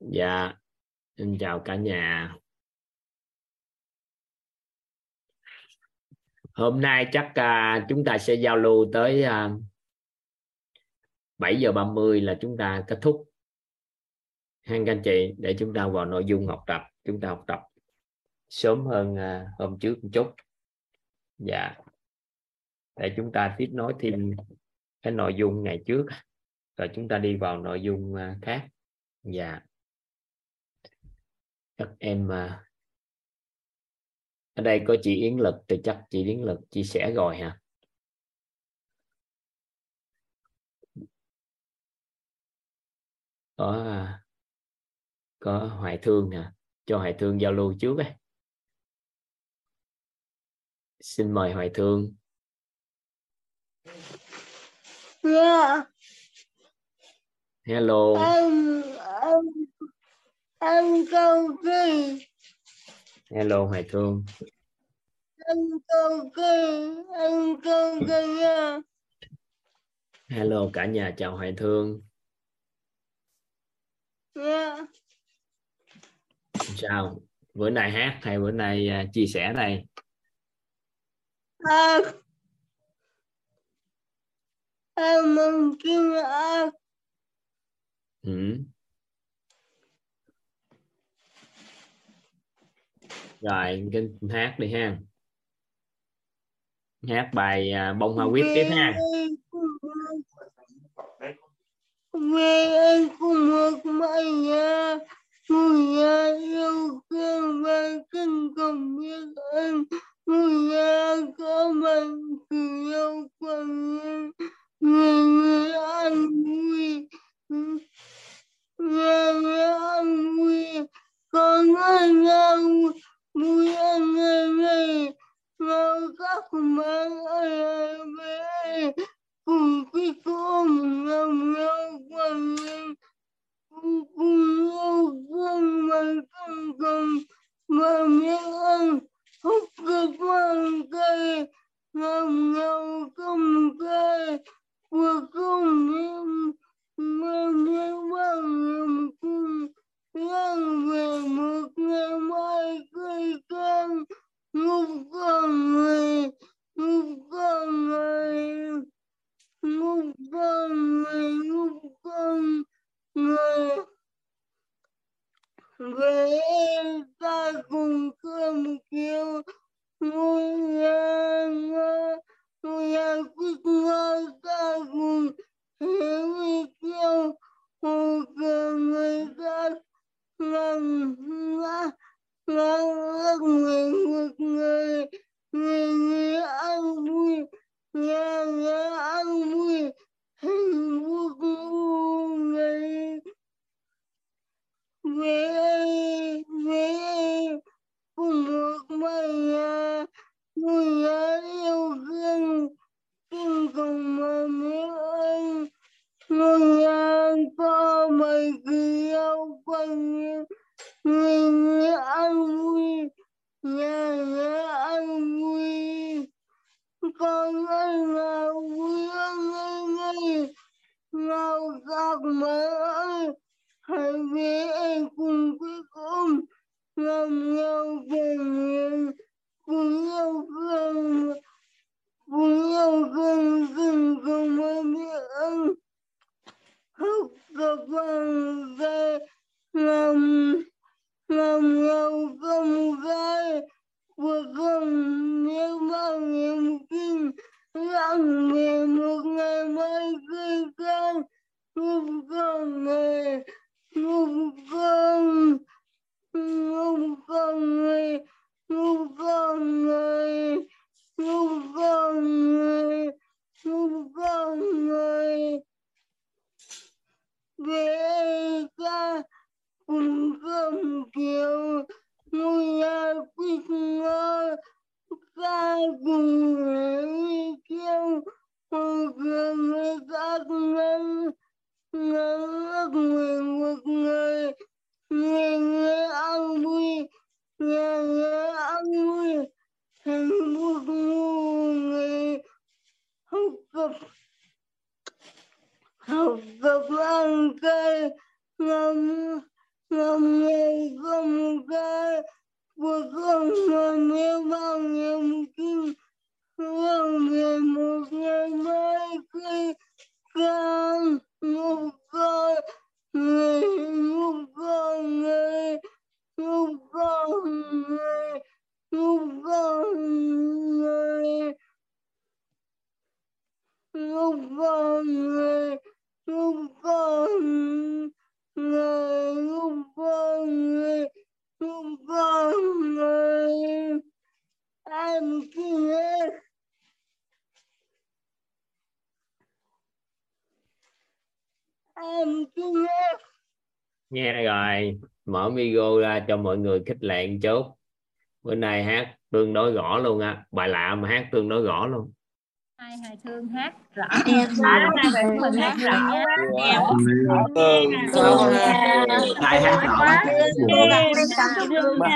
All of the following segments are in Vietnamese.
dạ xin chào cả nhà. Hôm nay chắc uh, chúng ta sẽ giao lưu tới à, uh, 7 giờ 30 là chúng ta kết thúc. Hai anh chị để chúng ta vào nội dung học tập chúng ta học tập sớm hơn uh, hôm trước một chút. Dạ để chúng ta tiếp nối thêm cái nội dung ngày trước rồi chúng ta đi vào nội dung uh, khác. Dạ các em uh, ở đây có chị Yến Lực thì chắc chị Yến Lực chia sẻ rồi hả có à, có Hoài Thương nè cho Hoài Thương giao lưu trước ấy. xin mời Hoài Thương yeah. hello em em em câu kỳ hello Hoài Thương. em câu kỳ em kỳ nha. Hello cả nhà chào Hoài Thương. Nha sao? Bữa nay hát hay bữa nay à, chia sẻ đây em em mong kinh em ừ. Rồi, cái hát đi ha. Hát bài à, bông hoa quýt tiếp ha. Về anh cùng một mãi nhà mùi nhà yêu thương và kinh cùng biết anh mùi nhà có mình cứ yêu quần người người an vui người người an vui con người nhau vui ăn người các mang ai về cùng khi cùng ngầm nhau quần cùng cùng nhau thương mà cùng cùng mà miếng ăn hút cực mang cây ngầm nhau cùng cây vừa miếng mà miếng bằng ngầm cùng nhưng vì một ngày mai cây căng ngục con người ngục con người ngục con người ngục con người về ta cùng cơm kêu ngôi nhà ngôi nhà quyết ngơ ta cùng hiểu kêu hồ cờ người ta ngầm ngã ngã người một người người người ăn vui nhà nhà ăn vui hạnh phúc người về về cùng một mái nhà ngôi nhà yêu thương kinh cùng mà miếng ơn ngôi ăn có mày cứ yêu quanh mình ăn vui nhà nhà ăn vui. Con ơi là vui, ơi ngây nào các mẹ ơi. Hãy về em cùng quý cùng làm nhau về miền cùng nhau cùng cùng nhau cùng cùng cùng với biết ơn học tập bằng về làm làm nhau công gái vừa không nhớ bao niềm tin rằng về một ngày mai cây cao ngục con người ngục con ngục con người ngục con người con người con người về ca cùng cơm chiều ngôi nhà quyết ngơ ca cùng người kêu hồ cửa người ta ngân ngân người một người người người ăn vui nhà người ăn vui hạnh phúc người học tập ഭഗവാൻകൾ നമ്മെ നമുക്ക് പൊതുവെ വാങ്ങിയമുക്ക് വാങ്ങിയമുക്ക് മുക്കാൽ മുക്കാൽ മുക്കാൽ മുക്കാൽ മുക്കാൽ chúng con là chúng con là chúng con là em kia em kia nghe rồi, mở micro ra cho mọi người khích lệ một chút bữa nay hát tương đối rõ luôn á à. bài lạ mà hát tương đối rõ luôn hai hài thương hát rõ Em mình hát rõ ai hát rõ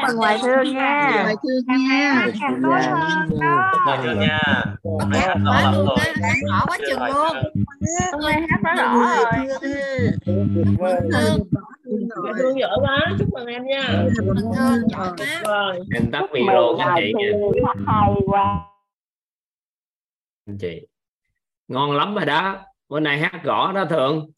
phần ngoài thương nha ngoài thương nha càng tốt hơn đó nha hát quá luôn hát rõ quá chừng luôn hôm nay hát quá rõ rồi thương giỏi quá chúc mừng em nha rồi em tắt video các anh chị nha hay quá anh chị. Ngon lắm rồi đó. Bữa nay hát rõ đó thường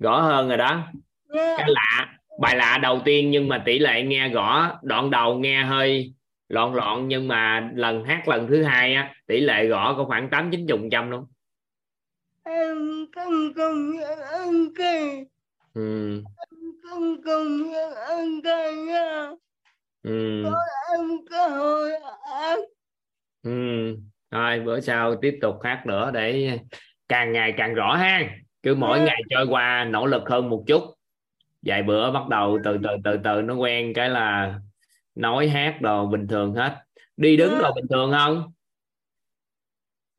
rõ hơn rồi đó. Cái lạ bài lạ đầu tiên nhưng mà tỷ lệ nghe rõ đoạn đầu nghe hơi loạn loạn nhưng mà lần hát lần thứ hai á tỷ lệ rõ có khoảng tám chín chục trăm luôn. Em không công nhận anh kỳ ừ, không công nhận anh kỳ nha. Ừ, em có hồi hát ừ. Thôi bữa sau tiếp tục hát nữa để càng ngày càng rõ ha. Cứ mỗi ngày trôi qua nỗ lực hơn một chút. Vài bữa bắt đầu từ từ từ từ nó quen cái là nói hát đồ bình thường hết. Đi đứng đồ bình thường không?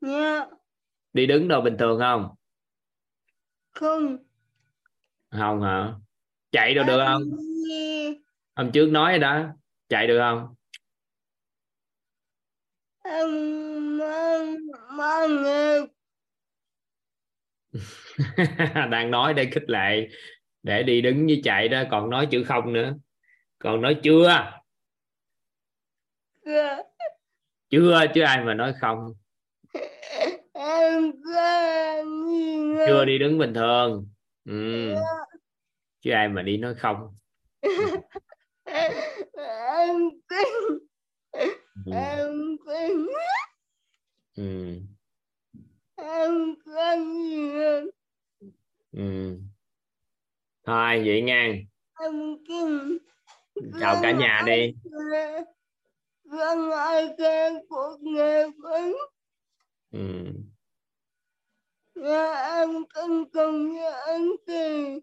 Nha đi đứng đồ bình thường không? Không. Không hả? Chạy đồ được không? hôm trước nói rồi đó. Chạy được không? Nghe đang nói để khích lệ để đi đứng với chạy đó còn nói chữ không nữa còn nói chưa chưa chưa chứ ai mà nói không chưa đi đứng bình thường ừ. chứ ai mà đi nói không ừ ừ ừ thôi vậy ngang chào cả nhà đi ừ Dạ em cân công với anh Kỳ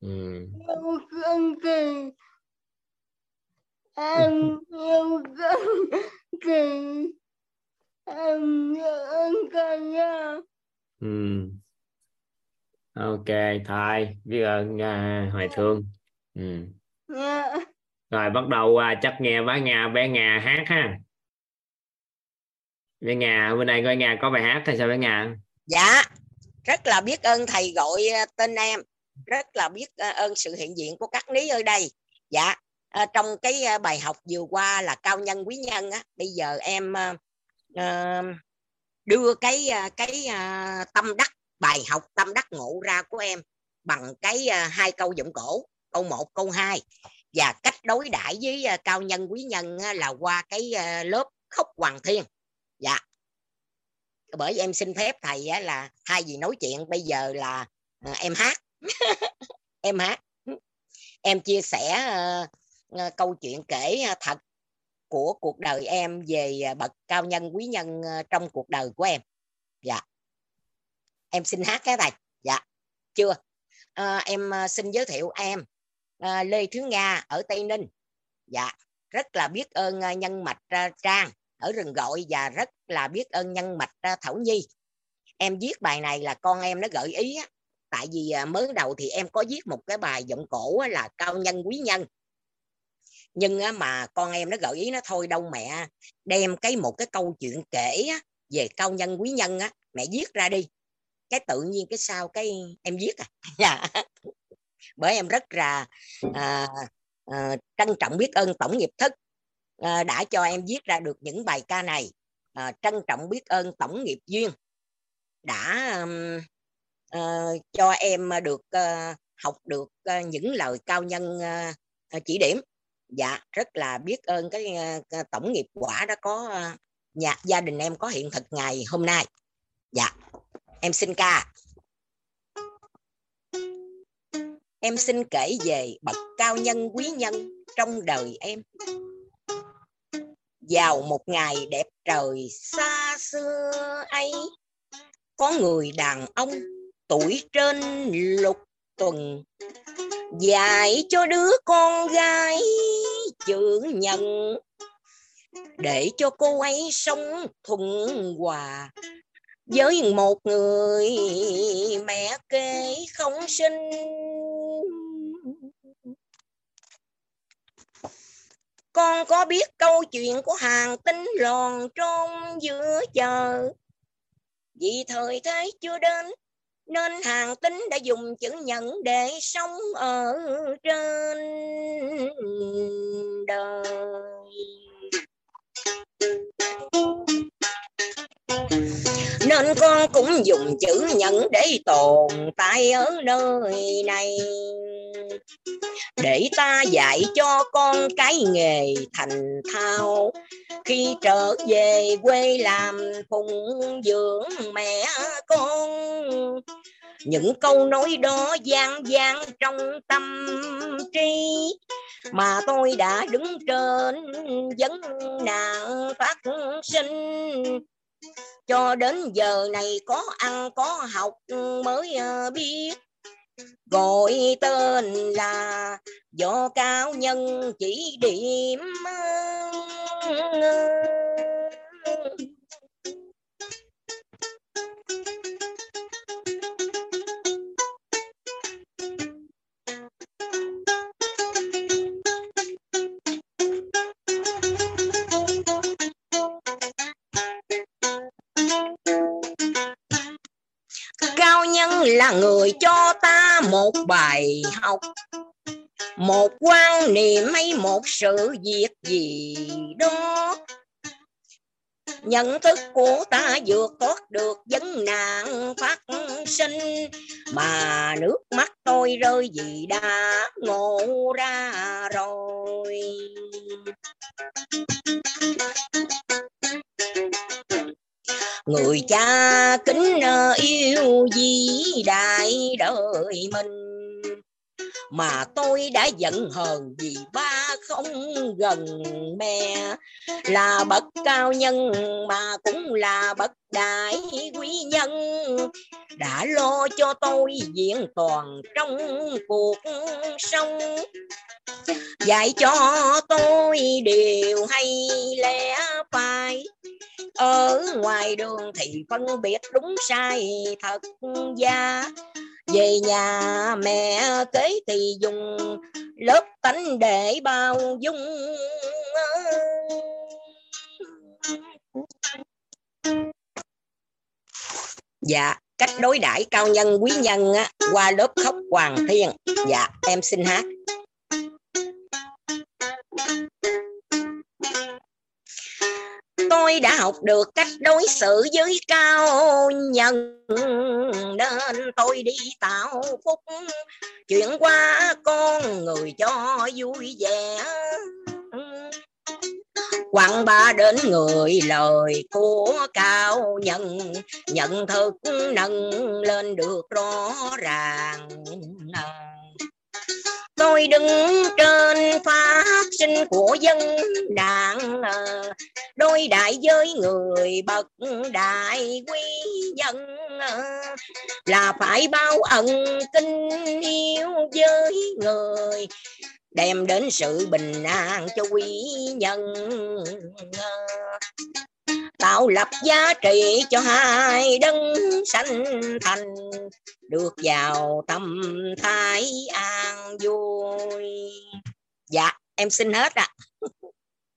Ừ Yêu cân Kỳ Em yêu cân Kỳ em anh cả nhà. Ừ. ok thôi biết ơn à, hoài thương. Ừ. nhà rồi bắt đầu à, chắc nghe bé Nga bé Nga hát ha. Bé Nga bữa nay coi Nga có bài hát hay sao bé Nga? Dạ rất là biết ơn thầy gọi ờ, tên em. Rất là biết ơn sự hiện diện của các ní ở đây. Dạ ờ, trong cái bài học vừa qua là cao nhân quý nhân á bây giờ em Ờ, đưa cái ờ, cái ờ, tâm đắc bài học tâm đắc ngộ ra của em bằng cái ờ, hai câu dụng cổ câu 1, câu 2 và cách đối đãi với ờ, cao nhân quý nhân á, là qua cái ờ, lớp khóc hoàng thiên. Dạ. Bởi em xin phép thầy á, là hai vì nói chuyện bây giờ là à, em hát. Em hát. Em chia sẻ uh, câu chuyện kể thật của cuộc đời em về à, bậc cao nhân quý nhân ờ, trong cuộc đời của em. Dạ. Em xin hát cái này, dạ. Chưa? À, em ờ, xin giới thiệu em à, Lê Thứ Nga ở Tây Ninh. Dạ. Rất là biết ơn nhân mạch Trang ở rừng gọi và rất là biết ơn nhân mạch Thảo Nhi. Em viết bài này là con em nó gợi ý tại vì mới đầu thì em có viết một cái bài giọng cổ là cao nhân quý nhân nhưng á, mà con em nó gợi ý nó thôi đâu mẹ đem cái một cái câu chuyện kể á, về cao nhân quý nhân á mẹ viết ra đi. Cái tự nhiên cái sau cái em viết à. Dạ. Bởi em rất là à, à, trân trọng biết ơn tổng nghiệp thức à, đã cho em viết ra được những bài ca này. À, trân trọng biết ơn tổng nghiệp duyên đã um, uh, cho em được uh, học được uh, những lời cao nhân uh, chỉ điểm dạ rất là biết ơn cái ờ, tổng nghiệp quả đã có ờ, nhà, gia đình em có hiện thực ngày hôm nay. Dạ em xin ca. Em xin kể về bậc cao nhân quý nhân trong đời em. Vào một ngày đẹp trời xa xưa ấy, có người đàn ông tuổi trên lục tuần. Dạy cho đứa con gái chữ nhận. Để cho cô ấy sống thuận hòa với một người mẹ kế không sinh. Con có biết câu chuyện của hàng tinh lòn trong giữa chờ vì thời thế chưa đến nên hàng tính đã dùng chữ nhận để sống ở trên đời nên con cũng dùng chữ nhận để tồn tại ở nơi này. Để ta dạy cho con cái nghề thành thao. Khi trở về quê làm phụng dưỡng mẹ con, những câu nói đó gian gian trong tâm trí. Mà tôi đã đứng trên vấn nạn phát sinh cho đến giờ này có ăn, có học mới ờ, biết. Gọi tên là do cao nhân chỉ điểm ờ, là người cho ta một bài học. Một quan niệm hay một sự việc gì đó. Nhận thức của ta vượt thoát được vấn nạn phát sinh, mà nước mắt tôi rơi vì đã ngộ ra rồi người cha kính ờ, yêu gì đại đời mình. Mà tôi đã giận hờn vì ba không gần mẹ. Là bậc cao nhân mà cũng là bậc đại quý nhân đã lo cho tôi diện toàn trong cuộc sống. Dạy cho tôi điều hay lẽ phải. Ở ngoài đường thì phân biệt đúng sai thật ra, về nhà mẹ kế thì dùng lớp tánh để bao dung dạ cách đối đãi cao nhân quý nhân á, qua lớp khóc hoàng thiên dạ em xin hát. Tôi đã học được cách đối xử với cao nhân nên tôi đi tạo phúc. Chuyển qua con người cho vui vẻ quăng ba đến người lời của cao nhân. Nhận thức nâng lên được rõ ràng. Tôi đứng trên phát sinh của dân đảng. Đôi đại với người bậc đại quý dân. Là phải bao ân kinh yêu với người đem đến sự bình an cho quý nhân. Tạo lập giá trị cho hai đấng sanh thành, được vào tâm thái an vui. Dạ em xin hết ạ. À.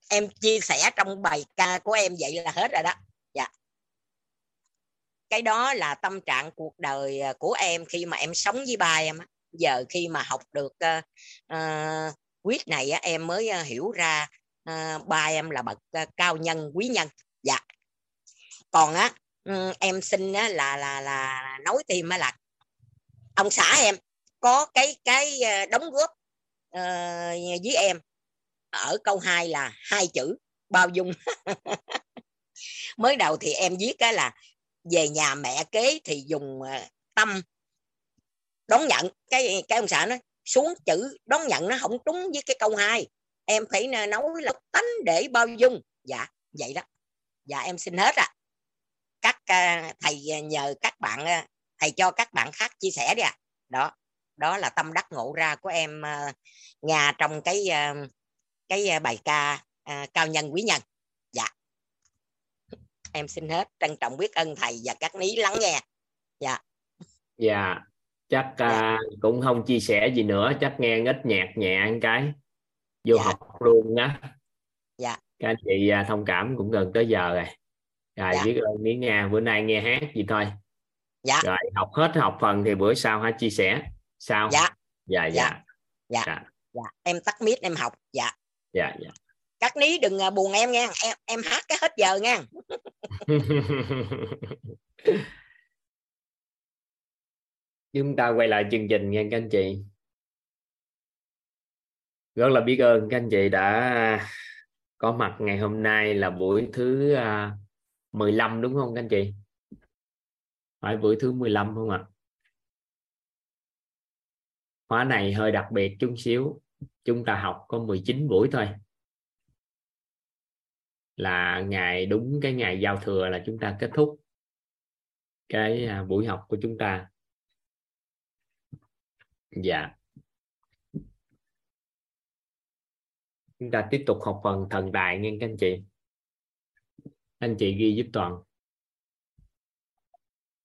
em chia sẻ trong bài ca của em vậy là hết rồi đó. Dạ. Cái đó là tâm trạng cuộc đời à, của em khi mà em sống với ba em giờ khi mà học được uh, uh, quyết này á, em mới uh, hiểu ra uh, ba em là bậc uh, cao nhân quý nhân. Dạ. Còn á uh, em xin á, là là là nói thêm á là ông xã em có cái cái đóng góp uh, với em ở câu 2 là hai chữ bao dung. Mới đầu thì em viết cái là về nhà mẹ kế thì dùng tâm đón nhận cái cái ông xã nói xuống chữ đón nhận nó không trúng với cái câu hai. Em phải nói là tánh để bao dung. Dạ vậy đó. Dạ em xin hết à các uh, thầy à, nhờ các bạn uh, thầy cho các bạn khác chia sẻ đi à đó đó là tâm đắc ngộ ra của em à, uh, nhà trong cái uh, cái bài ca uh, cao nhân quý nhân. Dạ. Em xin hết trân trọng biết ơn thầy và các ní lắng nghe. Dạ. Dạ chắc dạ. uh, cũng không chia sẻ gì nữa chắc nghe ít nhạc nhẹ một cái vô dạ. học luôn á. Dạ. Các anh chị uh, thông cảm cũng gần tới giờ rồi. Rồi dạ. biết ơn miếng nga bữa nay nghe hát gì thôi. Dạ. Rồi học hết học phần thì bữa sau hãy chia sẻ. Sao? Dạ. Dạ dạ. Dạ, dạ. dạ. em tắt mic em học. Dạ. Dạ dạ. Các ní đừng à, buồn em nha. Em em hát cái hết giờ nha chúng ta quay lại chương trình nha các anh chị. Rất là biết ơn các anh chị đã có mặt ngày hôm nay là buổi thứ à, 15 đúng không các anh chị? Phải buổi thứ 15 không ạ? Khóa này hơi đặc biệt chút xíu. Chúng ta học có 19 buổi thôi. Là ngày đúng cái ngày giao thừa là chúng ta kết thúc cái à, buổi học của chúng ta dạ. Chúng ta tiếp tục học phần thần tài nghe các anh chị. Anh chị ghi giúp toàn.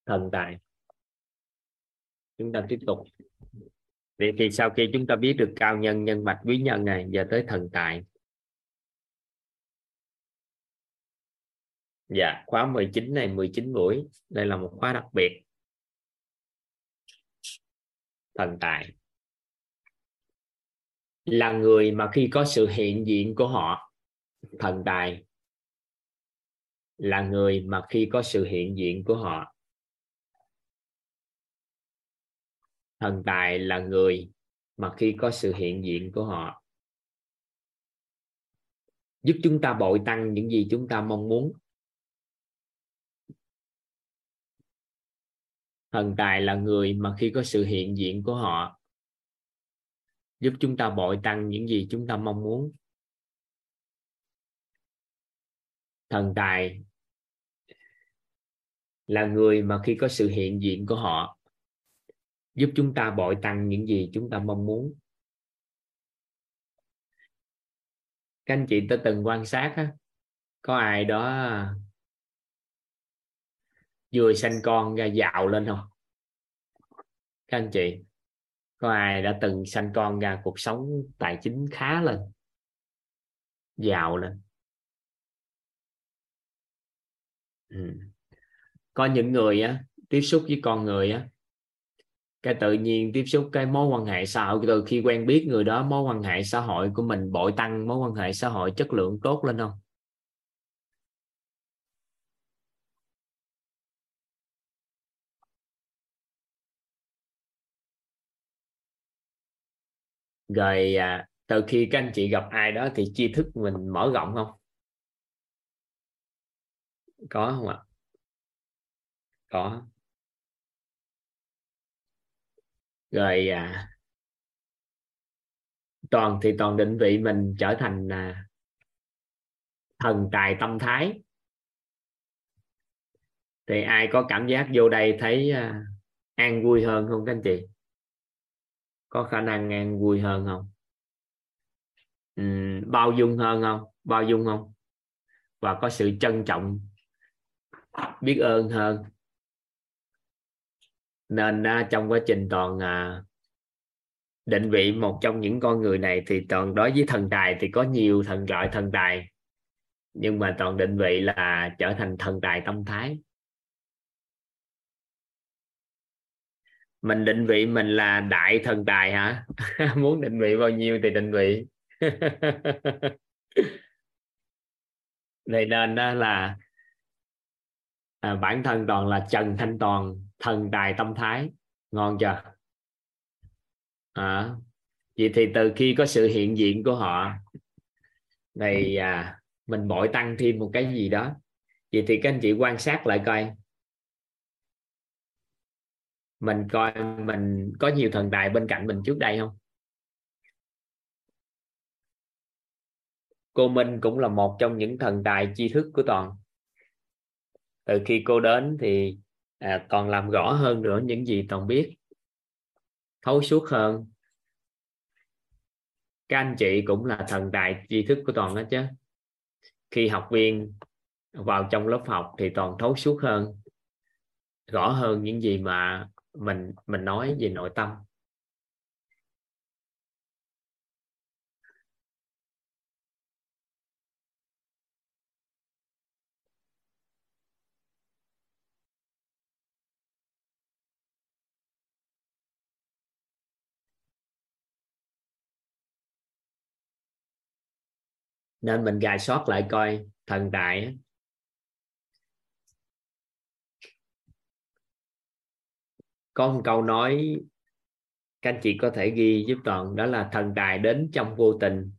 Thần tài. Chúng ta tiếp tục. Vậy thì sau khi chúng ta biết được cao nhân nhân mạch, quý nhân này, giờ tới thần tài. Dạ khóa 19 này 19 buổi. Đây là một khóa đặc biệt thần tài. Là người mà khi có sự hiện diện của họ, thần tài. Là người mà khi có sự hiện diện của họ, thần tài là người mà khi có sự hiện diện của họ. Giúp chúng ta bội tăng những gì chúng ta mong muốn. Thần tài là người mà khi có sự hiện diện của họ giúp chúng ta bội tăng những gì chúng ta mong muốn. Thần tài là người mà khi có sự hiện diện của họ giúp chúng ta bội tăng những gì chúng ta mong muốn. Các anh chị ta từng quan sát á, có ai đó vừa sanh con ra giàu lên không? Các anh chị, có ai đã từng sanh con ra cuộc sống tài chính khá lên, giàu lên? Ừ. có những người á, tiếp xúc với con người á, cái tự nhiên tiếp xúc cái mối quan hệ xã hội, từ khi quen biết người đó, mối quan hệ xã hội của mình bội tăng, mối quan hệ xã hội chất lượng tốt lên không? Rồi à, từ khi các anh chị gặp ai đó thì tri thức mình mở rộng không? Có không ạ? Có. Rồi à, toàn thì toàn định vị mình trở thành à, thần tài tâm thái. Thì ai có cảm giác vô đây thấy à, an vui hơn không các anh chị? Có khả năng an vui hơn không? Ừ, bao dung hơn không? Bao dung không? Và có sự trân trọng biết ơn hơn. Nên à, trong quá trình toàn à, định vị một trong những con người này thì toàn đối với thần tài thì có nhiều thần loại thần tài. Nhưng mà toàn định vị là trở thành thần tài tâm thái. Mình định vị mình là đại thần tài hả? Muốn định vị bao nhiêu thì định vị. Vậy nên đó là à, bản thân toàn là trần thanh toàn thần tài tâm thái. Ngon chưa? À, vậy thì từ khi có sự hiện diện của họ này à, mình bội tăng thêm một cái gì đó. Vậy thì các anh chị quan sát lại coi mình coi mình có nhiều thần tài bên cạnh mình trước đây không? Cô Minh cũng là một trong những thần tài tri thức của toàn. Từ khi cô đến thì à, còn làm rõ hơn nữa những gì toàn biết. Thấu suốt hơn. Các anh chị cũng là thần tài tri thức của toàn đó chứ. Khi học viên vào trong lớp học thì toàn thấu suốt hơn rõ hơn những gì mà mình mình nói về nội tâm. Nên mình gài sót lại coi thần tại có một câu nói các anh chị có thể ghi giúp toàn đó là thần tài đến trong vô tình.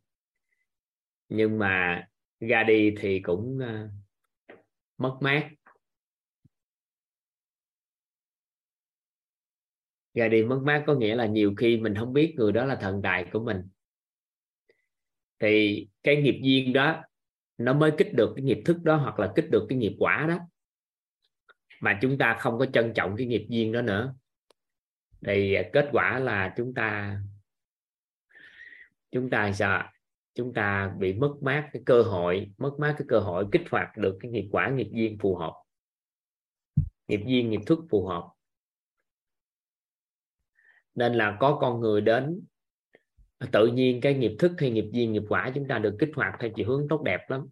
Nhưng mà ra đi thì cũng uh, mất mát. Ra đi mất mát có nghĩa là nhiều khi mình không biết người đó là thần tài của mình. Thì cái nghiệp duyên đó nó mới kích được cái nghiệp thức đó hoặc là kích được cái nghiệp quả đó. Mà chúng ta không có trân trọng cái nghiệp duyên đó nữa thì à, kết quả là chúng ta chúng ta sợ chúng ta bị mất mát cái cơ hội, mất mát cái cơ hội kích hoạt được cái nghiệp quả, nghiệp duyên phù hợp. Nghiệp duyên, nghiệp thức phù hợp. Nên là có con người đến, tự nhiên cái nghiệp thức hay nghiệp duyên, nghiệp quả chúng ta được kích hoạt theo chiều hướng tốt đẹp lắm.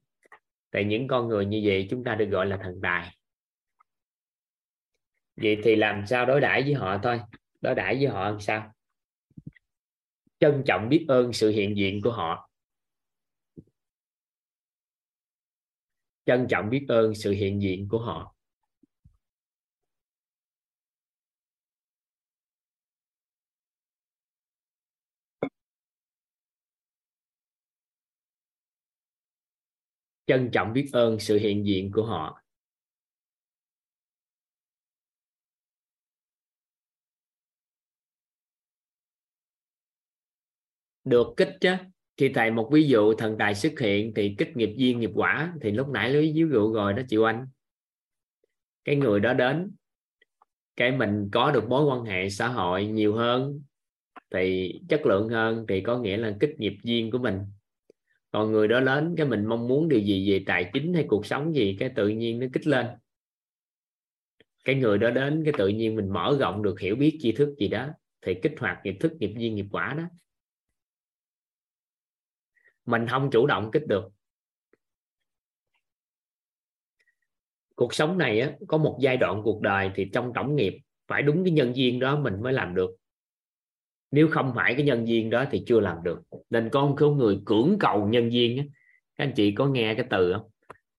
Tại những con người như vậy chúng ta được gọi là thần tài. Vậy thì làm sao đối đãi với họ thôi? Đối đãi với họ làm sao? Trân trọng biết ơn sự hiện diện của họ. Trân trọng biết ơn sự hiện diện của họ. Trân trọng biết ơn sự hiện diện của họ. Được kích chứ khi thầy một ví dụ thần tài xuất hiện thì kích nghiệp duyên nghiệp quả, thì lúc nãy lấy ví dụ rồi đó chị anh cái người đó đến, cái mình có được mối quan hệ xã hội nhiều hơn, thì chất lượng hơn, thì có nghĩa là kích nghiệp duyên của mình. Còn người đó lớn cái mình mong muốn điều gì, về tài chính hay cuộc sống gì, cái tự nhiên nó kích lên. Cái người đó đến, cái tự nhiên mình mở rộng được hiểu biết tri thức gì đó, thì kích hoạt nghiệp thức, nghiệp duyên, nghiệp quả đó mình không chủ động kích được. Cuộc sống này á, có một giai đoạn cuộc đời thì trong tổng nghiệp phải đúng cái nhân duyên đó mình mới làm được. Nếu không phải cái nhân duyên đó thì chưa làm được. Nên có không người cưỡng cầu nhân duyên á. Các anh chị có nghe cái từ không?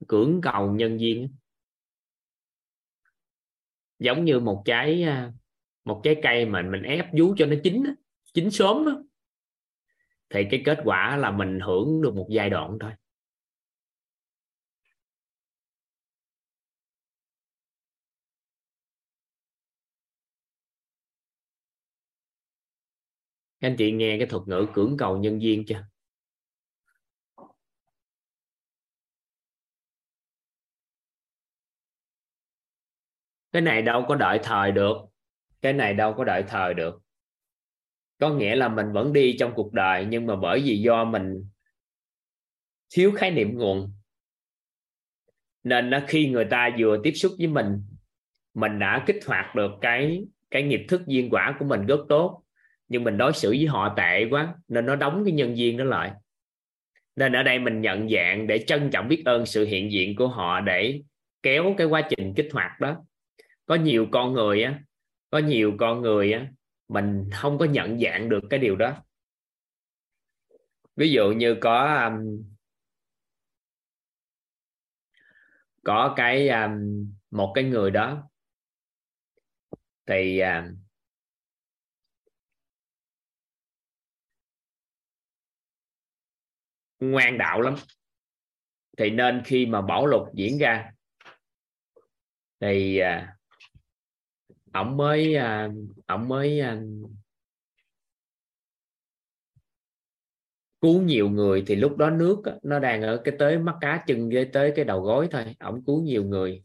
Cưỡng cầu nhân duyên giống như một trái à, một trái cây mà mình ép vú cho nó chín chín sớm đó thì cái kết quả là mình hưởng được một giai đoạn thôi. Các anh chị nghe cái thuật ngữ cưỡng cầu nhân viên chưa? Cái này đâu có đợi thời được. Cái này đâu có đợi thời được có nghĩa là mình vẫn đi trong cuộc đời, nhưng mà bởi vì do mình thiếu khái niệm nguồn. Nên nó khi người ta vừa tiếp xúc với mình mình đã kích hoạt được cái cái nghiệp thức duyên quả của mình rất tốt. Nhưng mình đối xử với họ tệ quá, nên nó đóng cái nhân duyên đó lại. Nên ở đây mình nhận dạng để trân trọng biết ơn sự hiện diện của họ để kéo cái quá trình kích hoạt đó. Có nhiều con người á, có nhiều con người á mình không có nhận dạng được cái điều đó. Ví dụ như có um, có cái um, một cái người đó thì um, ngoan đạo lắm. Thì nên khi mà bảo lục diễn ra thì uh, ổng mới à, ổng mới à, cứu nhiều người thì lúc đó nước nó đang ở cái tới mắt cá chân với tới cái đầu gối thôi ổng cứu nhiều người.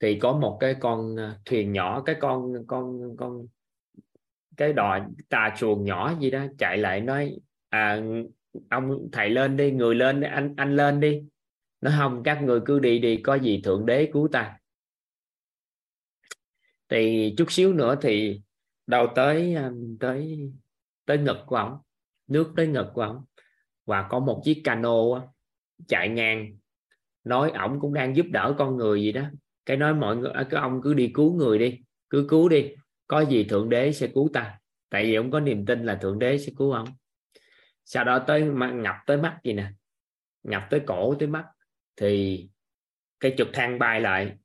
Thì có một cái con à, thuyền nhỏ cái con con con cái đò tà chuồng nhỏ gì đó chạy lại nói à ông thầy lên đi người lên đi, anh anh lên đi. Nó không các người cứ đi đi có gì thượng đế cứu ta thì chút xíu nữa thì đầu à, tới tới tới ngực của ông, nước tới ngực của ông. Và có một chiếc cano chạy ngang, nói ổng cũng đang giúp đỡ con người gì đó. Cái nói mọi người à, cái ông cứ đi cứu người đi, cứ cứu đi, có gì thượng đế sẽ cứu ta. Tại vì ông có niềm tin là thượng đế sẽ cứu ông. Sau đó tới ngập tới mắt gì nè, ngập tới cổ, tới mắt. Thì cái trực thăng bay lại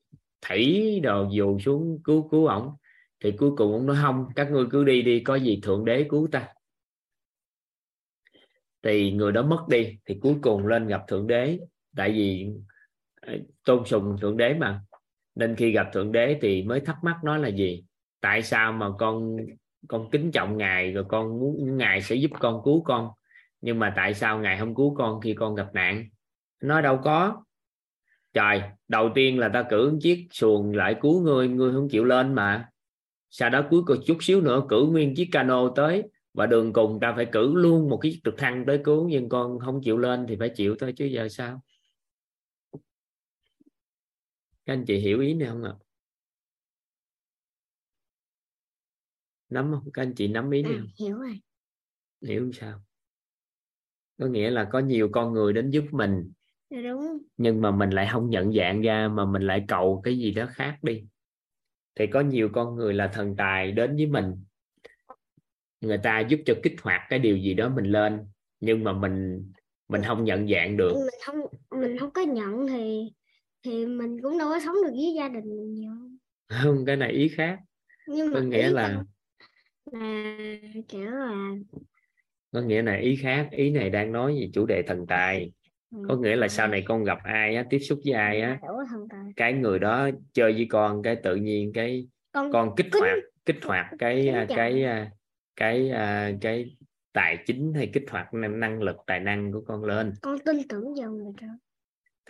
thảy đồ dù xuống cứu cứu ổng. Thì cuối cùng ông nói, không, các ngươi cứ đi đi, có gì thượng đế cứu ta. Thì người đó mất đi, thì cuối cùng lên gặp thượng đế. Tại vì ờ, tôn sùng thượng đế mà. Nên khi gặp thượng đế thì mới thắc mắc nó là gì. Tại sao mà con con kính trọng ngài, rồi con muốn, ngài sẽ giúp con cứu con? Nhưng mà tại sao ngài không cứu con khi con gặp nạn? Nói đâu có trời đầu tiên là ta cử chiếc xuồng lại cứu ngươi ngươi không chịu lên mà. Sau đó cuối cùng chút xíu nữa cử nguyên chiếc cano tới và đường cùng ta phải cử luôn một cái trực thăng tới cứu nhưng con không chịu lên thì phải chịu thôi chứ giờ sao? Các anh chị hiểu ý này không ạ? Nắm không? Các anh chị nắm ý này à, hiểu rồi. Hiểu sao? Có nghĩa là có nhiều con người đến giúp mình đúng nhưng mà mình lại không nhận dạng ra mà mình lại cầu cái gì đó khác đi. Thì có nhiều con người là thần tài đến với mình. Người ta giúp cho kích hoạt cái điều gì đó mình lên nhưng mà mình mình không nhận dạng được. Mình không mình không có nhận thì thì mình cũng đâu có sống được với gia đình mình nhiều. Không cái này ý khác. Nhưng mà có nghĩa là là kiểu là có nghĩa là ý khác ý này đang nói về chủ đề thần tài. Có nghĩa là sau này con gặp ai á tiếp xúc với ai á cái người đó chơi với con cái tự nhiên cái con, con kích kính- hoạt kích hoạt cái à, cái à, cái à, cái tài chính hay kích hoạt năng lực tài năng của con lên. Con tin tưởng vào người đó.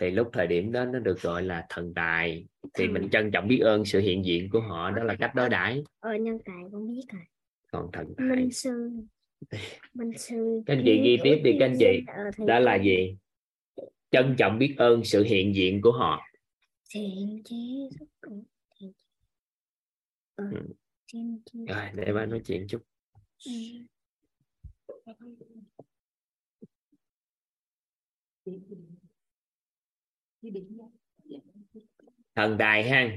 Thì lúc thời điểm đó nó được gọi là thần tài. Thì Thần. mình trân trọng biết ơn sự hiện diện của họ đó là cách đối đãi. Ờ nhân tài con biết rồi. Còn thần tài. Minh sư. Minh sư. Các anh chị ghi tiếp đi các anh chị đó là gì trân trọng biết ơn sự hiện diện của họ thiện chí Ừ. chí. rồi để ba nói chuyện chút Ừ. thần tài ha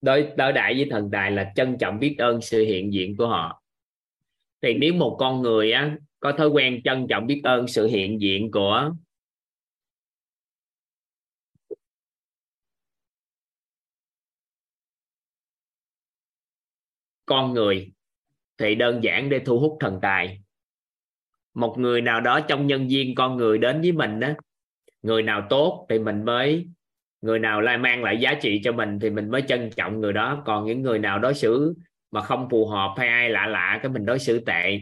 đối đối đãi với thần tài là trân trọng biết ơn sự hiện diện của họ thì nếu một con người á có thói quen trân trọng biết ơn sự hiện diện của con người thì đơn giản để thu hút thần tài. Một người nào đó trong nhân viên con người đến với mình đó người nào tốt thì mình mới, người nào lại mang lại giá trị cho mình thì mình mới trân trọng người đó. Còn những người nào đối xử mà không phù hợp hay ai lạ lạ cái mình đối xử tệ,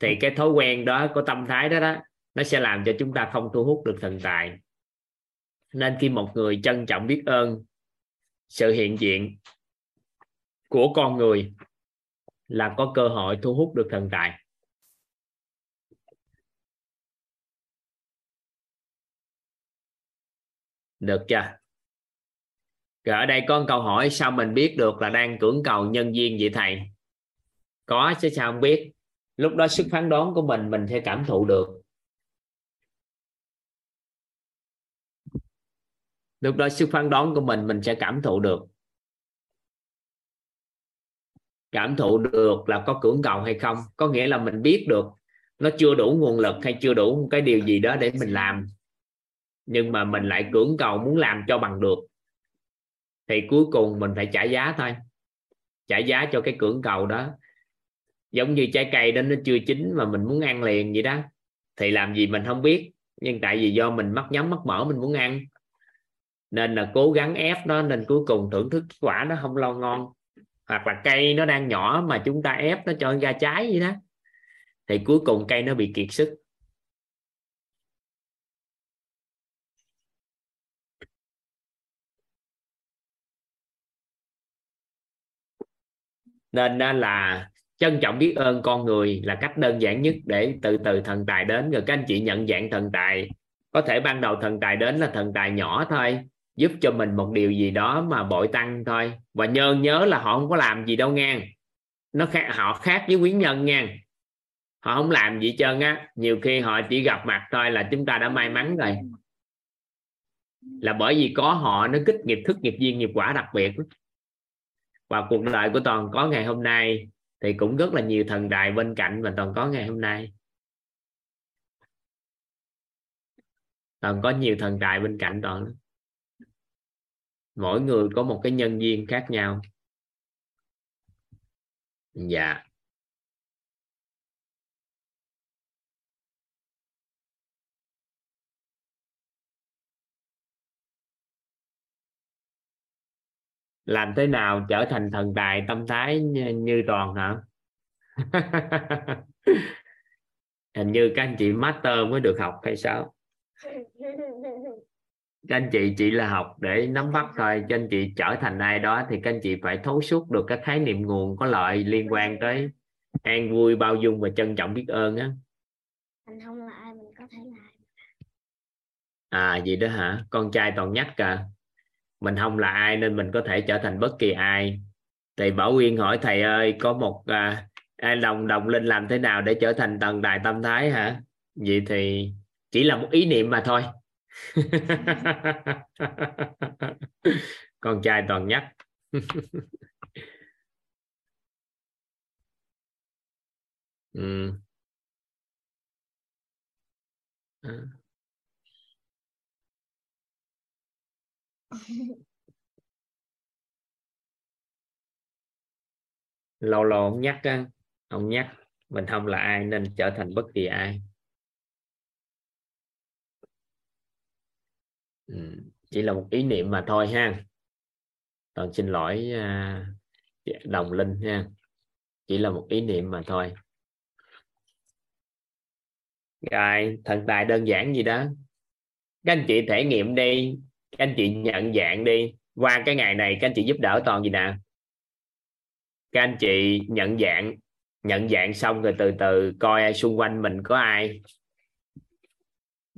thì cái thói quen đó, của tâm thái đó đó, nó sẽ làm cho chúng ta không thu hút được thần tài. Nên khi một người trân trọng biết ơn sự hiện diện của con người là có cơ hội thu hút được thần tài. Được chưa? Rồi ở đây có một câu hỏi, sao mình biết được là đang cưỡng cầu nhân viên vậy thầy? Có chứ sao không biết? Lúc đó sức phán đoán của mình mình sẽ cảm thụ được. Lúc đó sức phán đoán của mình mình sẽ cảm thụ được cảm thụ được là có cưỡng cầu hay không. Có nghĩa là mình biết được nó chưa đủ nguồn lực hay chưa đủ cái điều gì đó để mình làm. Nhưng mà mình lại cưỡng cầu muốn làm cho bằng được. Thì cuối cùng mình phải trả giá thôi. Trả giá cho cái cưỡng cầu đó. Giống như trái cây đó, nó chưa chín mà mình muốn ăn liền vậy đó. Thì làm gì mình không biết. Nhưng tại vì do mình mắc nhắm mắt mở mình muốn ăn. Nên là cố gắng ép nó, nên cuối cùng thưởng thức quả nó không lo ngon hoặc là cây nó đang nhỏ mà chúng ta ép nó cho ra trái vậy đó, thì cuối cùng cây nó bị kiệt sức. Nên đó là trân trọng biết ơn con người là cách đơn giản nhất để từ từ thần tài đến. Rồi các anh chị nhận dạng thần tài, có thể ban đầu thần tài đến là thần tài nhỏ thôi giúp cho mình một điều gì đó mà bội tăng thôi. Và nhớ nhớ là họ không có làm gì đâu nha nó khác, họ khác với quý nhân nha họ không làm gì trơn á. Nhiều khi họ chỉ gặp mặt thôi là chúng ta đã may mắn rồi. Là bởi vì có họ, nó kích nghiệp, thức nghiệp duyên nghiệp quả đặc biệt và cuộc đời của toàn có ngày hôm nay thì cũng rất là nhiều thần tài bên cạnh mà toàn có ngày hôm nay. Toàn có nhiều thần tài bên cạnh toàn mỗi người có một cái nhân duyên khác nhau. Dạ. Làm thế nào trở thành thần tài tâm thái như, như toàn hả? Hình như các anh chị master mới được học hay sao? các anh chị chỉ là học để nắm bắt thôi. Cho anh chị trở thành ai đó thì các anh chị phải thấu suốt được các khái niệm nguồn có lợi liên quan tới an vui bao dung và trân trọng biết ơn á. Mình không là ai mình có thể là à gì đó hả? Con trai toàn nhắc cả mình không là ai nên mình có thể trở thành bất kỳ ai. Thì bảo uyên hỏi thầy ơi có một à, ai đồng đồng linh làm thế nào để trở thành tầng đài tâm thái hả? Vậy thì chỉ là một ý niệm mà thôi con trai toàn nhắc ừ. À. lâu lâu ông nhắc á ông nhắc mình không là ai nên trở thành bất kỳ ai ừ. chỉ là một ý niệm mà thôi ha. Toàn xin lỗi à, dạ, đồng linh ha. Chỉ là một ý niệm mà thôi. Rồi thần tài đơn giản gì đó. Các anh chị thể nghiệm đi. Các anh chị nhận dạng đi. Qua cái ngày này các anh chị giúp đỡ toàn gì nè? Các anh chị nhận dạng. Nhận dạng xong rồi từ từ coi xung quanh mình có ai.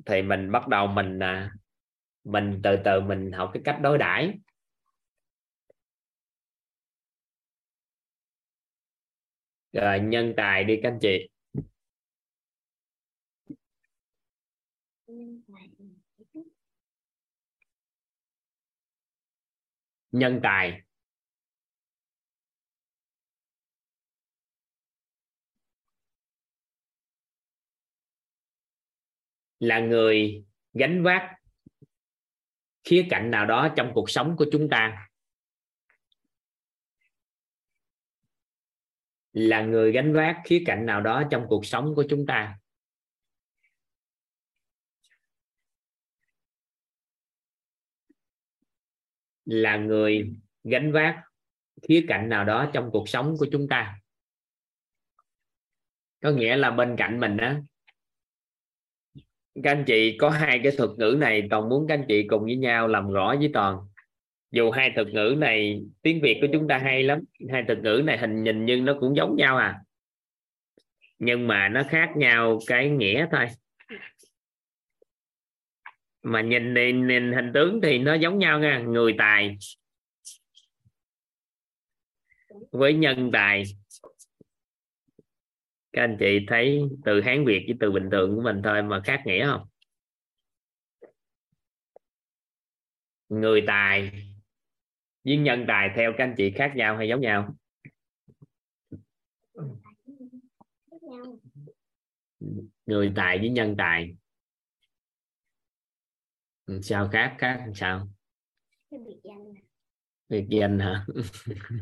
Thì mình bắt đầu mình à, mình từ từ mình học cái cách đối đãi. Rồi, nhân tài đi các anh chị. Nhân tài. Là người gánh vác khía cạnh nào đó trong cuộc sống của chúng ta. Là người gánh vác khía cạnh nào đó trong cuộc sống của chúng ta. Là người gánh vác khía cạnh nào đó trong cuộc sống của chúng ta. Có nghĩa là bên cạnh mình đó các anh chị có hai cái thuật ngữ này toàn muốn các anh chị cùng với nhau làm rõ với toàn. Dù hai thuật ngữ này tiếng việt của chúng ta hay lắm hai thuật ngữ này hình nhìn nhưng nó cũng giống nhau à. Nhưng mà nó khác nhau cái nghĩa thôi. Mà nhìn nhìn, nhìn hình tướng thì nó giống nhau nha người tài với nhân tài các anh chị thấy từ hán việt với từ bình thường của mình thôi mà khác nghĩa không? Người tài. Với nhân tài theo các anh chị khác nhau hay giống nhau? Người tài với nhân tài. Sao khác khác sao? Biệt danh hả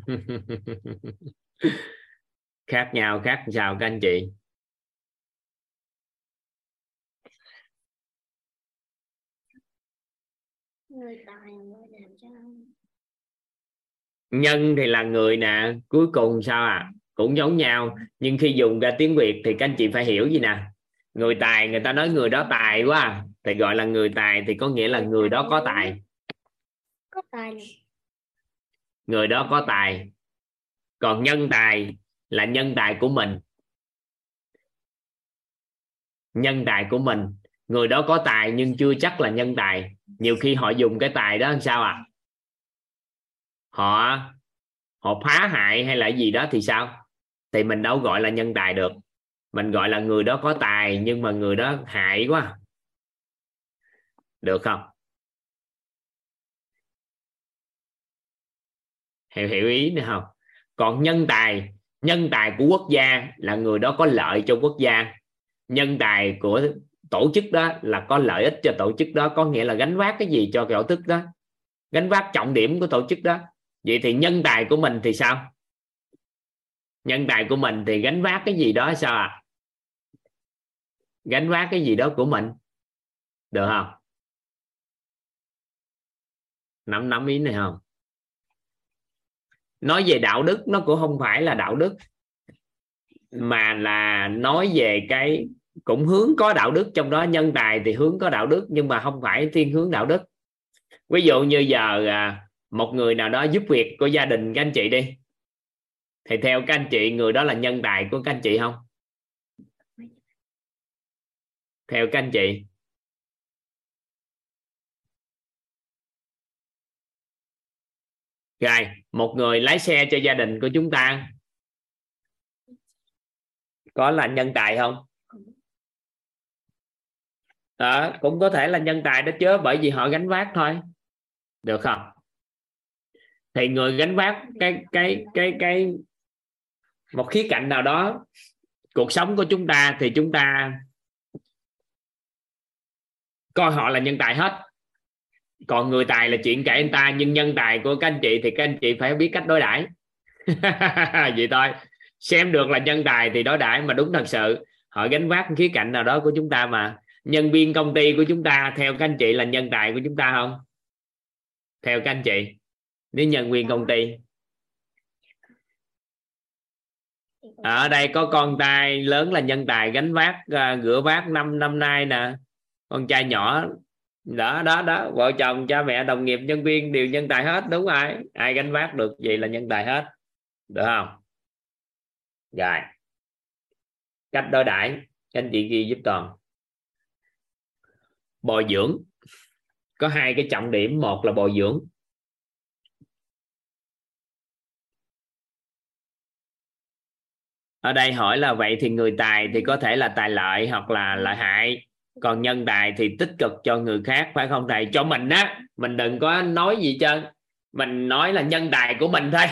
khác nhau khác sao các anh chị? Nhân thì là người nè cuối cùng sao à? Cũng giống nhau nhưng khi dùng ra tiếng việt thì các anh chị phải hiểu gì nè? Người tài người ta nói người đó tài quá à. thì gọi là người tài thì có nghĩa là người đó có tài. Có tài người đó có tài. Còn nhân tài là nhân tài của mình. Nhân tài của mình. Người đó có tài nhưng chưa chắc là nhân tài. Nhiều khi họ dùng cái tài đó làm sao à? Họ họ phá hại hay là gì đó thì sao? Thì mình đâu gọi là nhân tài được. Mình gọi là người đó có tài nhưng mà người đó hại quá à. được không? Hiểu hiểu ý nữa không? Còn nhân tài nhân tài của quốc gia là người đó có lợi cho quốc gia. Nhân tài của tổ chức đó là có lợi ích cho tổ chức đó, có nghĩa là gánh vác cái gì cho tổ chức đó, gánh vác trọng điểm của tổ chức đó. Vậy thì nhân tài của mình thì sao? Nhân tài của mình thì gánh vác cái gì đó sao à gánh vác cái gì đó của mình, được không? Nắm nắm ý này không? Nói về đạo đức, nó cũng không phải là đạo đức, mà là nói về cái cũng hướng có đạo đức, trong đó nhân tài thì hướng có đạo đức, nhưng mà không phải thiên hướng đạo đức. Ví dụ như giờ à, một người nào đó giúp việc của gia đình các anh chị đi, thì theo các anh chị, người đó là nhân tài của các anh chị không? Theo các anh chị. Rồi một người lái xe cho gia đình của chúng ta. Có là nhân tài không? À, cũng có thể là nhân tài đó chứ bởi vì họ gánh vác thôi. Được không? Thì người gánh vác cái cái cái cái một khía cạnh nào đó cuộc sống của chúng ta thì chúng ta coi họ là nhân tài hết còn người tài là chuyện kể anh ta nhưng nhân tài của các anh chị thì các anh chị phải biết cách đối đãi. Vậy thôi. Xem được là nhân tài thì đối đãi mà đúng thật sự. Họ gánh vác khía cạnh nào đó của chúng ta mà. Nhân viên công ty của chúng ta theo các anh chị là nhân tài của chúng ta không? Theo các anh chị. Nếu nhân viên công ty. Ở đây có con trai lớn là nhân tài gánh vác uh, rửa bát năm năm nay nè. Con trai nhỏ đó đó đó. Vợ chồng, cha mẹ, đồng nghiệp, nhân viên đều nhân tài hết, đúng ai ai gánh vác được vậy là nhân tài hết. Được không? Rồi. Cách đối đãi. Anh chị ghi giúp toàn bồi dưỡng. Có hai cái trọng điểm. Một là bồi dưỡng. Ở đây hỏi là vậy thì người tài thì có thể là tài lợi hoặc là lợi hại còn nhân tài thì tích cực cho người khác phải không thầy? Cho mình á mình đừng có nói gì trơn. Mình nói là nhân tài của mình thôi.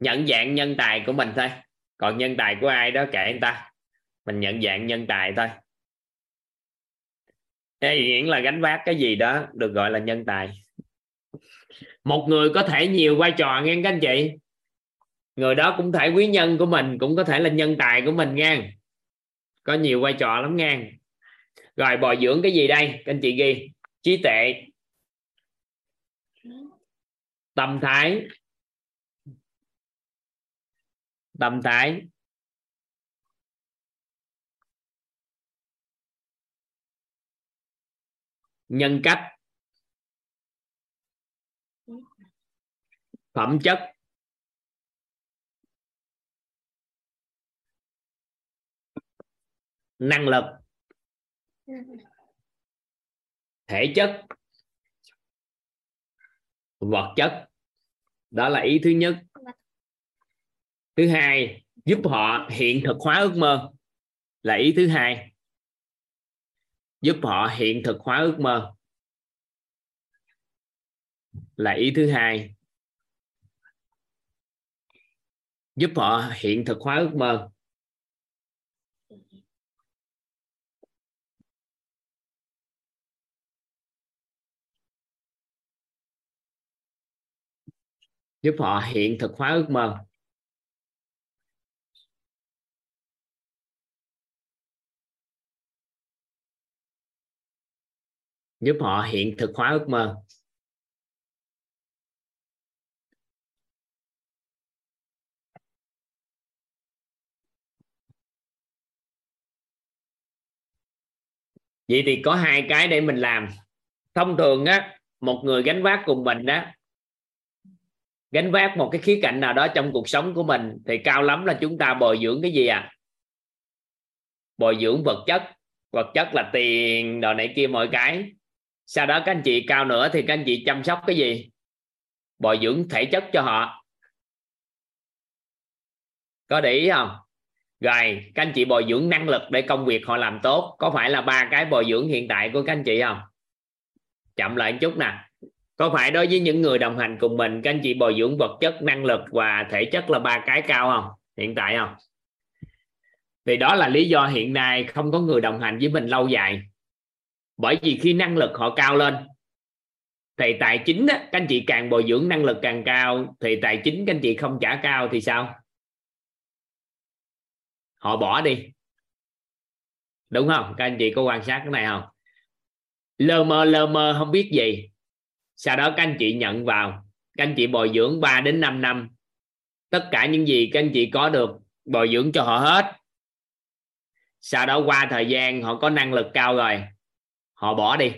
Nhận dạng nhân tài của mình thôi. Còn nhân tài của ai đó kệ anh ta. Mình nhận dạng nhân tài thôi. Ê, hiển là gánh vác cái gì đó được gọi là nhân tài. Một người có thể nhiều vai trò nghe các anh chị? Người đó cũng thể quý nhân của mình cũng có thể là nhân tài của mình nha có nhiều vai trò lắm nha rồi, bồi dưỡng cái gì đây, các anh chị ghi? Trí tệ tâm thái. Tâm thái. Nhân cách. Phẩm chất. Năng lực thể chất. Vật chất. Đó là ý thứ nhất. Thứ hai, giúp họ hiện thực hóa ước mơ là ý thứ hai. Giúp họ hiện thực hóa ước mơ là ý thứ hai. Giúp họ hiện thực hóa ước mơ. Giúp họ hiện thực hóa ước mơ. Giúp họ hiện thực hóa ước mơ. Vậy thì có hai cái để mình làm. Thông thường á, một người gánh vác cùng mình đó gánh vác một cái khía cạnh nào đó trong cuộc sống của mình, thì cao lắm là chúng ta bồi dưỡng cái gì à? Bồi dưỡng vật chất. Vật chất là tiền, đồ này kia, mọi cái. Sau đó các anh chị cao nữa thì các anh chị chăm sóc cái gì? Bồi dưỡng thể chất cho họ. Có để ý không? Rồi, các anh chị bồi dưỡng năng lực để công việc họ làm tốt. Có phải là ba cái bồi dưỡng hiện tại của các anh chị không? Chậm lại một chút nè có phải đối với những người đồng hành cùng mình các anh chị bồi dưỡng vật chất năng lực và thể chất là ba cái cao không? Hiện tại không? Thì đó là lý do hiện nay không có người đồng hành với mình lâu dài. Bởi vì khi năng lực họ cao lên thì tài chính á, các anh chị càng bồi dưỡng năng lực càng cao thì tài chính các anh chị không trả cao thì sao? Họ bỏ đi. Đúng không? Các anh chị có quan sát cái này không? Lơ mơ lơ mơ không biết gì sau đó các anh chị nhận vào. Các anh chị bồi dưỡng 3 đến 5 năm. Tất cả những gì các anh chị có được, bồi dưỡng cho họ hết. Sau đó qua thời gian, họ có năng lực cao rồi. Họ bỏ đi.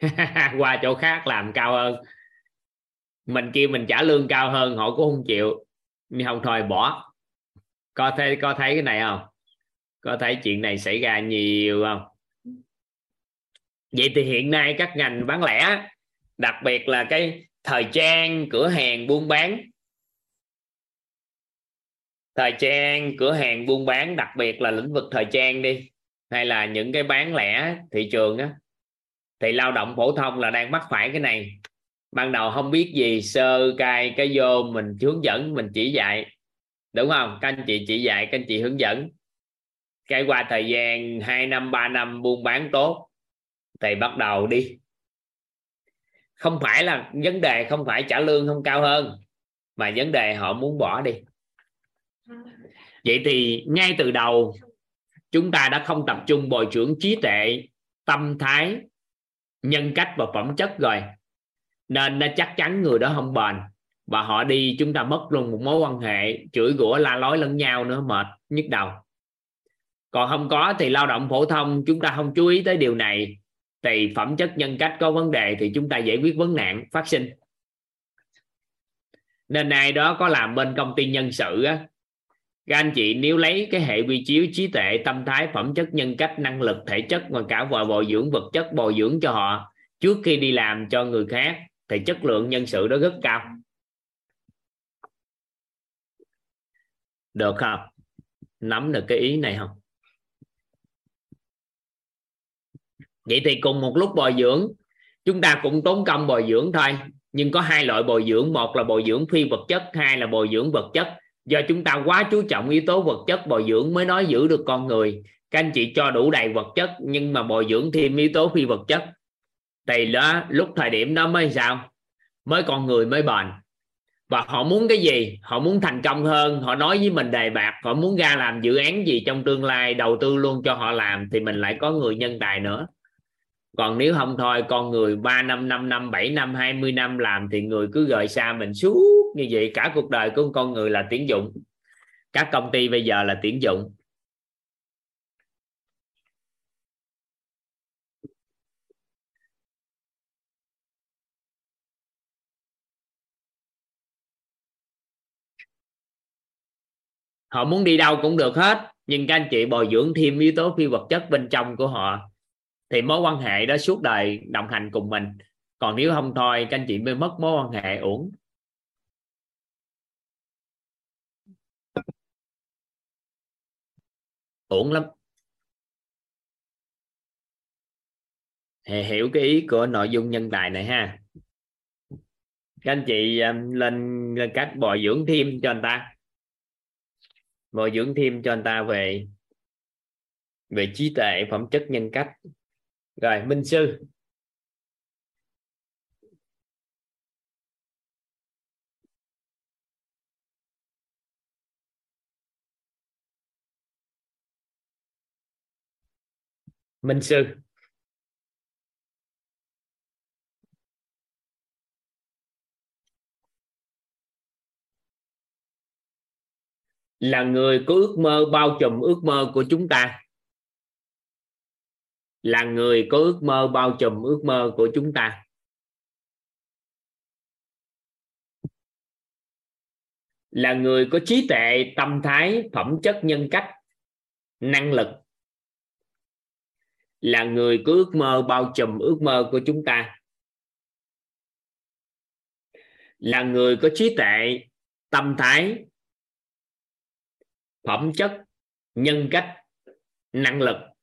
Qua chỗ khác làm cao hơn. Mình kêu mình trả lương cao hơn, họ cũng không chịu. Nhưng không thôi, bỏ. Có thấy có thấy cái này không? Có thấy chuyện này xảy ra nhiều không? Vậy thì hiện nay các ngành bán lẻ đặc biệt là cái thời trang, cửa hàng buôn bán. Thời trang, cửa hàng buôn bán, đặc biệt là lĩnh vực thời trang đi, hay là những cái bán lẻ thị trường á. Thì lao động phổ thông là đang mắc phải cái này. Ban đầu không biết gì, sơ cai cái vô, mình hướng dẫn, mình chỉ dạy. Đúng không? Các anh chị chỉ dạy, các anh chị hướng dẫn. Cái qua thời gian 2 năm 3 năm buôn bán tốt, thì bắt đầu đi không phải là vấn đề không phải trả lương không cao hơn, mà vấn đề họ muốn bỏ đi. Vậy thì ngay từ đầu, chúng ta đã không tập trung bồi dưỡng trí tuệ, tâm thái, nhân cách và phẩm chất rồi. Nên nó chắc chắn người đó không bền, và họ đi chúng ta mất luôn một mối quan hệ, chửi rủa, la lối lẫn nhau nữa, mệt nhức đầu. Còn không có thì lao động phổ thông, chúng ta không chú ý tới điều này thì phẩm chất nhân cách có vấn đề thì chúng ta giải quyết vấn nạn phát sinh. Nên ai đó có làm bên công ty nhân sự á, các anh chị nếu lấy cái hệ quy chiếu trí tuệ, tâm thái, phẩm chất, nhân cách, năng lực, thể chất và cả vợ bồi dưỡng vật chất bồi dưỡng cho họ trước khi đi làm cho người khác thì chất lượng nhân sự đó rất cao. Được không? Nắm được cái ý này không? Vậy thì cùng một lúc bồi dưỡng, chúng ta cũng tốn công bồi dưỡng thôi. Nhưng có hai loại bồi dưỡng, một là bồi dưỡng phi vật chất, hai là bồi dưỡng vật chất. Do chúng ta quá chú trọng yếu tố vật chất bồi dưỡng mới nói giữ được con người. Các anh chị cho đủ đầy vật chất, nhưng mà bồi dưỡng thêm yếu tố phi vật chất. Thì đó, lúc thời điểm đó mới sao? Mới con người mới bền. Và họ muốn cái gì? Họ muốn thành công hơn. Họ nói với mình đề bạc họ muốn ra làm dự án gì trong tương lai, đầu tư luôn cho họ làm, thì mình lại có người nhân tài nữa còn nếu không thôi, con người 3 năm 5 năm 7 năm 20 năm làm thì người cứ gợi xa mình suốt như vậy. Cả cuộc đời của con người là tuyển dụng. Các công ty bây giờ là tuyển dụng. Họ muốn đi đâu cũng được hết, nhưng các anh chị bồi dưỡng thêm yếu tố phi vật chất bên trong của họ thì mối quan hệ đó suốt đời đồng hành cùng mình. Còn nếu không thôi các anh chị mới mất mối quan hệ uổng. Uổng lắm. Hiểu cái ý của nội dung nhân tài này ha. Các anh chị um, lên, lên cách bồi dưỡng thêm cho anh ta. Bồi dưỡng thêm cho anh ta về về trí tuệ phẩm chất nhân cách rồi, minh sư. Minh sư. Là người có ước mơ bao trùm ước mơ của chúng ta là người có ước mơ bao trùm ước mơ của chúng ta. Là người có trí tuệ, tâm thái, phẩm chất, nhân cách, năng lực. Là người có ước mơ bao trùm ước mơ của chúng ta. Là người có trí tuệ, tâm thái, phẩm chất, nhân cách, năng lực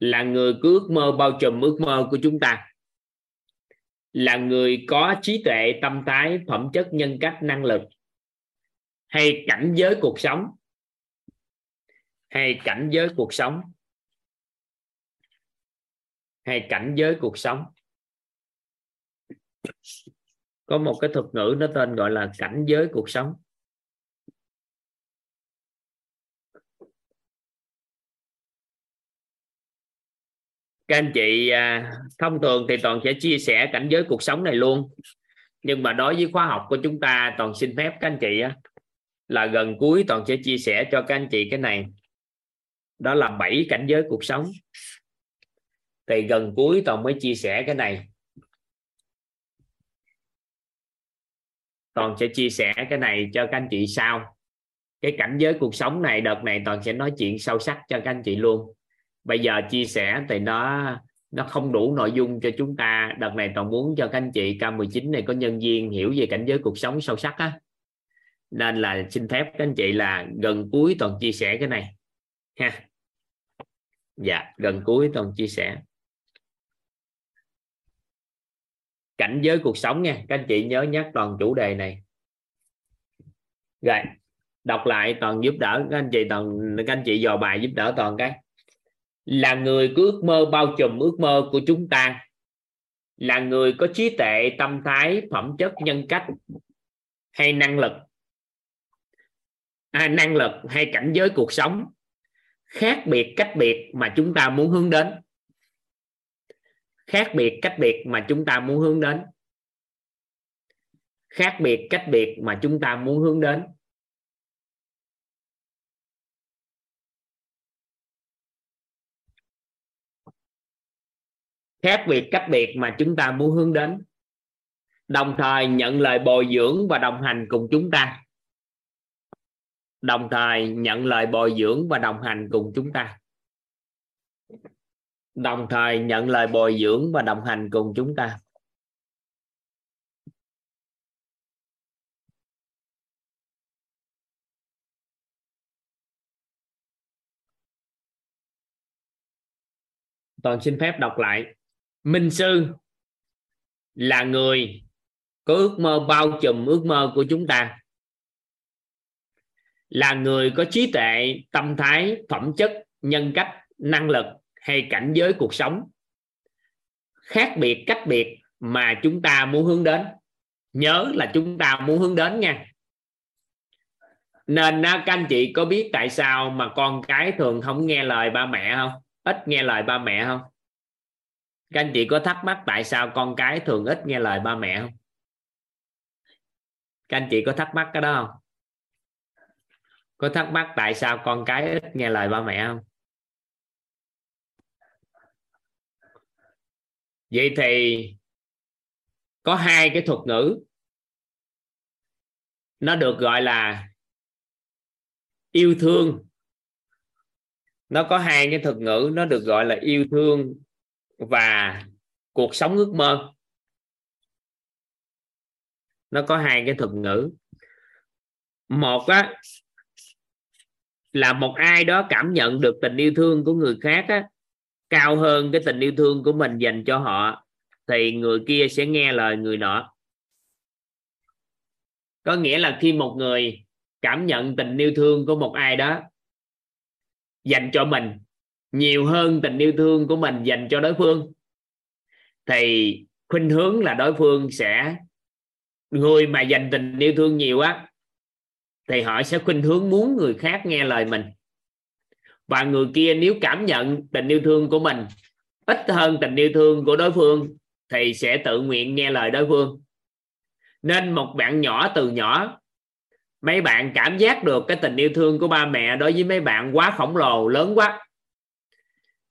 là người cứ ước mơ bao trùm ước mơ của chúng ta, là người có trí tuệ, tâm thái, phẩm chất, nhân cách, năng lực, hay cảnh giới cuộc sống, hay cảnh giới cuộc sống, hay cảnh giới cuộc sống. Có một cái thuật ngữ nó tên gọi là cảnh giới cuộc sống. Các anh chị à, thông thường thì toàn sẽ chia sẻ cảnh giới cuộc sống này luôn. Nhưng mà đối với khóa học của chúng ta, toàn xin phép các anh chị là gần cuối toàn sẽ chia sẻ cho các anh chị cái này. Đó là bảy cảnh giới cuộc sống. Thì gần cuối toàn mới chia sẻ cái này. Toàn sẽ chia sẻ cái này cho các anh chị sau. Cái cảnh giới cuộc sống này, đợt này toàn sẽ nói chuyện sâu sắc cho các anh chị luôn bây giờ chia sẻ thì nó nó không đủ nội dung cho chúng ta. Đợt này toàn muốn cho các anh chị K19 này có nhân viên hiểu về cảnh giới cuộc sống sâu sắc á. Nên là xin phép các anh chị là gần cuối toàn chia sẻ cái này, ha. Dạ gần cuối toàn chia sẻ. Cảnh giới cuộc sống nha, các anh chị nhớ nhắc toàn chủ đề này. Rồi, đọc lại toàn giúp đỡ, các anh chị toàn, các anh chị dò bài giúp đỡ toàn cái là người có ước mơ bao trùm ước mơ của chúng ta là người có trí tuệ tâm thái phẩm chất nhân cách hay năng lực à, năng lực hay cảnh giới cuộc sống khác biệt cách biệt mà chúng ta muốn hướng đến khác biệt cách biệt mà chúng ta muốn hướng đến khác biệt cách biệt mà chúng ta muốn hướng đến. Khác biệt cách biệt mà chúng ta muốn hướng đến. Đồng thời nhận lời bồi dưỡng và đồng hành cùng chúng ta. Đồng thời nhận lời bồi dưỡng và đồng hành cùng chúng ta. Đồng thời nhận lời bồi dưỡng và đồng hành cùng chúng ta. Toàn xin phép đọc lại minh sư là người có ước mơ bao trùm ước mơ của chúng ta, là người có trí tuệ, tâm thái, phẩm chất, nhân cách, năng lực hay cảnh giới cuộc sống khác biệt cách biệt mà chúng ta muốn hướng đến. Nhớ là chúng ta muốn hướng đến nha. Nên các anh chị có biết tại sao mà con cái thường không nghe lời ba mẹ không? Ít nghe lời ba mẹ không? Các anh chị có thắc mắc tại sao con cái thường ít nghe lời ba mẹ không? Các anh chị có thắc mắc cái đó không? Có thắc mắc tại sao con cái ít nghe lời ba mẹ không? Vậy thì có hai cái thuật ngữ. Nó được gọi là yêu thương. Nó có hai cái thuật ngữ, nó được gọi là yêu thương và cuộc sống ước mơ. Nó có hai cái thuật ngữ. Một á là một ai đó cảm nhận được tình yêu thương của người khác á, cao hơn cái tình yêu thương của mình dành cho họ thì người kia sẽ nghe lời người nọ. Có nghĩa là khi một người cảm nhận tình yêu thương của một ai đó dành cho mình nhiều hơn tình yêu thương của mình dành cho đối phương. Thì khuynh hướng là đối phương sẽ, người mà dành tình yêu thương nhiều á, thì họ sẽ khuynh hướng muốn người khác nghe lời mình. Và người kia nếu cảm nhận tình yêu thương của mình ít hơn tình yêu thương của đối phương thì sẽ tự nguyện nghe lời đối phương. Nên một bạn nhỏ từ nhỏ, mấy bạn cảm giác được cái tình yêu thương của ba mẹ đối với mấy bạn quá khổng lồ lớn quá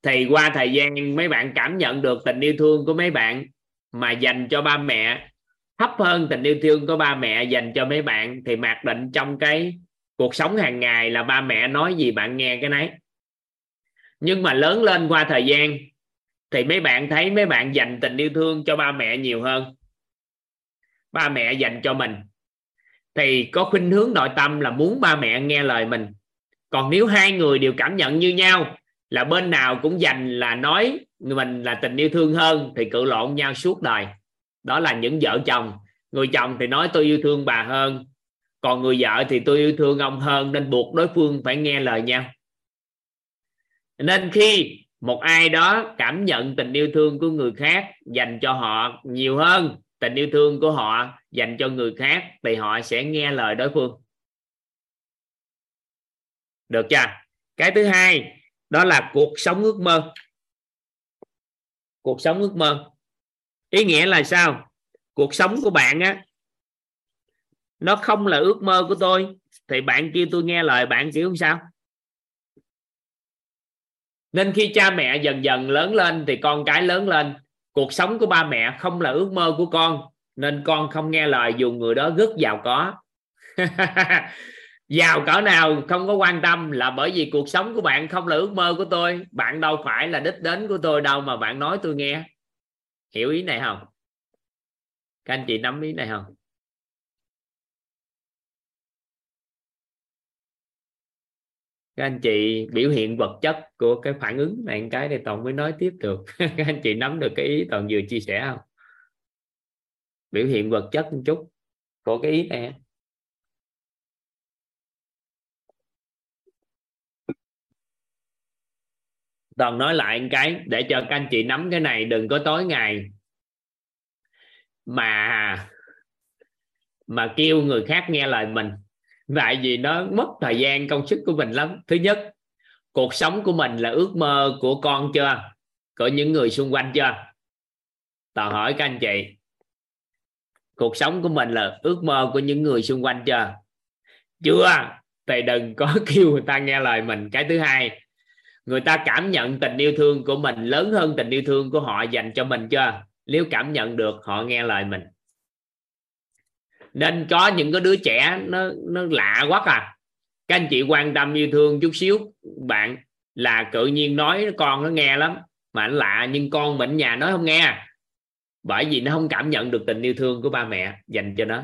thì qua thời gian mấy bạn cảm nhận được tình yêu thương của mấy bạn mà dành cho ba mẹ, thấp hơn tình yêu thương của ba mẹ dành cho mấy bạn, thì mặc định trong cái cuộc sống hàng ngày là ba mẹ nói gì bạn nghe cái nấy. Nhưng mà lớn lên qua thời gian, thì mấy bạn thấy mấy bạn dành tình yêu thương cho ba mẹ nhiều hơn. Ba mẹ dành cho mình. Thì có khuynh hướng nội tâm là muốn ba mẹ nghe lời mình. Còn nếu hai người đều cảm nhận như nhau là bên nào cũng dành là nói mình là tình yêu thương hơn thì cự lộn nhau suốt đời. Đó là những vợ chồng. Người chồng thì nói tôi yêu thương bà hơn. Còn người vợ thì tôi yêu thương ông hơn nên buộc đối phương phải nghe lời nhau. Nên khi một ai đó cảm nhận tình yêu thương của người khác dành cho họ nhiều hơn, tình yêu thương của họ dành cho người khác thì họ sẽ nghe lời đối phương. Được chưa? Cái thứ hai đó là cuộc sống ước mơ. Cuộc sống ước mơ. Ý nghĩa là sao? Cuộc sống của bạn á, nó không là ước mơ của tôi. Thì bạn kêu tôi nghe lời bạn kiểu không sao? Nên khi cha mẹ dần dần lớn lên thì con cái lớn lên, cuộc sống của ba mẹ không là ước mơ của con. Nên con không nghe lời dù người đó rất giàu có. giàu cỡ nào không có quan tâm là bởi vì cuộc sống của bạn không là ước mơ của tôi. Bạn đâu phải là đích đến của tôi đâu mà bạn nói tôi nghe. Hiểu ý này không? Các anh chị nắm ý này không? Các anh chị biểu hiện vật chất của cái phản ứng này cái này toàn mới nói tiếp được. Các anh chị nắm được cái ý toàn vừa chia sẻ không? Biểu hiện vật chất một chút của cái ý này toàn nói lại một cái, để cho các anh chị nắm cái này, đừng có tối ngày. Mà mà kêu người khác nghe lời mình. Tại vì nó mất thời gian công sức của mình lắm. Thứ nhất, cuộc sống của mình là ước mơ của con chưa? Của những người xung quanh chưa? Toàn hỏi các anh chị. Cuộc sống của mình là ước mơ của những người xung quanh chưa? Chưa, thì đừng có kêu người ta nghe lời mình. Cái thứ hai người ta cảm nhận tình yêu thương của mình lớn hơn tình yêu thương của họ dành cho mình chưa? Nếu cảm nhận được, họ nghe lời mình. Nên có những cái đứa trẻ, nó nó lạ quá à. Các anh chị quan tâm yêu thương chút xíu, bạn là tự nhiên nói con nó nghe lắm, mà nó lạ nhưng con mình nhà nói không nghe. Bởi vì nó không cảm nhận được tình yêu thương của ba mẹ dành cho nó.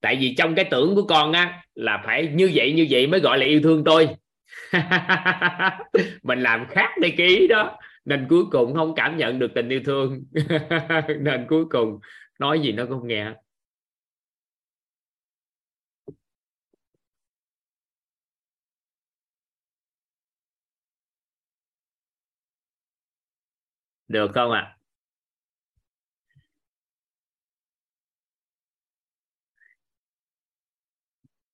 Tại vì trong cái tưởng của con á, là phải như vậy như vậy mới gọi là yêu thương tôi. mình làm khác đi ký đó. Nên cuối cùng không cảm nhận được tình yêu thương. Nên cuối cùng nói gì nó cũng không nghe. Được không ạ? À?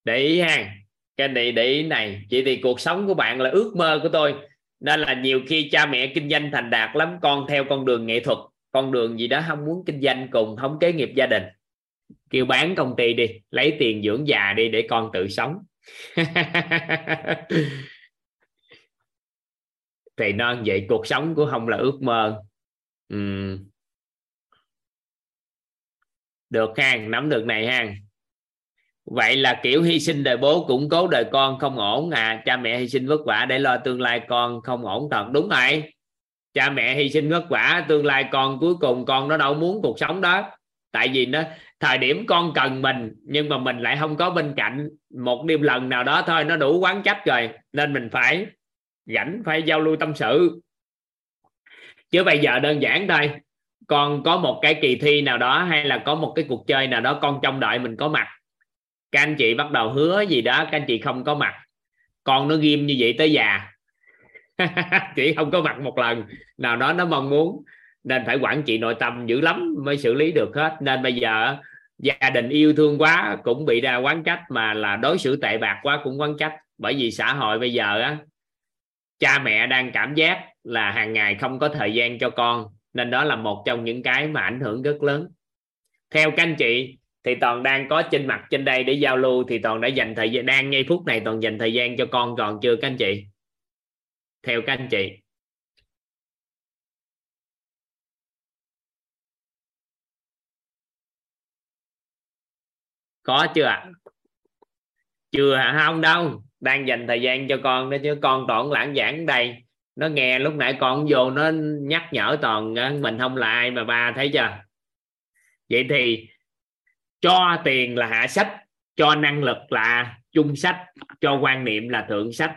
để ý ha cái này để ý này, chỉ thì cuộc sống của bạn là ước mơ của tôi, nên là nhiều khi cha mẹ kinh doanh thành đạt lắm, con theo con đường nghệ thuật, con đường gì đó không muốn kinh doanh cùng, không kế nghiệp gia đình. Kêu bán công ty đi, lấy tiền dưỡng già đi để con tự sống. Thì nó vậy, cuộc sống của không là ước mơ. Ừ. được ha, nắm được này ha vậy là kiểu hy sinh đời bố củng cố đời con không ổn à? Cha mẹ hy sinh vất vả để lo tương lai con không ổn thật, đúng rồi. Cha mẹ hy sinh vất vả, tương lai con cuối cùng con nó đâu muốn cuộc sống đó. Tại vì nó, thời điểm con cần mình, nhưng mà mình lại không có bên cạnh. Một đêm lần nào đó thôi, nó đủ quán trách rồi, nên mình phải rảnh, phải giao lưu tâm sự. Chứ bây giờ đơn giản thôi, con có một cái kỳ thi nào đó hay là có một cái cuộc chơi nào đó con trong đợi mình có mặt các anh chị bắt đầu hứa gì đó, các anh chị không có mặt. Con nó ghim như vậy tới già. Chỉ không có mặt một lần. Nào đó nó mong muốn. Nên phải quản trị nội tâm dữ lắm mới xử lý được hết. Nên bây giờ, gia đình yêu thương quá cũng bị ra quán trách, mà là đối xử tệ bạc quá cũng quán trách. Bởi vì xã hội bây giờ á, cha mẹ đang cảm giác là hàng ngày không có thời gian cho con. Nên đó là một trong những cái mà ảnh hưởng rất lớn. Theo các anh chị thì toàn đang có trên mặt trên đây để giao lưu, thì toàn đã dành thời gian, đang ngay phút này toàn dành thời gian cho con còn chưa các anh chị? Theo các anh chị. Có chưa ạ? Chưa hả? Không đâu. Đang dành thời gian cho con đó chứ, con toàn lãng giảng đây. Nó nghe lúc nãy con vô, nó nhắc nhở toàn ờ, mình không là ai mà ba, thấy chưa? Vậy thì cho tiền là hạ sách, cho năng lực là trung sách, cho quan niệm là thượng sách.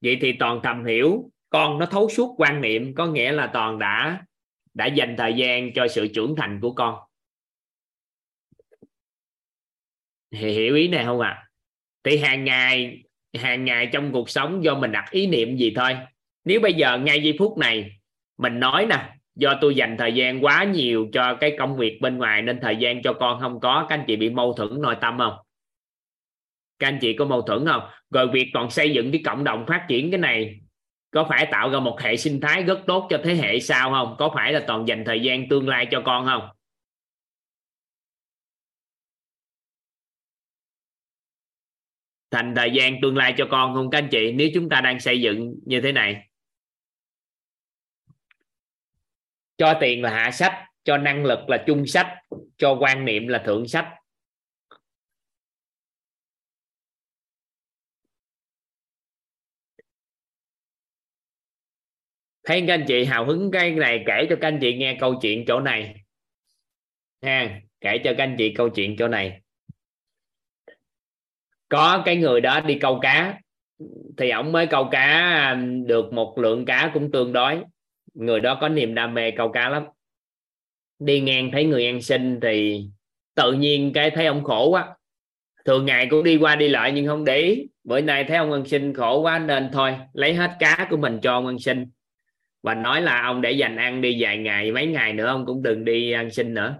Vậy thì toàn thầm hiểu, con nó thấu suốt quan niệm, có nghĩa là toàn đã đã dành thời gian cho sự trưởng thành của con. Thì hiểu ý này không ạ? À? thì hàng ngày hàng ngày trong cuộc sống do mình đặt ý niệm gì thôi. Nếu bây giờ ngay giây phút này, mình nói nè do tôi dành thời gian quá nhiều cho cái công việc bên ngoài nên thời gian cho con không có, các anh chị bị mâu thuẫn nội tâm không? Các anh chị có mâu thuẫn không? Rồi việc còn xây dựng cái cộng đồng phát triển cái này, có phải tạo ra một hệ sinh thái rất tốt cho thế hệ sau không? Có phải là toàn dành thời gian tương lai cho con không? Thành thời gian tương lai cho con không, các anh chị? Nếu chúng ta đang xây dựng như thế này cho tiền là hạ sách, cho năng lực là chung sách, cho quan niệm là thượng sách. Thấy các anh chị hào hứng cái này, kể cho các anh chị nghe câu chuyện chỗ này. Ha, kể cho các anh chị câu chuyện chỗ này. Có cái người đó đi câu cá, thì ổng mới câu cá à, được một lượng cá cũng tương đối người đó có niềm đam mê câu cá lắm. Đi ngang thấy người ăn xin thì tự nhiên cái thấy ông khổ quá. Thường ngày cũng đi qua đi lại nhưng không để ý. Bữa nay thấy ông ăn xin khổ quá nên thôi, lấy hết cá của mình cho ông ăn xin. Và nói là ông để dành ăn đi vài ngày, mấy ngày nữa ông cũng đừng đi ăn xin nữa.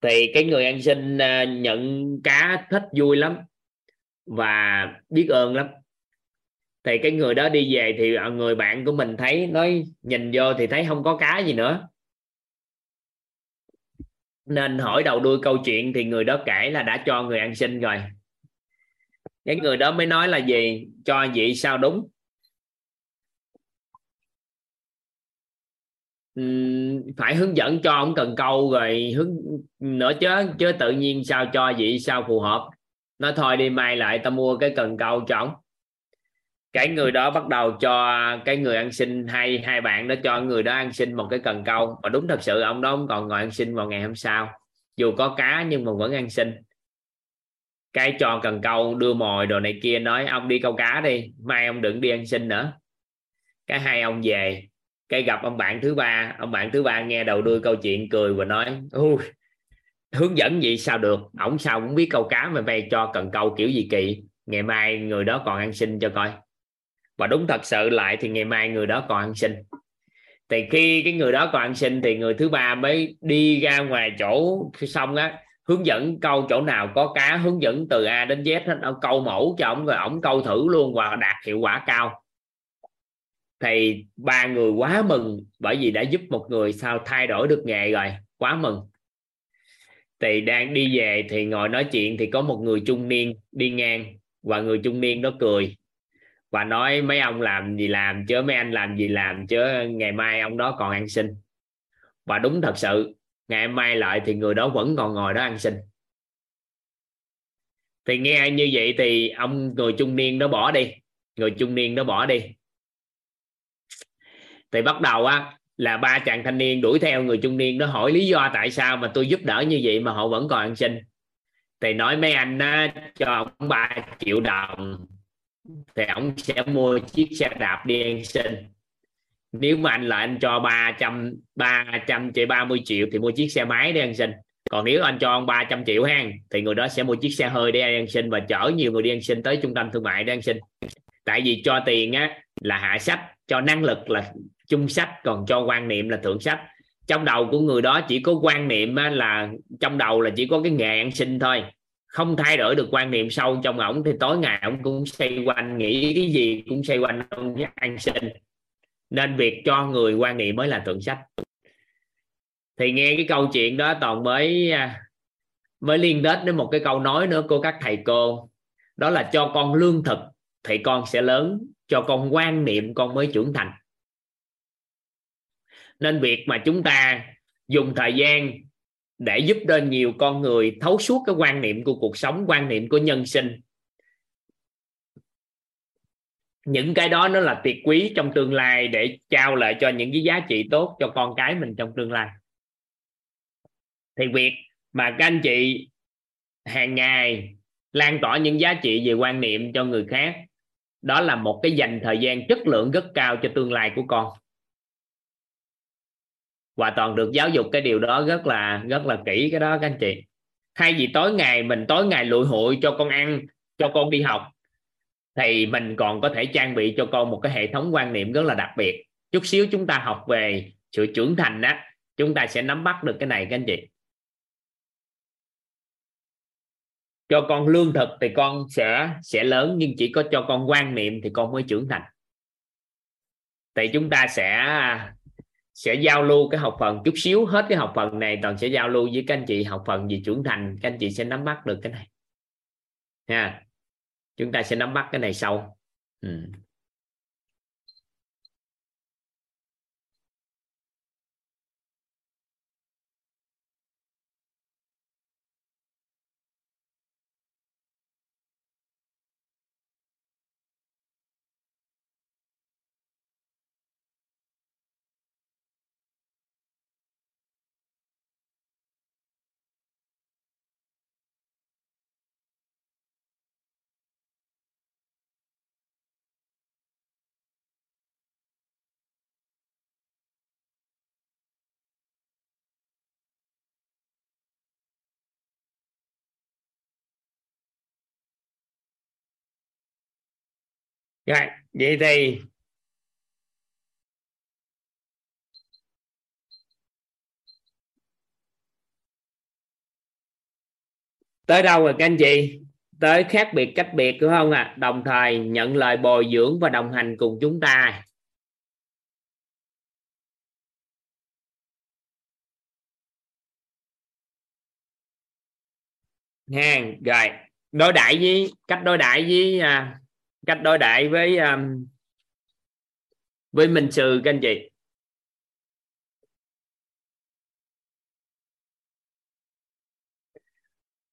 Thì cái người ăn xin à, nhận cá thích vui lắm và biết ơn lắm thì cái người đó đi về thì à, người bạn của mình thấy, nói, nhìn vô thì thấy không có cá gì nữa. Nên hỏi đầu đuôi câu chuyện thì người đó kể là đã cho người ăn xin rồi. Cái người đó mới nói là gì? Cho vậy sao đúng? Phải hướng dẫn cho ông cần câu rồi hướng, nữa chứ chứ tự nhiên sao cho vậy sao phù hợp? Nó thôi đi, mai lại tao mua cái cần câu cho ông cái người đó bắt đầu cho cái người ăn xin hay, hai bạn đó cho người đó ăn xin một cái cần câu. Và đúng thật sự ông đó không còn ngồi ăn xin vào ngày hôm sau. Dù có cá nhưng mà vẫn ăn xin. Cái cho cần câu, đưa mồi đồ này kia, nói, ông đi câu cá đi, mai ông đừng đi ăn xin nữa. Cái hai ông về, cái gặp ông bạn thứ ba. Ông bạn thứ ba nghe đầu đuôi câu chuyện, cười và nói, ui, hướng dẫn gì sao được? Ổng sao cũng biết câu cá mà về cho cần câu kiểu gì kỳ. Ngày mai người đó còn ăn xin cho coi và đúng thật sự lại thì ngày mai người đó còn ăn xin. Thì khi cái người đó còn ăn xin thì người thứ ba mới đi ra ngoài chỗ xong á, hướng dẫn câu chỗ nào có cá, hướng dẫn từ A đến Z hết. Câu mẫu cho ổng rồi ổng câu thử luôn và đạt hiệu quả cao. Thì ba người quá mừng bởi vì đã giúp một người sao thay đổi được nghề rồi. Quá mừng. Thì đang đi về thì ngồi nói chuyện thì có một người trung niên đi ngang và người trung niên đó cười và nói mấy ông làm gì làm chứ mấy anh làm gì làm chứ ngày mai ông đó còn ăn xin. Và đúng thật sự ngày mai lại thì người đó vẫn còn ngồi đó ăn xin. Thì nghe như vậy thì ông người trung niên đó bỏ đi người trung niên đó bỏ đi. Thì bắt đầu á là ba chàng thanh niên đuổi theo người trung niên đó hỏi lý do tại sao mà tôi giúp đỡ như vậy mà họ vẫn còn ăn xin. Thì nói mấy anh á, cho ông ba triệu đồng thì ông sẽ mua chiếc xe đạp đi ăn xin. Nếu mà anh là anh cho 300 300 triệu 30 triệu thì mua chiếc xe máy đi ăn xin. Còn nếu anh cho ông 300 triệu ha, thì người đó sẽ mua chiếc xe hơi đi ăn xin và chở nhiều người đi ăn xin tới trung tâm thương mại để ăn xin. Tại vì cho tiền á, là hạ sách, cho năng lực là trung sách, còn cho quan niệm là thượng sách. Trong đầu của người đó chỉ có quan niệm là, trong đầu là chỉ có cái nghề ăn xin thôi không thay đổi được quan niệm sâu trong ổng thì tối ngày ổng cũng xoay quanh, nghĩ cái gì cũng xoay quanh ông an sinh. Nên việc cho người quan niệm mới là thượng sách. Thì nghe cái câu chuyện đó toàn mới mới à, liên kết đến một cái câu nói nữa của các thầy cô. Đó là cho con lương thực thì con sẽ lớn, cho con quan niệm con mới trưởng thành. Nên việc mà chúng ta dùng thời gian để giúp cho nhiều con người thấu suốt cái quan niệm của cuộc sống, quan niệm của nhân sinh. Những cái đó nó là tuyệt quý trong tương lai để trao lại cho những cái giá trị tốt cho con cái mình trong tương lai. Thì việc mà các anh chị hàng ngày lan tỏa những giá trị về quan niệm cho người khác, đó là một cái dành thời gian chất lượng rất cao cho tương lai của con và toàn được giáo dục cái điều đó rất là rất là kỹ cái đó các anh chị. Thay vì tối ngày, mình tối ngày lụi hội cho con ăn, cho con đi học, thì mình còn có thể trang bị cho con một cái hệ thống quan niệm rất là đặc biệt. Chút xíu chúng ta học về sự trưởng thành đó chúng ta sẽ nắm bắt được cái này các anh chị. Cho con lương thực thì con sẽ sẽ lớn, nhưng chỉ có cho con quan niệm thì con mới trưởng thành. Thì chúng ta sẽ sẽ giao lưu cái học phần chút xíu, hết cái học phần này toàn sẽ giao lưu với các anh chị học phần gì trưởng thành, các anh chị sẽ nắm bắt được cái này nha chúng ta sẽ nắm bắt cái này sau ừ. Rồi vậy thì tới đâu rồi các anh chị tới khác biệt cách biệt đúng không ạ à? đồng thời nhận lời bồi dưỡng và đồng hành cùng chúng ta nghe rồi đối đại với cách đối đại với à, cách đối đại với um, với minh sư các anh chị.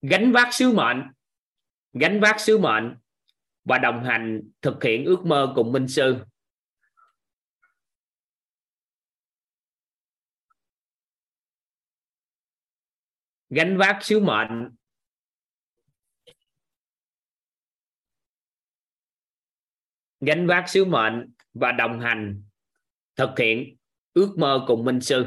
Gánh vác sứ mệnh gánh vác sứ mệnh và đồng hành thực hiện ước mơ cùng minh sư. Gánh vác sứ mệnh gánh vác sứ mệnh và đồng hành, thực hiện ước mơ cùng minh sư.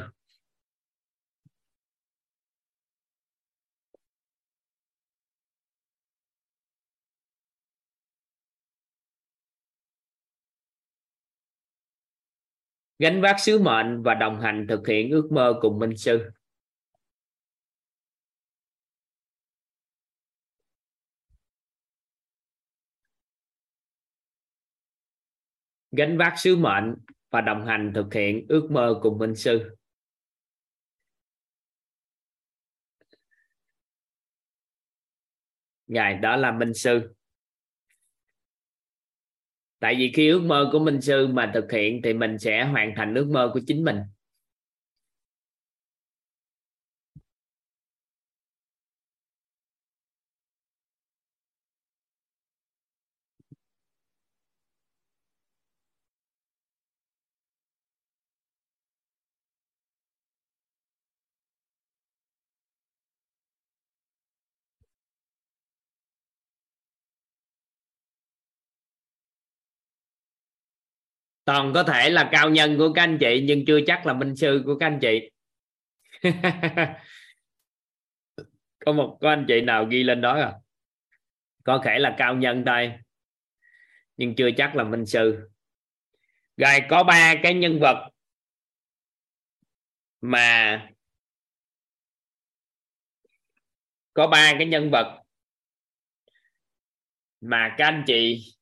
Gánh vác sứ mệnh và đồng hành thực hiện ước mơ cùng minh sư. Gánh vác sứ mệnh và đồng hành thực hiện ước mơ cùng minh sư. Ngài, đó là minh sư. Tại vì khi ước mơ của minh sư mà thực hiện thì mình sẽ hoàn thành ước mơ của chính mình. Toàn có thể là cao nhân của các anh chị, nhưng chưa chắc là minh sư của các anh chị. Có một, có anh chị nào ghi lên đó à? Có thể là cao nhân thôi, nhưng chưa chắc là minh sư. Rồi, có ba cái nhân vật mà có ba cái nhân vật mà các anh chị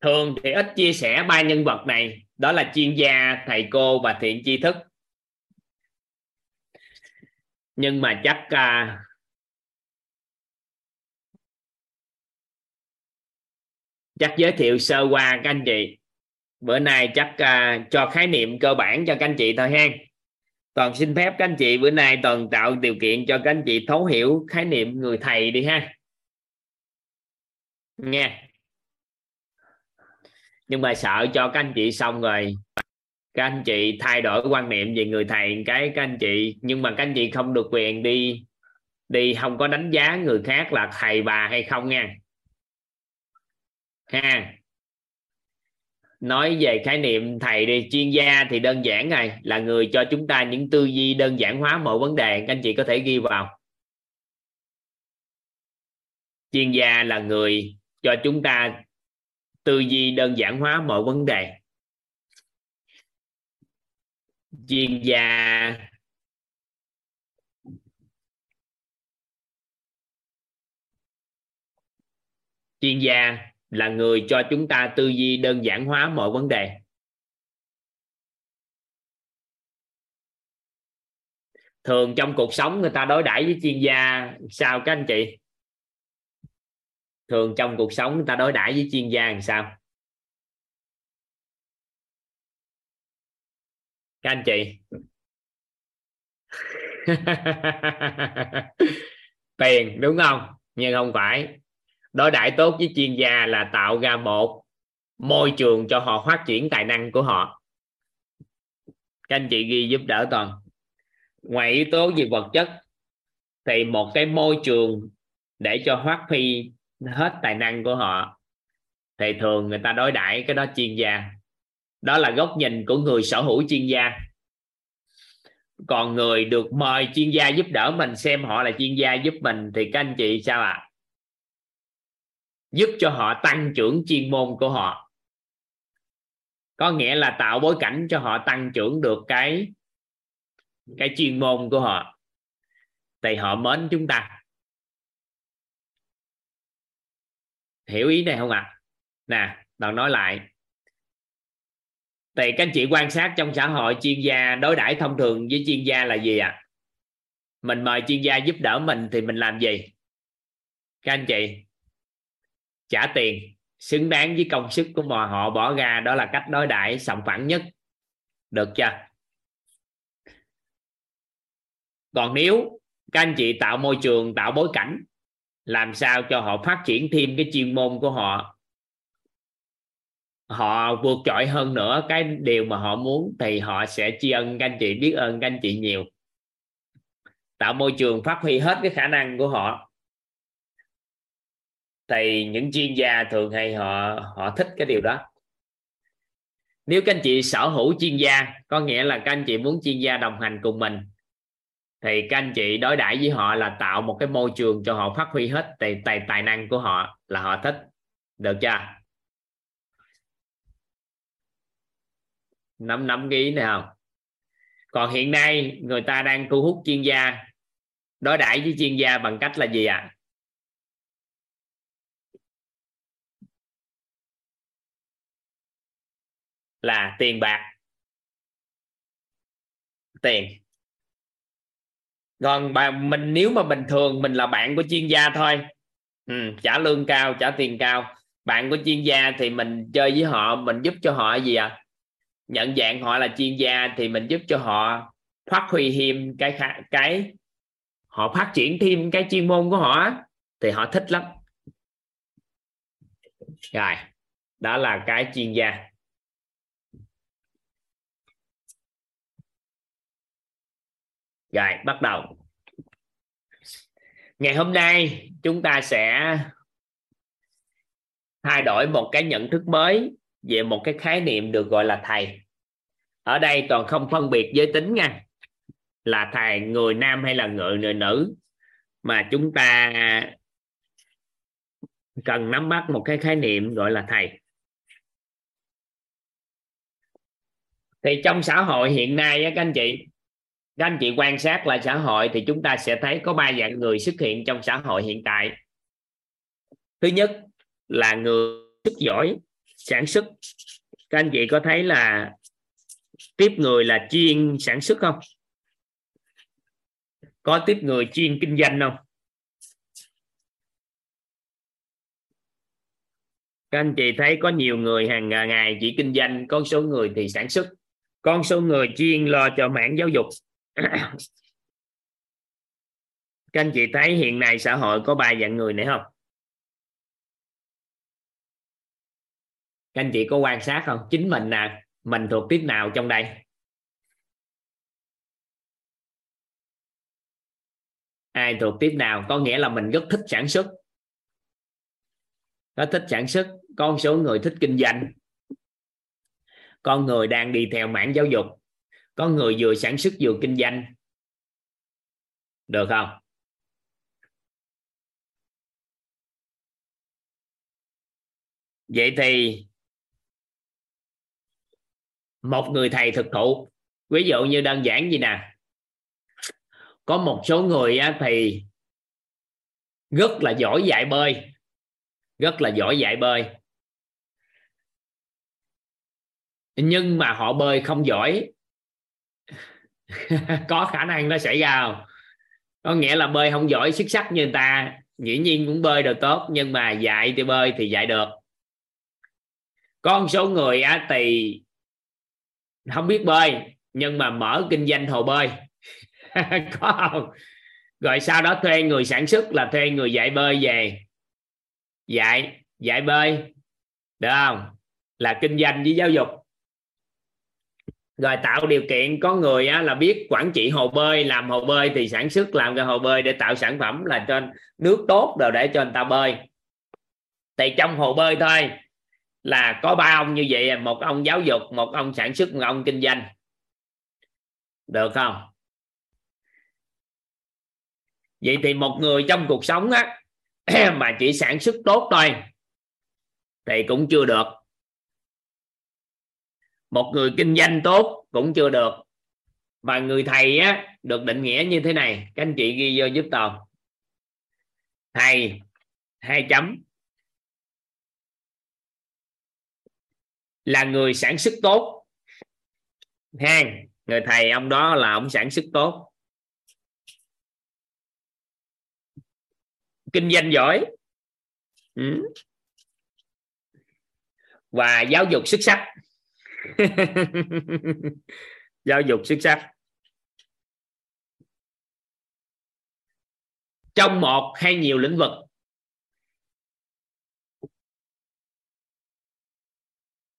thường thì ít chia sẻ ba nhân vật này. Đó là chuyên gia thầy cô và thiện tri thức. Nhưng mà chắc uh, chắc giới thiệu sơ qua các anh chị. Bữa nay chắc uh, cho khái niệm cơ bản cho các anh chị thôi ha toàn xin phép các anh chị bữa nay toàn tạo điều kiện cho các anh chị thấu hiểu khái niệm người thầy đi ha. Nghe nhưng mà sợ cho các anh chị xong rồi. Các anh chị thay đổi quan niệm về người thầy cái, các anh chị. Nhưng mà các anh chị không được quyền đi đi không có đánh giá người khác là thầy bà hay không nha. Ha. Nói về khái niệm thầy đi, chuyên gia thì đơn giản này là người cho chúng ta những tư duy đơn giản hóa mọi vấn đề. Các anh chị có thể ghi vào. Chuyên gia là người cho chúng ta tư duy đơn giản hóa mọi vấn đề. Chuyên gia chuyên gia là người cho chúng ta tư duy đơn giản hóa mọi vấn đề. Thường trong cuộc sống người ta đối đãi với chuyên gia sao các anh chị? Thường trong cuộc sống người ta đối đãi với chuyên gia làm sao? Các anh chị. Tiền, đúng không? Nhưng không phải. Đối đãi tốt với chuyên gia là tạo ra một môi trường cho họ phát triển tài năng của họ. Các anh chị ghi giúp đỡ toàn ngoài yếu tố về vật chất, thì một cái môi trường để cho phát huy hết tài năng của họ. Thì thường người ta đối đãi cái đó chuyên gia. Đó là góc nhìn của người sở hữu chuyên gia. Còn người được mời chuyên gia giúp đỡ mình, xem họ là chuyên gia giúp mình, thì các anh chị sao ạ? À? giúp cho họ tăng trưởng chuyên môn của họ. Có nghĩa là tạo bối cảnh cho họ tăng trưởng được cái cái chuyên môn của họ. Thì họ mến chúng ta. Hiểu ý này không ạ à? nè, bạn nói lại thì các anh chị quan sát trong xã hội, chuyên gia đối đãi thông thường với chuyên gia là gì ạ à? mình mời chuyên gia giúp đỡ mình thì mình làm gì các anh chị, trả tiền, xứng đáng với công sức của mọi họ bỏ ra, đó là cách đối đãi sòng phẳng nhất được chưa còn nếu các anh chị tạo môi trường, tạo bối cảnh làm sao cho họ phát triển thêm cái chuyên môn của họ? Họ vượt trội hơn nữa. Cái điều mà họ muốn thì họ sẽ tri ân các anh chị, biết ơn các anh chị nhiều. Tạo môi trường phát huy hết cái khả năng của họ. Thì những chuyên gia thường hay họ họ thích cái điều đó. Nếu các anh chị sở hữu chuyên gia, có nghĩa là các anh chị muốn chuyên gia đồng hành cùng mình thì các anh chị đối đãi với họ là tạo một cái môi trường cho họ phát huy hết tài tài tài năng của họ là họ thích. Được chưa? Nắm nắm cái ý này không? Còn hiện nay người ta đang thu hút chuyên gia. Đối đãi với chuyên gia bằng cách là gì ạ? À? là tiền bạc. Tiền còn bà mình nếu mà bình thường mình là bạn của chuyên gia thôi. Ừ, trả lương cao trả tiền cao. Bạn của chuyên gia thì mình chơi với họ mình giúp cho họ gì à nhận dạng họ là chuyên gia thì mình giúp cho họ phát huy thêm cái cái họ phát triển thêm cái chuyên môn của họ thì họ thích lắm. Rồi đó là cái chuyên gia. Rồi, bắt đầu. Ngày hôm nay, chúng ta sẽ thay đổi một cái nhận thức mới về một cái khái niệm được gọi là thầy. Ở đây toàn không phân biệt giới tính nha. Là thầy người nam hay là người người nữ mà chúng ta cần nắm bắt một cái khái niệm gọi là thầy. Thì trong xã hội hiện nay các anh chị các anh chị quan sát lại xã hội thì chúng ta sẽ thấy có ba dạng người xuất hiện trong xã hội hiện tại. Thứ nhất là người sức giỏi, sản xuất. Các anh chị có thấy là tiếp người là chuyên sản xuất không? Có tiếp người chuyên kinh doanh không? Các anh chị thấy có nhiều người hàng ngày chỉ kinh doanh, có số người thì sản xuất. Con số người chuyên lo cho mảng giáo dục các anh chị thấy hiện nay xã hội có ba dạng người này không? Các anh chị có quan sát không? Chính mình nè, mình thuộc tiếp nào trong đây? Ai thuộc tiếp nào? Có nghĩa là mình rất thích sản xuất. Có thích sản xuất con số người thích kinh doanh. Con người đang đi theo mảng giáo dục có người vừa sản xuất vừa kinh doanh. Được không? Vậy thì một người thầy thực thụ, ví dụ như đơn giản gì nè. Có một số người thì rất là giỏi dạy bơi, rất là giỏi dạy bơi. Nhưng mà họ bơi không giỏi có khả năng nó xảy ra không có nghĩa là bơi không giỏi xuất sắc như người ta. Dĩ nhiên cũng bơi được tốt, nhưng mà dạy thì bơi thì dạy được. Có một số người á, thì không biết bơi, nhưng mà mở kinh doanh hồ bơi. Có không? Rồi sau đó thuê người sản xuất là thuê người dạy bơi về. Dạy dạy bơi. Được không? Là kinh doanh với giáo dục rồi tạo điều kiện có người á, là biết quản trị hồ bơi làm hồ bơi thì sản xuất làm cái hồ bơi để tạo sản phẩm là cho nước tốt rồi để cho người ta bơi. Thì trong hồ bơi thôi là có ba ông như vậy một ông giáo dục một ông sản xuất một ông kinh doanh. Được không? Vậy thì một người trong cuộc sống á mà chỉ sản xuất tốt thôi thì cũng chưa được một người kinh doanh tốt cũng chưa được. Và người thầy á, được định nghĩa như thế này. Các anh chị ghi vô giúp toàn thầy, hai chấm. Là người sản xuất tốt. Ha người thầy ông đó là ông sản xuất tốt. Kinh doanh giỏi. Ừ. và giáo dục xuất sắc. giáo dục xuất sắc. Trong một hay nhiều lĩnh vực?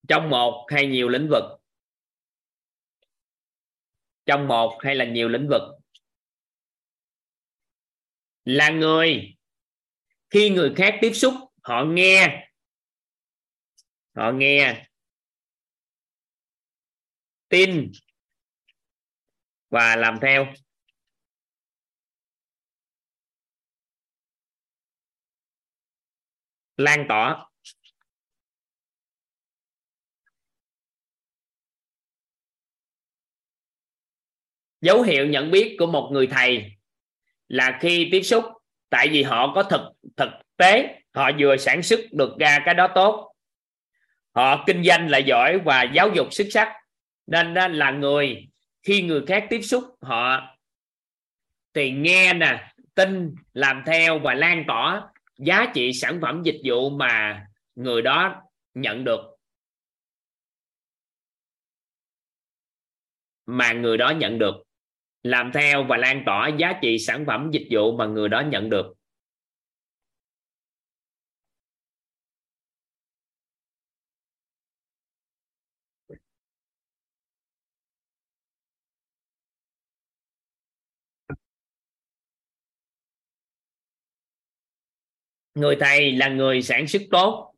Trong một hay nhiều lĩnh vực? Trong một hay là nhiều lĩnh vực? Là người. Khi người khác tiếp xúc, họ nghe. Họ nghe tin và làm theo. Lan tỏa. Dấu hiệu nhận biết của một người thầy là khi tiếp xúc, tại vì họ có thực thực tế, họ vừa sản xuất được ra cái đó tốt. Họ kinh doanh là giỏi và giáo dục xuất sắc nên là người, khi người khác tiếp xúc, họ thì nghe nè, tin, làm theo và lan tỏa giá trị sản phẩm, dịch vụ mà người đó nhận được. Mà người đó nhận được. Làm theo và lan tỏa giá trị sản phẩm, dịch vụ mà người đó nhận được. Người thầy là người sản xuất tốt.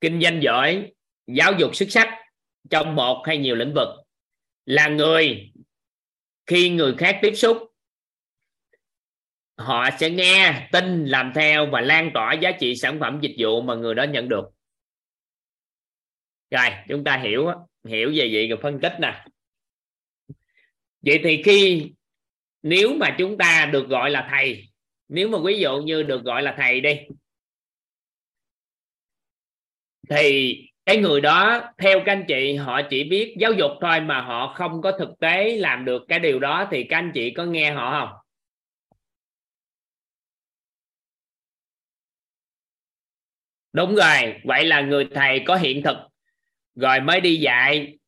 Kinh doanh giỏi, giáo dục xuất sắc trong một hay nhiều lĩnh vực. Là người khi người khác tiếp xúc, họ sẽ nghe, tin, làm theo và lan tỏa giá trị sản phẩm, dịch vụ mà người đó nhận được. Rồi, chúng ta hiểu hiểu về vậy rồi phân tích nè. Vậy thì khi, nếu mà chúng ta được gọi là thầy nếu mà ví dụ như được gọi là thầy đi, thì cái người đó theo các anh chị, họ chỉ biết giáo dục thôi mà họ không có thực tế làm được cái điều đó, thì các anh chị có nghe họ không? Đúng rồi, vậy là người thầy có hiện thực. Rồi mới đi dạy,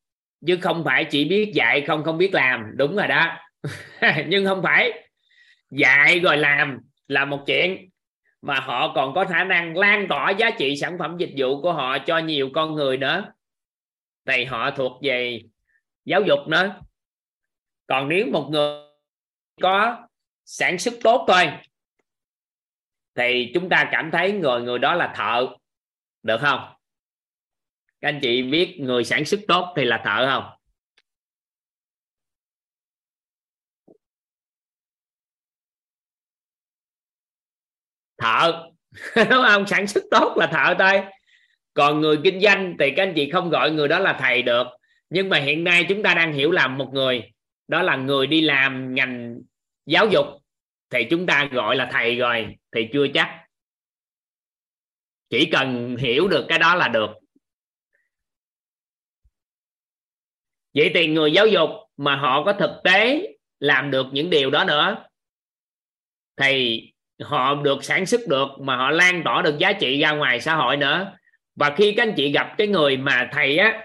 chứ không phải chỉ biết dạy, không không biết làm. Đúng rồi đó. Nhưng không phải. Dạy rồi làm là một chuyện mà họ còn có khả năng lan tỏa giá trị sản phẩm dịch vụ của họ cho nhiều con người nữa. Thì họ thuộc về giáo dục nữa. Còn nếu một người có sản xuất tốt thôi, thì chúng ta cảm thấy người người đó là thợ, được không? Các anh chị biết người sản xuất tốt thì là thợ không? Thợ đúng không? Sản xuất tốt là thợ thôi. Còn người kinh doanh thì các anh chị không gọi người đó là thầy được. Nhưng mà hiện nay chúng ta đang hiểu làm một người. Đó là người đi làm ngành giáo dục. Thì chúng ta gọi là thầy rồi. Thì chưa chắc. Chỉ cần hiểu được cái đó là được. Vậy thì người giáo dục mà họ có thực tế làm được những điều đó nữa, thì họ được sản xuất được, mà họ lan tỏa được giá trị ra ngoài xã hội nữa. Và khi các anh chị gặp cái người mà thầy á,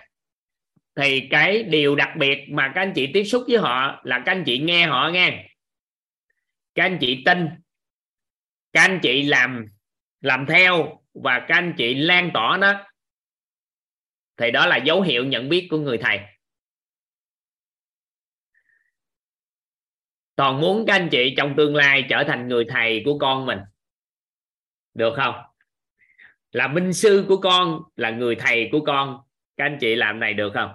thì cái điều đặc biệt mà các anh chị tiếp xúc với họ là các anh chị nghe họ nghe. Các anh chị tin. Các anh chị làm làm theo và các anh chị lan tỏa nó. Thì đó là dấu hiệu nhận biết của người thầy. Toàn muốn các anh chị trong tương lai trở thành người thầy của con mình, được không? Là minh sư của con, là người thầy của con, các anh chị làm này được không?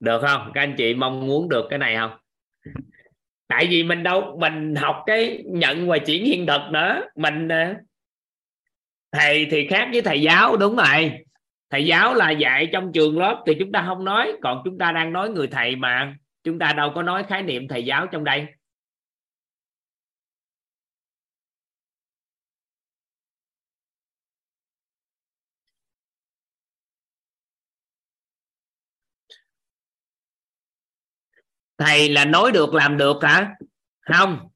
Được không? Các anh chị mong muốn được cái này không? Tại vì mình đâu, mình học cái nhận và chuyển hiện thực nữa. Mình à, thầy thì khác với thầy giáo, đúng rồi thầy giáo là dạy trong trường lớp thì chúng ta không nói, còn chúng ta đang nói người thầy mà. Chúng ta đâu có nói khái niệm thầy giáo trong đây. Thầy là nói được, làm được hả? Không.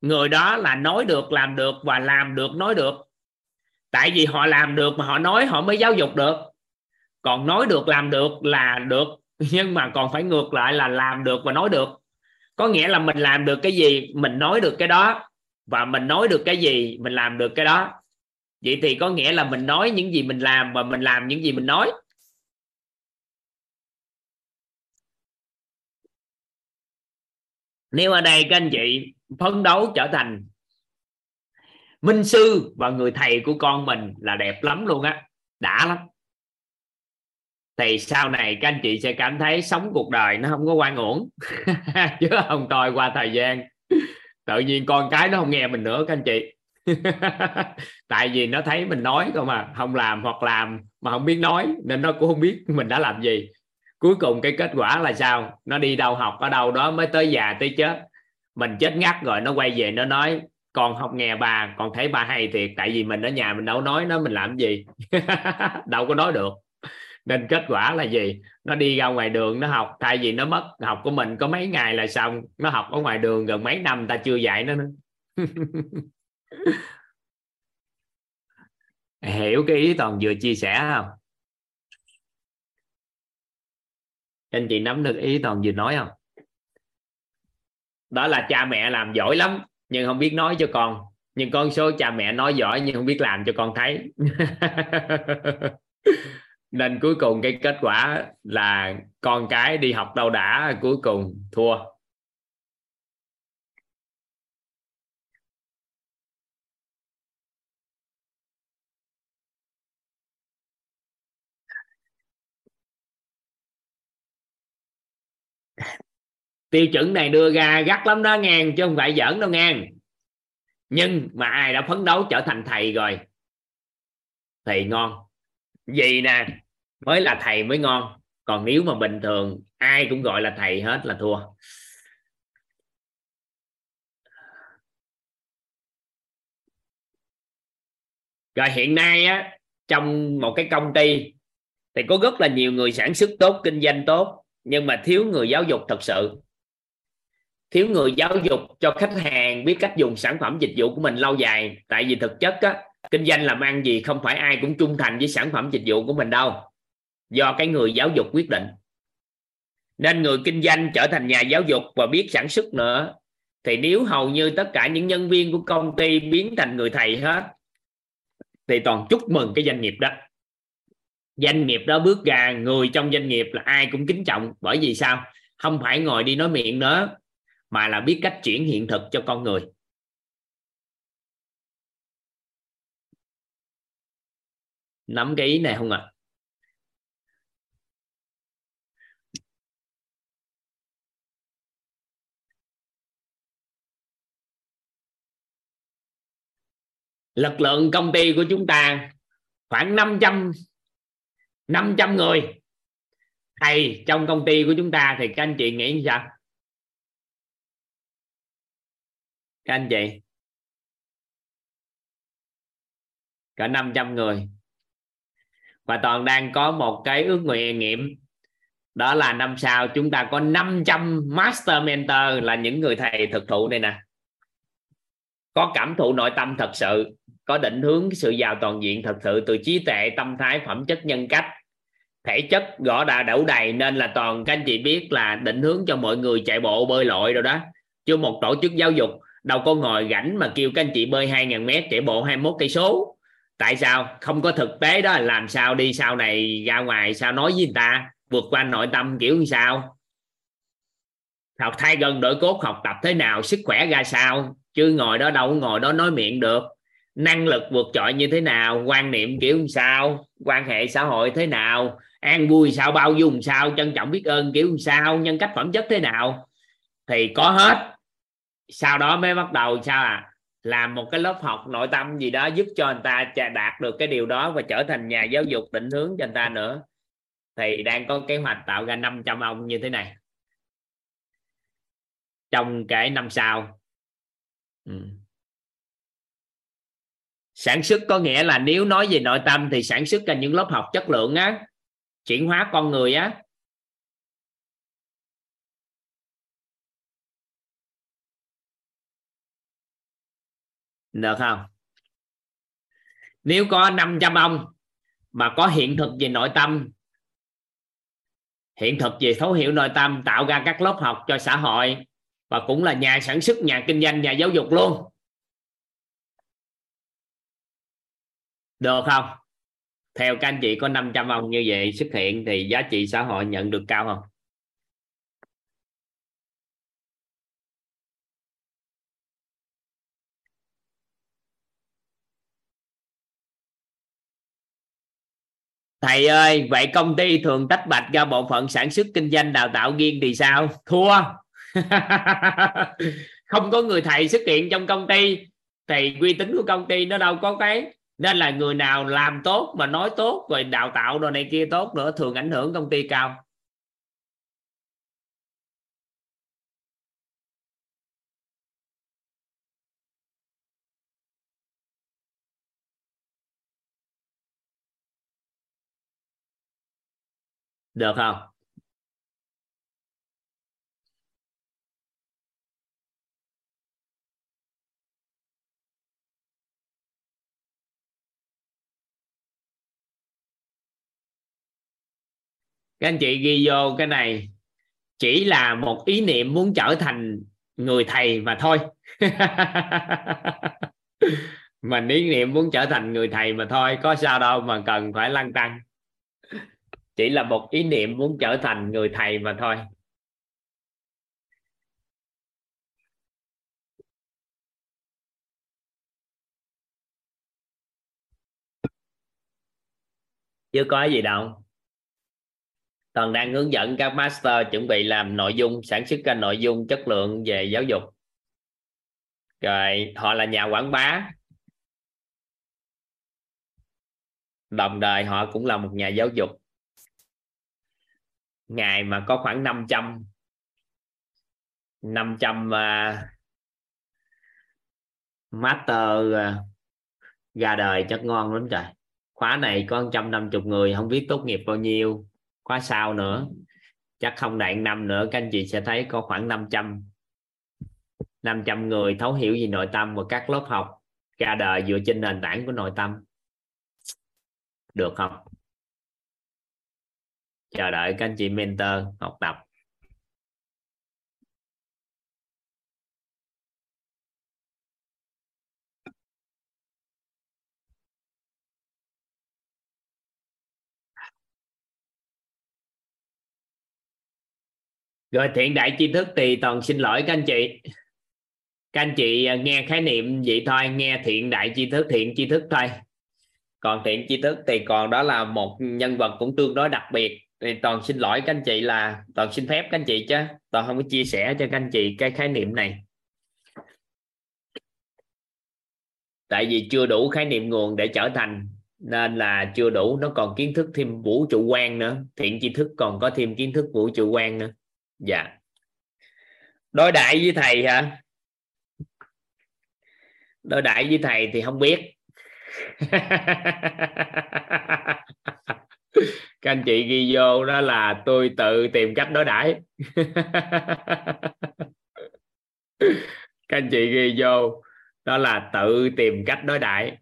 Người đó là nói được, làm được và làm được, nói được tại vì họ làm được mà họ nói họ mới giáo dục được. Còn nói được làm được là được, nhưng mà còn phải ngược lại là làm được và nói được. Có nghĩa là mình làm được cái gì, mình nói được cái đó. Và mình nói được cái gì, mình làm được cái đó. Vậy thì có nghĩa là mình nói những gì mình làm và mình làm những gì mình nói. Nếu ở đây các anh chị phấn đấu trở thành minh sư và người thầy của con mình là đẹp lắm luôn á, đã lắm. Thì sau này các anh chị sẽ cảm thấy sống cuộc đời nó không có quan uổng, chứ không tôi qua thời gian, tự nhiên con cái nó không nghe mình nữa các anh chị. Tại vì nó thấy mình nói không mà, không làm hoặc làm mà không biết nói, nên nó cũng không biết mình đã làm gì. Cuối cùng cái kết quả là sao? Nó đi đâu học ở đâu đó mới tới già tới chết. Mình chết ngắt rồi, nó quay về nó nói con học nghe bà con thấy ba hay thiệt, tại vì mình ở nhà mình đâu nói nó mình làm gì. Đâu có nói được. Nên kết quả là gì? Nó đi ra ngoài đường nó học, thay vì nó mất học của mình có mấy ngày là xong, nó học ở ngoài đường gần mấy năm, ta chưa dạy nó nữa. Hiểu cái ý toàn vừa chia sẻ không? Anh chị nắm được ý toàn vừa nói không? Đó là cha mẹ làm giỏi lắm nhưng không biết nói cho con. Nhưng con số cha mẹ nói giỏi nhưng không biết làm cho con thấy. Nên cuối cùng cái kết quả là con cái đi học đâu đã, cuối cùng thua. Tiêu chuẩn này đưa ra gắt lắm đó ngang, chứ không phải giỡn đâu ngang. Nhưng mà ai đã phấn đấu trở thành thầy rồi? Thì ngon. Gì nè? Mới là thầy mới ngon. Còn nếu mà bình thường, ai cũng gọi là thầy hết là thua. Rồi hiện nay á, trong một cái công ty, thì có rất là nhiều người sản xuất tốt, kinh doanh tốt, nhưng mà thiếu người giáo dục thật sự thiếu người giáo dục cho khách hàng biết cách dùng sản phẩm dịch vụ của mình lâu dài. Tại vì thực chất á, kinh doanh làm ăn gì không phải ai cũng trung thành với sản phẩm dịch vụ của mình đâu. Do cái người giáo dục quyết định. Nên người kinh doanh trở thành nhà giáo dục và biết sản xuất nữa. Thì nếu hầu như tất cả những nhân viên của công ty biến thành người thầy hết thì toàn chúc mừng cái doanh nghiệp đó. Doanh nghiệp đó bước ra người trong doanh nghiệp là ai cũng kính trọng. Bởi vì sao? Không phải ngồi đi nói miệng nữa mà là biết cách chuyển hiện thực cho con người. Nắm cái ý này không ạ? À? lực lượng công ty của chúng ta khoảng 500 500 người. Thầy, trong công ty của chúng ta thì các anh chị nghĩ sao? Các anh chị cả 500 người. Và toàn đang có một cái ước nguyện nghiệm đó là năm sau chúng ta có 500 master mentor là những người thầy thực thụ đây nè. Có cảm thụ nội tâm thật sự, có định hướng sự giàu toàn diện thật sự từ trí tuệ, tâm thái, phẩm chất, nhân cách. Thể chất gõ đã đủ đầy nên là toàn các anh chị biết là định hướng cho mọi người chạy bộ bơi lội rồi đó. Chứ một tổ chức giáo dục đâu có ngồi rảnh mà kêu các anh chị bơi 2.000 mét chạy bộ 21 cây số. Tại sao? Không có thực tế đó, làm sao đi sau này ra ngoài sao nói với người ta? Vượt qua nội tâm kiểu như sao? Học thay gần đổi cốt, học tập thế nào, sức khỏe ra sao? Chứ ngồi đó đâu ngồi đó nói miệng được. Năng lực vượt trội như thế nào? Quan niệm kiểu như sao? Quan hệ xã hội thế nào? An vui sao? Bao dung sao? Trân trọng biết ơn kiểu như sao? Nhân cách phẩm chất thế nào? Thì có hết sau đó mới bắt đầu sao à? Làm một cái lớp học nội tâm gì đó giúp cho người ta đạt được cái điều đó và trở thành nhà giáo dục định hướng cho người ta nữa. Thì đang có kế hoạch tạo ra 500 ông như thế này. Trong cái năm sau. Ừ. sản xuất có nghĩa là nếu nói về nội tâm thì sản xuất ra những lớp học chất lượng á, chuyển hóa con người á được không? Nếu có 500 ông mà có hiện thực về nội tâm, hiện thực về thấu hiểu nội tâm, tạo ra các lớp học cho xã hội và cũng là nhà sản xuất, nhà kinh doanh, nhà giáo dục luôn. Được không? Theo các anh chị có 500 ông như vậy xuất hiện thì giá trị xã hội nhận được cao không? Thầy ơi, vậy công ty thường tách bạch ra bộ phận sản xuất kinh doanh đào tạo riêng thì sao? Thua. Không có người thầy xuất hiện trong công ty. Thì uy tín của công ty nó đâu có cái. Nên là người nào làm tốt mà nói tốt, rồi đào tạo đồ này kia tốt nữa, thường ảnh hưởng công ty cao. Được không? Các anh chị ghi vô cái này. Chỉ là một ý niệm muốn trở thành người thầy mà thôi. Mình ý niệm muốn trở thành người thầy mà thôi, có sao đâu mà cần phải lăn tăng chỉ là một ý niệm muốn trở thành người thầy mà thôi. Chưa có gì đâu. Toàn đang hướng dẫn các master chuẩn bị làm nội dung, sản xuất ra nội dung chất lượng về giáo dục. Rồi, họ là nhà quảng bá. Đồng thời họ cũng là một nhà giáo dục ngày mà có khoảng 500 500 uh, master uh, ra đời chắc ngon lắm trời. Khóa này có 150 người không biết tốt nghiệp bao nhiêu. Khóa sau nữa chắc không đạn năm nữa các anh chị sẽ thấy có khoảng 500 500 người thấu hiểu gì nội tâm và các lớp học ra đời dựa trên nền tảng của nội tâm. Được không? Chờ đợi các anh chị mentor học tập. Rồi thiện đại tri thức thì toàn xin lỗi các anh chị. Các anh chị à, nghe khái niệm vậy thôi, nghe thiện đại tri thức, thiện tri thức thôi. Còn thiện tri thức thì còn đó là một nhân vật cũng tương đối đặc biệt thì toàn xin lỗi các anh chị là, toàn xin phép các anh chị chứ. Toàn không có chia sẻ cho các anh chị cái khái niệm này. Tại vì chưa đủ khái niệm nguồn để trở thành, nên là chưa đủ, nó còn kiến thức thêm vũ trụ quan nữa. Thiện tri thức còn có thêm kiến thức vũ trụ quan nữa. Dạ. Đối đại với thầy hả? Đối đại với thầy thì không biết. các anh chị ghi vô đó là tôi tự tìm cách đối đãi. Các anh chị ghi vô đó là tự tìm cách đối đãi.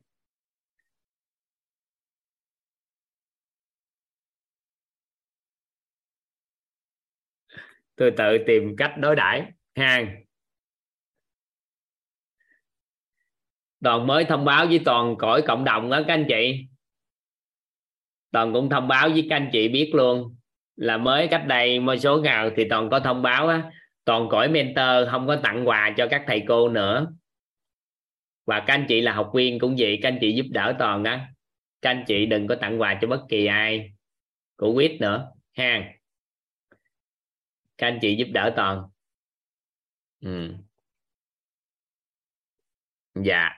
Tôi tự tìm cách đối đãi. Hàng toàn mới thông báo với toàn cõi cộng đồng đó các anh chị toàn cũng thông báo với các anh chị biết luôn là mới cách đây một số ngày thì toàn có thông báo á, toàn cõi mentor không có tặng quà cho các thầy cô nữa. Và các anh chị là học viên cũng vậy, các anh chị giúp đỡ toàn á. Các anh chị đừng có tặng quà cho bất kỳ ai, của quýt nữa, ha. Các anh chị giúp đỡ toàn. Ừ. dạ.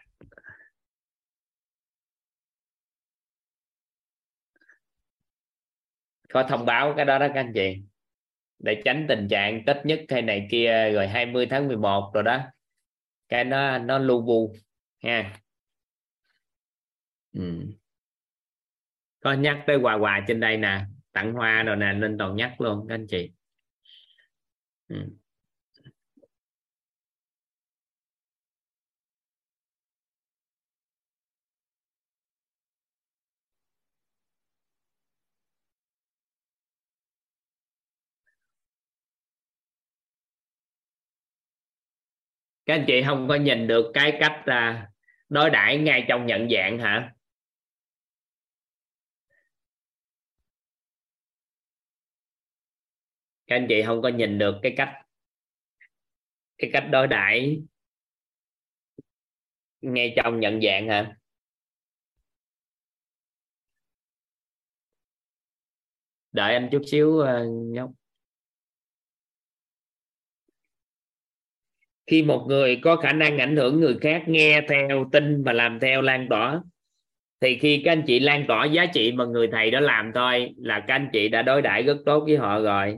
Có thông báo cái đó đó các anh chị. Để tránh tình trạng tết nhất hay này kia rồi 20 tháng 11 rồi đó. Cái nó nó lu bu, ha. Ừ. có nhắc tới quà quà trên đây nè. Tặng hoa rồi nè nên toàn nhắc luôn các anh chị. Ừ. các anh chị không có nhìn được cái cách là đối đãi ngay trong nhận dạng hả? Các anh chị không có nhìn được cái cách cái cách đối đãi ngay trong nhận dạng hả? Đợi anh chút xíu à, nhóc. Khi một người có khả năng ảnh hưởng người khác nghe theo, tin và làm theo lan tỏa, thì khi các anh chị lan tỏa giá trị mà người thầy đó làm thôi là các anh chị đã đối đãi rất tốt với họ rồi.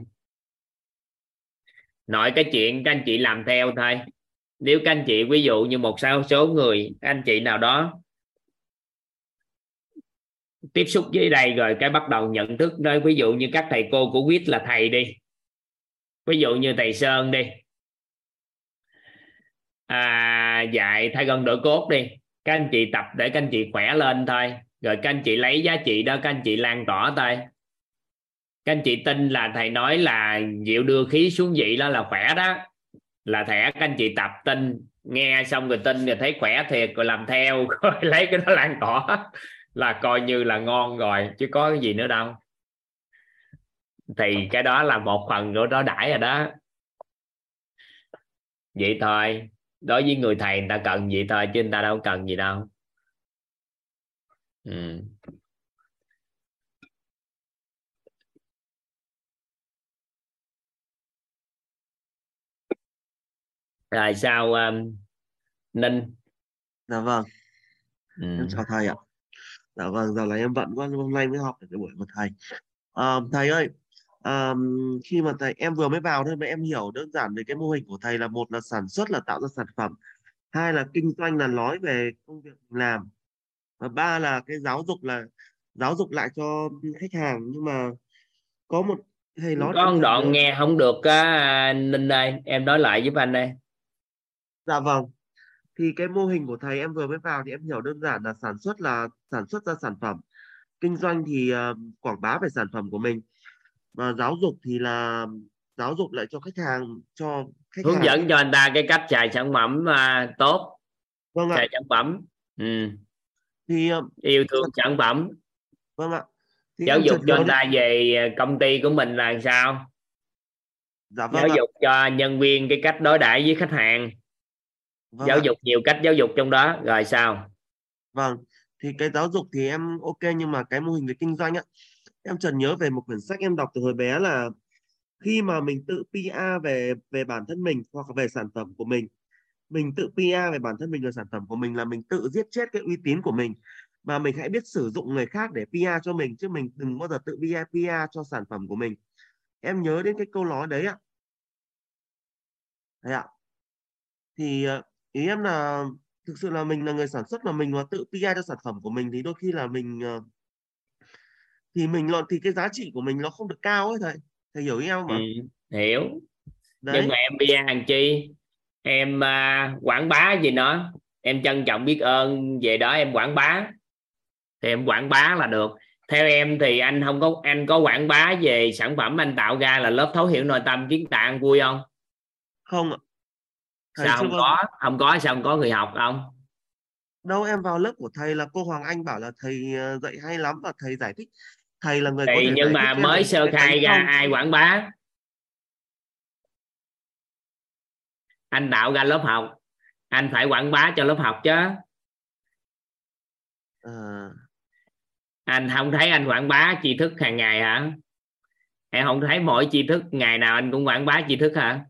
Nội cái chuyện các anh chị làm theo thôi. Nếu các anh chị, ví dụ như một sao số người anh chị nào đó tiếp xúc với đây rồi cái bắt đầu nhận thức nơi ví dụ như các thầy cô của quýt là thầy đi. Ví dụ như thầy sơn đi à, dạy thay gần đổi cốt đi. Các anh chị tập để các anh chị khỏe lên thôi. Rồi các anh chị lấy giá trị đó các anh chị lan tỏa thôi. Các anh chị tin là thầy nói là diệu đưa khí xuống vị đó là khỏe đó. Là thẻ các anh chị tập tin. Nghe xong rồi tin rồi thấy khỏe thiệt rồi làm theo rồi lấy cái đó lan tỏa. Là coi như là ngon rồi chứ có cái gì nữa đâu. Thì cái đó là một phần của đó đãi rồi đó. Vậy thôi đối với người thầy người ta cần gì thôi chứ người ta đâu cần gì đâu. Ừ. rồi sao um, ninh? Dạ vâng. Ừ. em chào thầy ạ. Dạ vâng giờ là em bận quá hôm nay mới học được cái buổi của thầy. À, thầy ơi à, khi mà thầy em vừa mới vào thôi mà em hiểu đơn giản về cái mô hình của thầy là một là sản xuất là tạo ra sản phẩm hai là kinh doanh là nói về công việc mình làm và ba là cái giáo dục là giáo dục lại cho khách hàng. Nhưng mà có một thầy nói có một đoạn nghe không được á Ninh ơi em nói lại giúp anh đây. Dạ vâng. Thì cái mô hình của thầy em vừa mới vào thì em hiểu đơn giản là sản xuất là sản xuất ra sản phẩm kinh doanh thì uh, quảng bá về sản phẩm của mình và giáo dục thì là giáo dục lại cho khách hàng cho khách hướng hàng. dẫn cho anh ta cái cách xài sản phẩm uh, tốt vâng ạ. xài sản phẩm ừ. thì uh, yêu thương sản phẩm vâng ạ thì giáo dục cho anh ta về công ty của mình là sao dạ vâng giáo ạ. dục cho nhân viên cái cách đối đãi với khách hàng vâng giáo ạ. dục nhiều cách giáo dục trong đó rồi sao vâng thì cái giáo dục thì em ok nhưng mà cái mô hình về kinh doanh á em chợt nhớ về một quyển sách em đọc từ hồi bé là khi mà mình tự PA về về bản thân mình hoặc về sản phẩm của mình. Mình tự PA về bản thân mình và sản phẩm của mình là mình tự giết chết cái uy tín của mình. Và mình hãy biết sử dụng người khác để PA cho mình, chứ mình đừng bao giờ tự PA PA cho sản phẩm của mình. Em nhớ đến cái câu nói đấy ạ. Đấy ạ. Thì ờ, ý em là thực sự là mình là người sản xuất mà mình mà tự PA cho sản phẩm của mình thì đôi khi là mình ờ, thì mình lo thì cái giá trị của mình nó không được cao ấy thầy. Thầy hiểu ý em mà ừ, hiểu. Đấy. nhưng mà em PR hàng chi? Em uh, quảng bá gì nó em trân trọng biết ơn về đó em quảng bá. Thì em quảng bá là được. Theo em thì anh không có anh có quảng bá về sản phẩm anh tạo ra là lớp thấu hiểu nội tâm kiến tạo ăn vui không? Không ạ. Thầy sao không có? Không có sao không có người học không? Đâu em vào lớp của thầy là cô Hoàng Anh bảo là thầy ờ, dạy hay lắm và thầy giải thích thầy là người thì nhưng mà mới sơ khai ra công. ai quảng bá? Anh tạo ra lớp học. Anh phải quảng bá cho lớp học chứ. Ờ, anh không thấy anh quảng bá tri thức hàng ngày hả? Em không thấy mỗi tri thức ngày nào anh cũng quảng bá tri thức hả?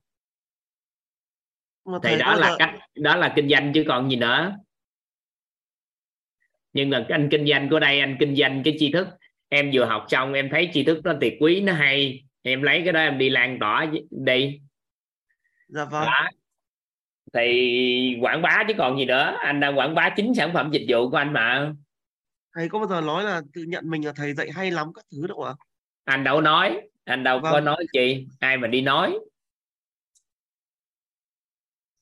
Mà thì đó là giờ- cách đó là kinh doanh chứ còn gì nữa. Nhưng mà anh kinh doanh của đây anh kinh doanh cái tri thức em vừa học xong em thấy tri thức nó tuyệt quý nó hay. Em lấy cái đó em đi lan tỏa đi. Dạ vâng. Đó. Thì quảng bá chứ còn gì nữa. Anh đang quảng bá chính sản phẩm dịch vụ của anh mà. Thầy có bao giờ nói là tự nhận mình là thầy dạy hay lắm các thứ đâu ạ? Anh đâu nói. Anh đâu có Vâng. nói chi. Ai mà đi nói.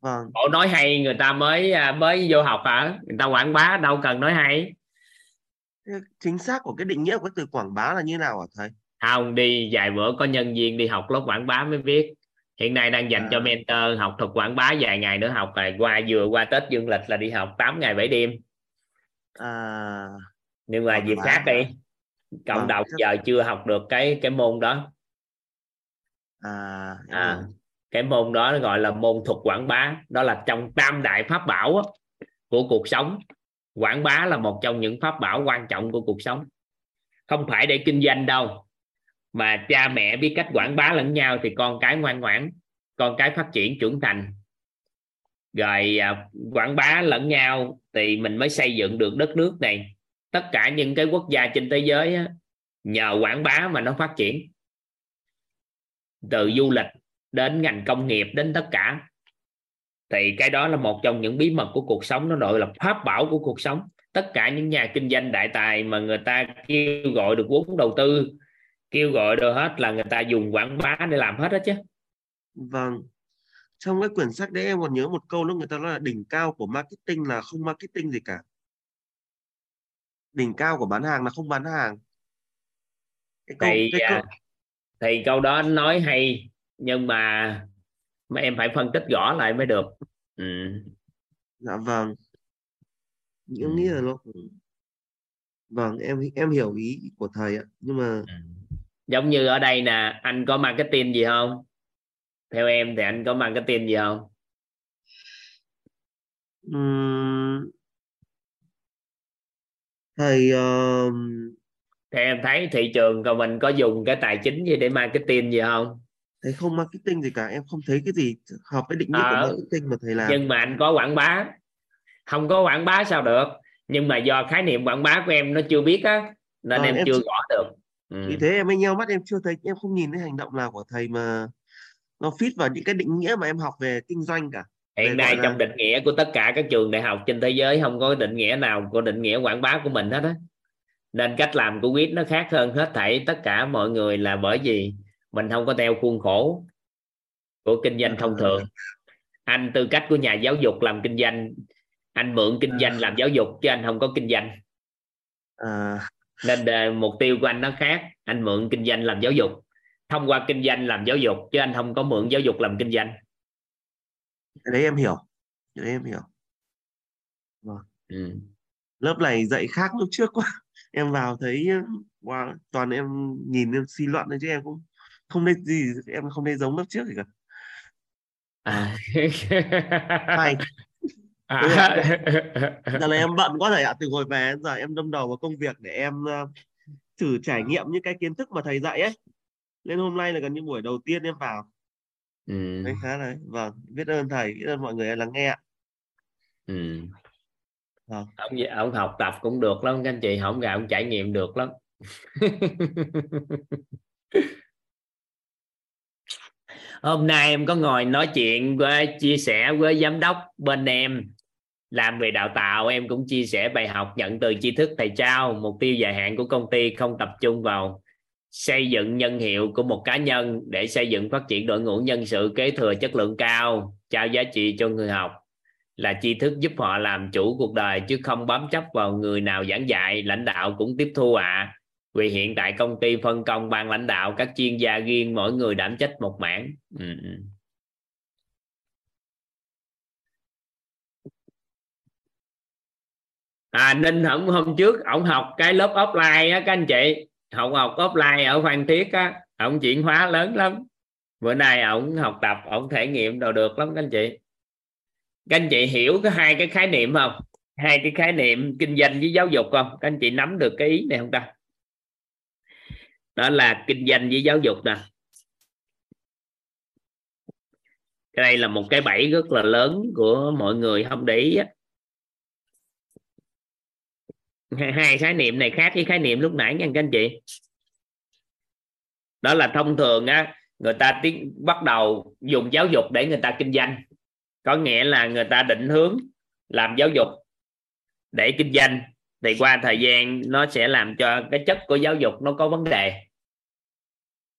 Vâng. Bộ nói hay người ta mới à, mới vô học hả? Người ta quảng bá đâu cần nói hay chính xác của cái định nghĩa của cái từ quảng bá là như nào hả thầy? Không đi vài bữa có nhân viên đi học lớp quảng bá mới biết. Hiện nay đang dành À. cho mentor học thuật quảng bá vài ngày nữa học rồi qua vừa qua tết dương lịch là đi học 8 ngày 7 đêm. À. Nhưng mà dịp khác đi cộng Vâng, đồng chắc- giờ chưa học được cái cái môn đó. À, à, cái môn đó gọi là môn thuật quảng bá. Đó là trong tam đại pháp bảo á, của cuộc sống quảng bá là một trong những pháp bảo quan trọng của cuộc sống. Không phải để kinh doanh đâu mà cha mẹ biết cách quảng bá lẫn nhau thì con cái ngoan ngoãn con cái phát triển trưởng thành. Rồi à, quảng bá lẫn nhau thì mình mới xây dựng được đất nước này. Tất cả những cái quốc gia trên thế giới á, nhờ quảng bá mà nó phát triển. Từ du lịch đến ngành công nghiệp đến tất cả thì cái đó là một trong những bí mật của cuộc sống nó gọi là pháp bảo của cuộc sống. Tất cả những nhà kinh doanh đại tài mà người ta kêu gọi được vốn đầu tư kêu gọi được hết là người ta dùng quảng bá để làm hết đó chứ. Vâng. Trong cái quyển sách đấy em còn nhớ một câu lúc người ta nói là đỉnh cao của marketing là không marketing gì cả. Đỉnh cao của bán hàng là không bán hàng. Cái câu, thì cái câu, à, thì câu đó nói hay nhưng mà mà em phải phân tích rõ lại mới được. Ừ. dạ vâng. Ừ. em nghĩ là nó vâng em em hiểu ý của thầy ạ. Nhưng mà Ừ. giống như ở đây nè anh có marketing gì không? Theo em thì anh có marketing gì không? Thầy ờm, theo em thấy thị trường của mình có dùng cái tài chính gì để marketing gì không thầy không? Marketing gì cả em không thấy cái gì hợp với định nghĩa của Ờ. marketing mà thầy làm. nhưng mà anh có quảng bá. Không có quảng bá sao được. Nhưng mà do khái niệm quảng bá của em nó chưa biết á nên Ờ, em, em chưa rõ được. Ừ. vì thế em mới nheo mắt em chưa thấy em không nhìn thấy hành động nào của thầy mà nó fit vào những cái định nghĩa mà em học về kinh doanh cả. Hiện nay trong định nghĩa của tất cả các trường đại học trên thế giới không có định nghĩa nào của định nghĩa quảng bá của mình hết á. Nên cách làm của quýt nó khác hơn hết thảy tất cả mọi người là bởi vì mình không có theo khuôn khổ của kinh doanh thông thường. Anh tư cách của nhà giáo dục làm kinh doanh anh mượn kinh doanh làm giáo dục chứ anh không có kinh doanh. À, nên đề- mục tiêu của anh nó khác anh mượn kinh doanh làm giáo dục. Thông qua kinh doanh làm giáo dục chứ anh không có mượn giáo dục làm kinh doanh. Đấy em hiểu đấy em hiểu. Ừ. lớp này dạy khác lúc trước quá. Em vào thấy wow, toàn em nhìn em suy luận thôi chứ em cũng không thấy gì em không thấy giống lớp trước gì cả à. hay à. giờ này em bận quá thầy ạ từ hồi về giờ em đâm đầu vào công việc để em ờ, thử trải nghiệm những cái kiến thức mà thầy dạy ấy nên hôm nay là gần như buổi đầu tiên em vào ừ. đấy khá là vâng biết ơn thầy biết ơn mọi người đã lắng nghe ạ. Ừ. Vâng. ông ông học tập cũng được lắm các anh chị không gà ông trải nghiệm được lắm hôm nay em có ngồi nói chuyện với, chia sẻ với giám đốc bên em. Làm về đào tạo, em cũng chia sẻ bài học nhận từ tri thức thầy trao. Mục tiêu dài hạn của công ty không tập trung vào xây dựng nhân hiệu của một cá nhân để xây dựng phát triển đội ngũ nhân sự kế thừa chất lượng cao, trao giá trị cho người học. Là tri thức giúp họ làm chủ cuộc đời chứ không bám chấp vào người nào giảng dạy, lãnh đạo cũng tiếp thu ạ. à vì hiện tại công ty phân công ban lãnh đạo, các chuyên gia riêng, mỗi người đảm trách một mảng. Ừ. ừ. à ninh hôm hôm trước ổng học cái lớp offline á, các anh chị. Học học offline ở phan thiết á, ổng chuyển hóa lớn lắm. Bữa nay ổng học tập, ổng thể nghiệm đồ được lắm, các anh chị. Các anh chị hiểu cái hai cái khái niệm không? Hai cái khái niệm kinh doanh với giáo dục không? Các anh chị nắm được cái ý này không ta? Đó là kinh doanh với giáo dục nè cái đây là một cái bẫy rất là lớn của mọi người không để ý á. Hai, hai khái niệm này khác với khái niệm lúc nãy nha các anh chị. Đó là thông thường á người ta tiến bắt đầu dùng giáo dục để người ta kinh doanh. Có nghĩa là người ta định hướng làm giáo dục để kinh doanh thì qua thời gian, nó sẽ làm cho cái chất của giáo dục nó có vấn đề.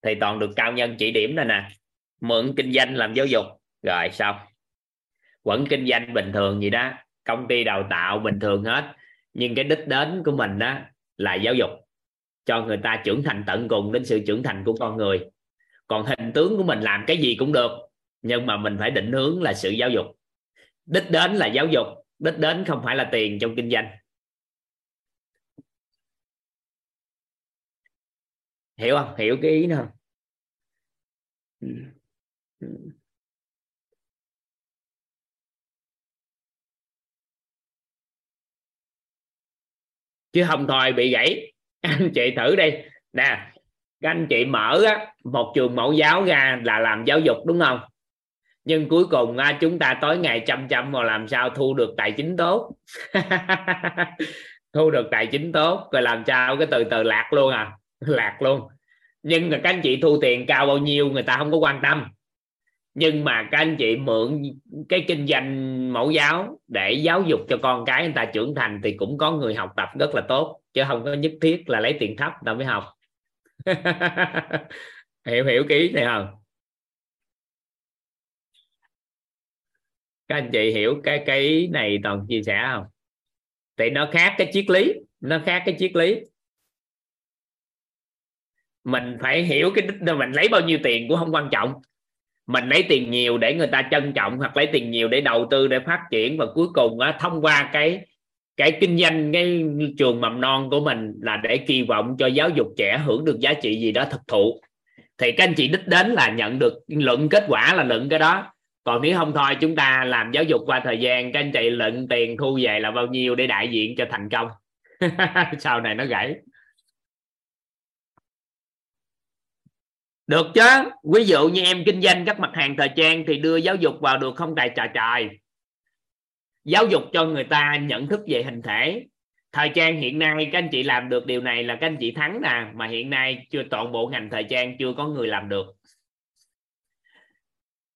Thì toàn được cao nhân chỉ điểm này nè. Mượn kinh doanh làm giáo dục. Rồi, xong. Vẫn kinh doanh bình thường gì đó. Công ty đào tạo bình thường hết. Nhưng cái đích đến của mình đó là giáo dục. Cho người ta trưởng thành tận cùng đến sự trưởng thành của con người. Còn hình tướng của mình làm cái gì cũng được. Nhưng mà mình phải định hướng là sự giáo dục. Đích đến là giáo dục. Đích đến không phải là tiền trong kinh doanh. Hiểu không? Hiểu cái ý nữa không? Ừ. Ừ. Chứ không thôi bị gãy. Anh chị thử đi. Nè các anh chị mở á, một trường mẫu giáo ra là làm giáo dục đúng không? Nhưng cuối cùng chúng ta tối ngày chăm chăm vào làm sao thu được tài chính tốt. Thu được tài chính tốt rồi làm sao cái từ từ lạc luôn à. lạc luôn. Nhưng mà các anh chị thu tiền cao bao nhiêu người ta không có quan tâm. Nhưng mà các anh chị mượn cái kinh doanh mẫu giáo để giáo dục cho con cái người ta trưởng thành thì cũng có người học tập rất là tốt, chứ không có nhất thiết là lấy tiền thấp ta mới học. Hiểu hiểu ký này không? Các anh chị hiểu cái cái này toàn chia sẻ không? Thì nó khác cái triết lý, nó khác cái triết lý mình phải hiểu cái đích mình lấy bao nhiêu tiền cũng không quan trọng. Mình lấy tiền nhiều để người ta trân trọng hoặc lấy tiền nhiều để đầu tư để phát triển và cuối cùng á, thông qua cái cái kinh doanh cái trường mầm non của mình là để kỳ vọng cho giáo dục trẻ hưởng được giá trị gì đó thực thụ. Thì các anh chị đích đến là nhận được luận kết quả là luận cái đó. Còn nếu không thôi chúng ta làm giáo dục qua thời gian các anh chị luận tiền thu về là bao nhiêu để đại diện cho thành công. Sau này nó gãy. Được chứ? Ví dụ như em kinh doanh các mặt hàng thời trang thì đưa giáo dục vào được không? Tài trà trời giáo dục cho người ta nhận thức về hình thể. Thời trang hiện nay, các anh chị làm được điều này là các anh chị thắng nè, mà hiện nay chưa toàn bộ ngành thời trang chưa có người làm được.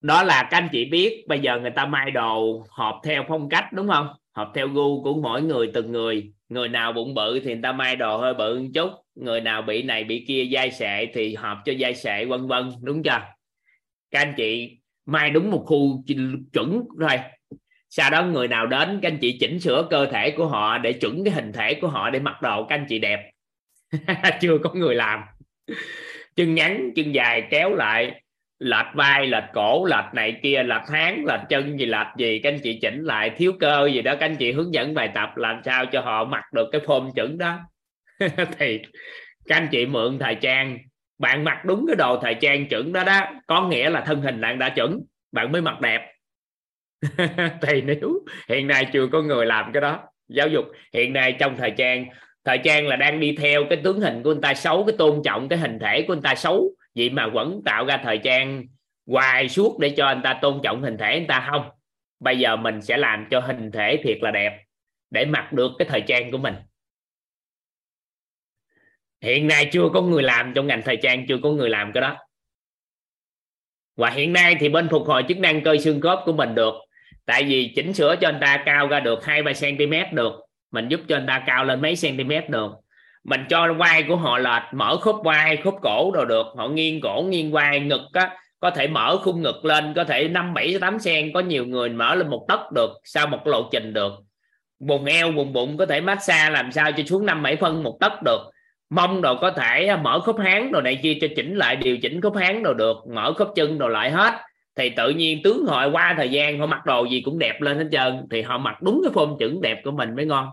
Đó là các anh chị biết, bây giờ người ta may đồ họp theo phong cách, đúng không? Họp theo gu của mỗi người, từng người người nào bụng bự thì người ta may đồ hơi bự một chút. Người nào bị này bị kia, dai sệ thì hợp cho dai sệ, vân vân, đúng chưa? Các anh chị may đúng một khu chuẩn thôi. Sau đó người nào đến, các anh chị chỉnh sửa cơ thể của họ để chuẩn cái hình thể của họ để mặc đồ, các anh chị đẹp. Chưa có người làm. Chân ngắn, chân dài, kéo lại lệch vai, lệch cổ, lệch này kia, lệch háng, lệch chân gì, lệch gì. Các anh chị chỉnh lại, thiếu cơ gì đó. Các anh chị hướng dẫn bài tập làm sao cho họ mặc được cái form chuẩn đó. Thì các anh chị mượn thời trang. Bạn mặc đúng cái đồ thời trang chuẩn đó đó. Có nghĩa là thân hình bạn đã chuẩn. Bạn mới mặc đẹp. Thì nếu hiện nay chưa có người làm cái đó, giáo dục, hiện nay trong thời trang thời trang là đang đi theo cái tướng hình của người ta xấu, cái tôn trọng cái hình thể của người ta xấu vậy mà vẫn tạo ra thời trang hoài suốt để cho anh ta tôn trọng hình thể anh ta không? Bây giờ mình sẽ làm cho hình thể thiệt là đẹp để mặc được cái thời trang của mình. Hiện nay chưa có người làm trong ngành thời trang, chưa có người làm cái đó. Và hiện nay thì bên phục hồi chức năng cơ xương khớp của mình được. Tại vì chỉnh sửa cho anh ta cao ra được hai ba cm được. Mình giúp cho anh ta cao lên mấy cm được mình cho vai của họ lệch mở khớp vai khớp cổ rồi được. Họ nghiêng cổ, nghiêng vai ngực á, có thể mở khung ngực lên, có thể năm, bảy, tám sen. Có nhiều người mở lên một tấc được, sau một lộ trình được. Vùng eo vùng bụng, có thể massage làm sao cho xuống năm, bảy phân một tấc được. Mông đồ có thể mở khớp háng đồ này kia cho chỉnh lại, điều chỉnh khớp háng đồ được. Mở khớp chân đồ lại hết. Thì tự nhiên tướng họ qua thời gian, họ mặc đồ gì cũng đẹp lên hết trơn. Thì họ mặc đúng cái form chuẩn đẹp của mình mới ngon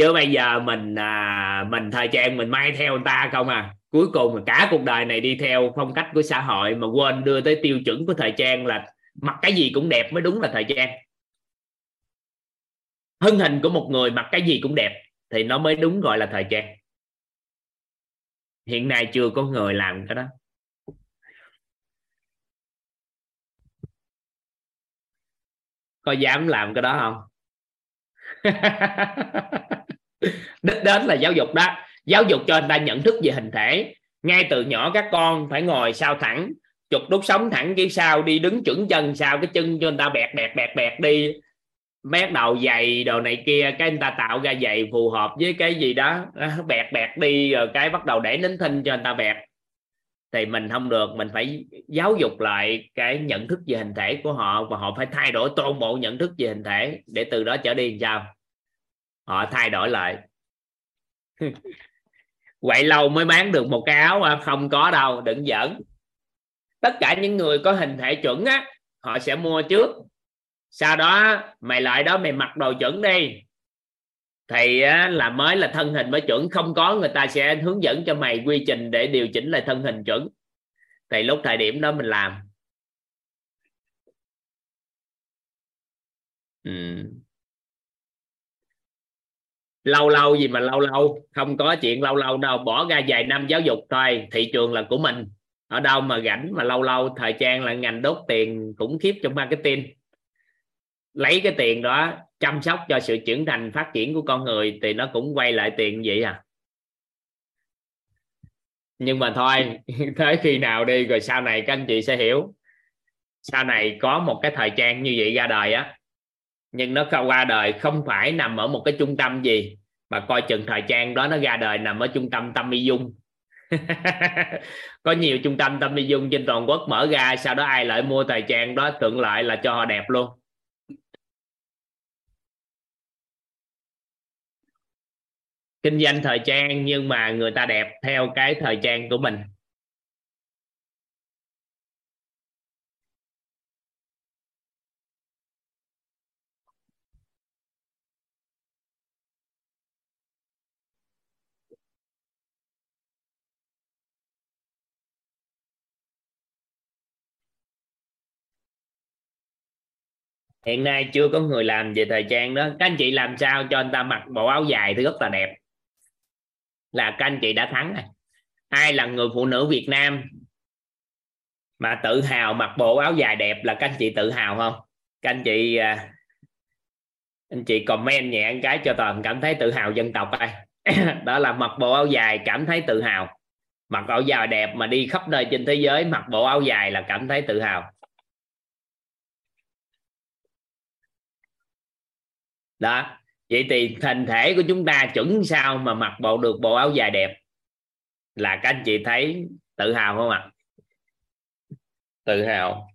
chứ bây giờ mình à, mình thời trang mình may theo người ta không à? Cuối cùng cả cuộc đời này đi theo phong cách của xã hội mà quên đưa tới tiêu chuẩn của thời trang là mặc cái gì cũng đẹp mới đúng là thời trang. Thân hình của một người mặc cái gì cũng đẹp thì nó mới đúng gọi là thời trang. Hiện nay chưa có người làm cái đó. Có dám làm cái đó không? đích đến là giáo dục đó. Giáo dục cho anh ta nhận thức về hình thể. Ngay từ nhỏ các con phải ngồi sao thẳng, chụp đốt sống thẳng phía sao đi, đứng chuẩn chân sao cái chân cho anh ta bẹt bẹt bẹt bẹt đi. Mét đầu dày đồ này kia, cái anh ta tạo ra giày phù hợp với cái gì đó. Bẹt bẹt đi, rồi cái bắt đầu để nín thinh cho anh ta bẹt. Thì mình không được, mình phải giáo dục lại cái nhận thức về hình thể của họ và họ phải thay đổi toàn bộ nhận thức về hình thể để từ đó trở đi làm sao? Họ thay đổi lại. Quậy lâu mới bán được một cái áo không có đâu, đừng giỡn. Tất cả những người có hình thể chuẩn á, họ sẽ mua trước. Sau đó, mày lại đó, mày mặc đồ chuẩn đi. Thì là mới là thân hình mới chuẩn. Không có, người ta sẽ hướng dẫn cho mày quy trình để điều chỉnh lại thân hình chuẩn. Thì lúc thời điểm đó mình làm. Ừ lâu lâu gì mà lâu lâu, không có chuyện lâu lâu đâu, bỏ ra vài năm giáo dục thôi, thị trường là của mình. Ở đâu mà rảnh mà lâu lâu, thời trang là ngành đốt tiền khủng khiếp trong marketing. Lấy cái tiền đó, chăm sóc cho sự trưởng thành, phát triển của con người thì nó cũng quay lại tiền vậy à. Nhưng mà thôi, tới khi nào đi rồi sau này các anh chị sẽ hiểu. Sau này có một cái thời trang như vậy ra đời á nhưng nó qua đời không phải nằm ở một cái trung tâm gì, mà coi chừng thời trang đó nó ra đời nằm ở trung tâm tâm y dung. Có nhiều trung tâm tâm y dung trên toàn quốc mở ra, sau đó ai lại mua thời trang đó thuận lợi là cho họ đẹp luôn. Kinh doanh thời trang nhưng mà người ta đẹp theo cái thời trang của mình. Hiện nay chưa có người làm về thời trang đó. Các anh chị làm sao cho anh ta mặc bộ áo dài thì rất là đẹp. Là các anh chị đã thắng này ai là người phụ nữ Việt Nam mà tự hào mặc bộ áo dài đẹp là các anh chị tự hào không? Các anh chị à, anh chị comment nhẹ cái cho toàn cảm thấy tự hào dân tộc đây. Đó là mặc bộ áo dài cảm thấy tự hào. Mặc áo dài đẹp mà đi khắp nơi trên thế giới mặc bộ áo dài là cảm thấy tự hào. Đó. Vậy thì thành thể của chúng ta chuẩn sao mà mặc bộ được bộ áo dài đẹp? Là các anh chị thấy tự hào không ạ? Tự hào.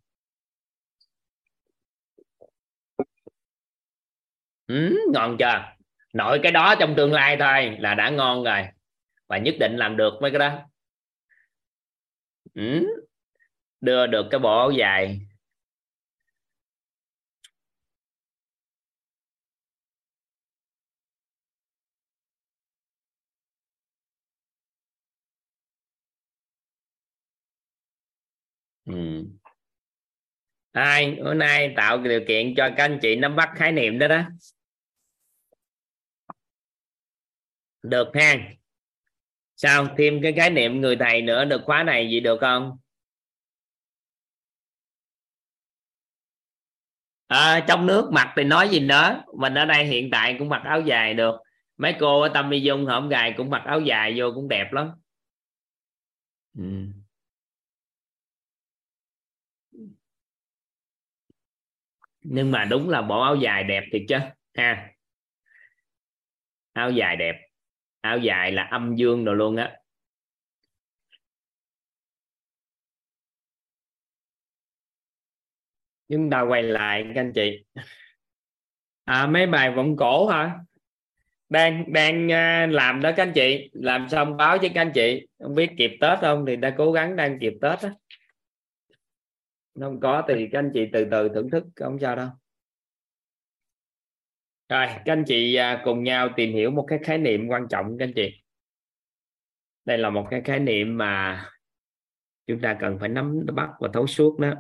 Ừ, ngon chưa? Nội cái đó trong tương lai thôi là đã ngon rồi. Và nhất định làm được mấy cái đó. Ừ. đưa được cái bộ áo dài. Ừ. ai bữa nay tạo điều kiện cho các anh chị nắm bắt khái niệm đó đó. Được ha. Sao? Thêm cái khái niệm người thầy nữa được khóa này gì được không? À, trong nước mặc thì nói gì nữa mình ở đây hiện tại cũng mặc áo dài được. Mấy cô ở tâm y dung hôm gài cũng mặc áo dài vô cũng đẹp lắm. Ừ. nhưng mà đúng là bộ áo dài đẹp thiệt chứ ha. Áo dài đẹp. Áo dài là âm dương rồi luôn á. Chúng ta quay lại các anh chị. À, mấy bài vọng cổ hả? Đang đang à, làm đó các anh chị. Làm xong báo với các anh chị. Không biết kịp tết không thì đã cố gắng đang kịp tết á không, có thì các anh chị từ từ thưởng thức, không sao đâu. Rồi, các anh chị à, cùng nhau tìm hiểu một cái khái niệm quan trọng các anh chị. Đây là một cái khái niệm mà chúng ta cần phải nắm bắt và thấu suốt đó.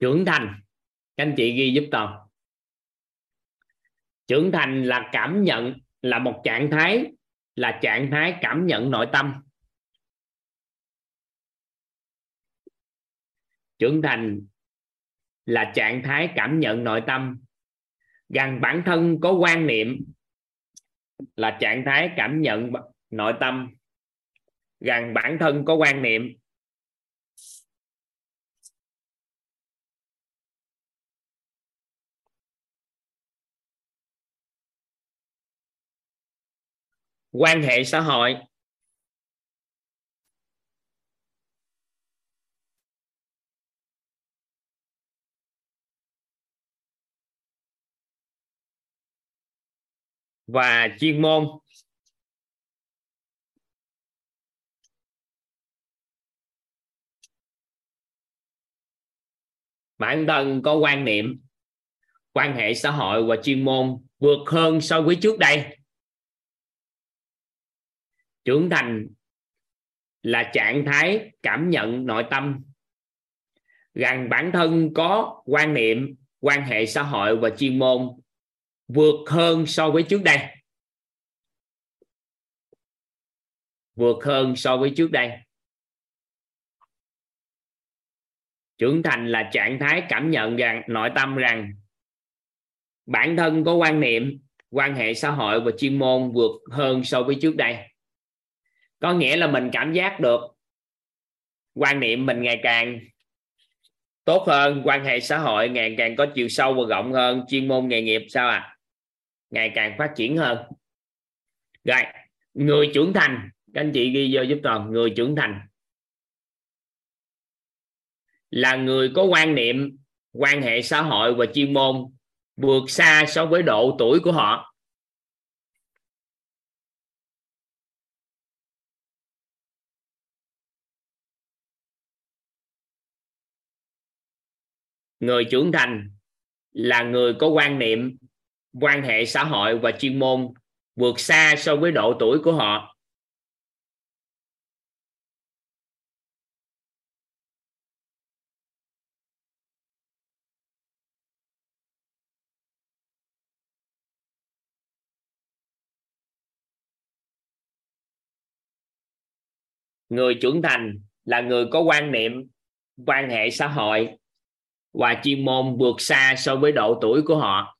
Trưởng thành. Các anh chị ghi giúp toàn trưởng thành là cảm nhận là một trạng thái, là trạng thái cảm nhận nội tâm. Trưởng thành là trạng thái cảm nhận nội tâm. Gần bản thân có quan niệm là trạng thái cảm nhận nội tâm. Gần bản thân có quan niệm quan hệ xã hội. Và chuyên môn. Bản thân có quan niệm, quan hệ xã hội và chuyên môn vượt hơn so với trước đây trưởng thành là trạng thái cảm nhận nội tâm. Rằng bản thân có quan niệm, quan hệ xã hội và chuyên môn vượt hơn so với trước đây. Vượt hơn so với trước đây. Trưởng thành là trạng thái cảm nhận rằng nội tâm rằng bản thân có quan niệm, quan hệ xã hội và chuyên môn vượt hơn so với trước đây có nghĩa là mình cảm giác được quan niệm mình ngày càng tốt hơn, quan hệ xã hội ngày càng có chiều sâu và rộng hơn, chuyên môn nghề nghiệp, sao à ngày càng phát triển hơn. Rồi, người trưởng thành. Các anh chị ghi vô giúp toàn, người trưởng thành. Là người có quan niệm, quan hệ xã hội và chuyên môn vượt xa so với độ tuổi của họ. Người trưởng thành là người có quan niệm, quan hệ xã hội và chuyên môn vượt xa so với độ tuổi của họ. Người trưởng thành là người có quan niệm, quan hệ xã hội và chuyên môn vượt xa so với độ tuổi của họ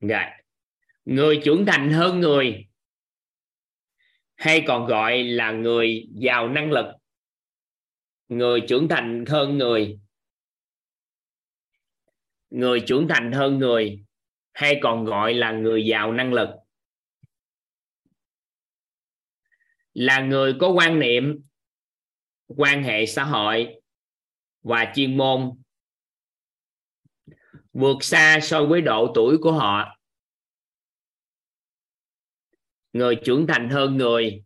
Rồi. Người trưởng thành hơn người, hay còn gọi là người giàu năng lực. Người trưởng thành hơn người người trưởng thành hơn người hay còn gọi là người giàu năng lực. Là người có quan niệm, quan hệ xã hội và chuyên môn. Vượt xa so với độ tuổi của họ. Người trưởng thành hơn người,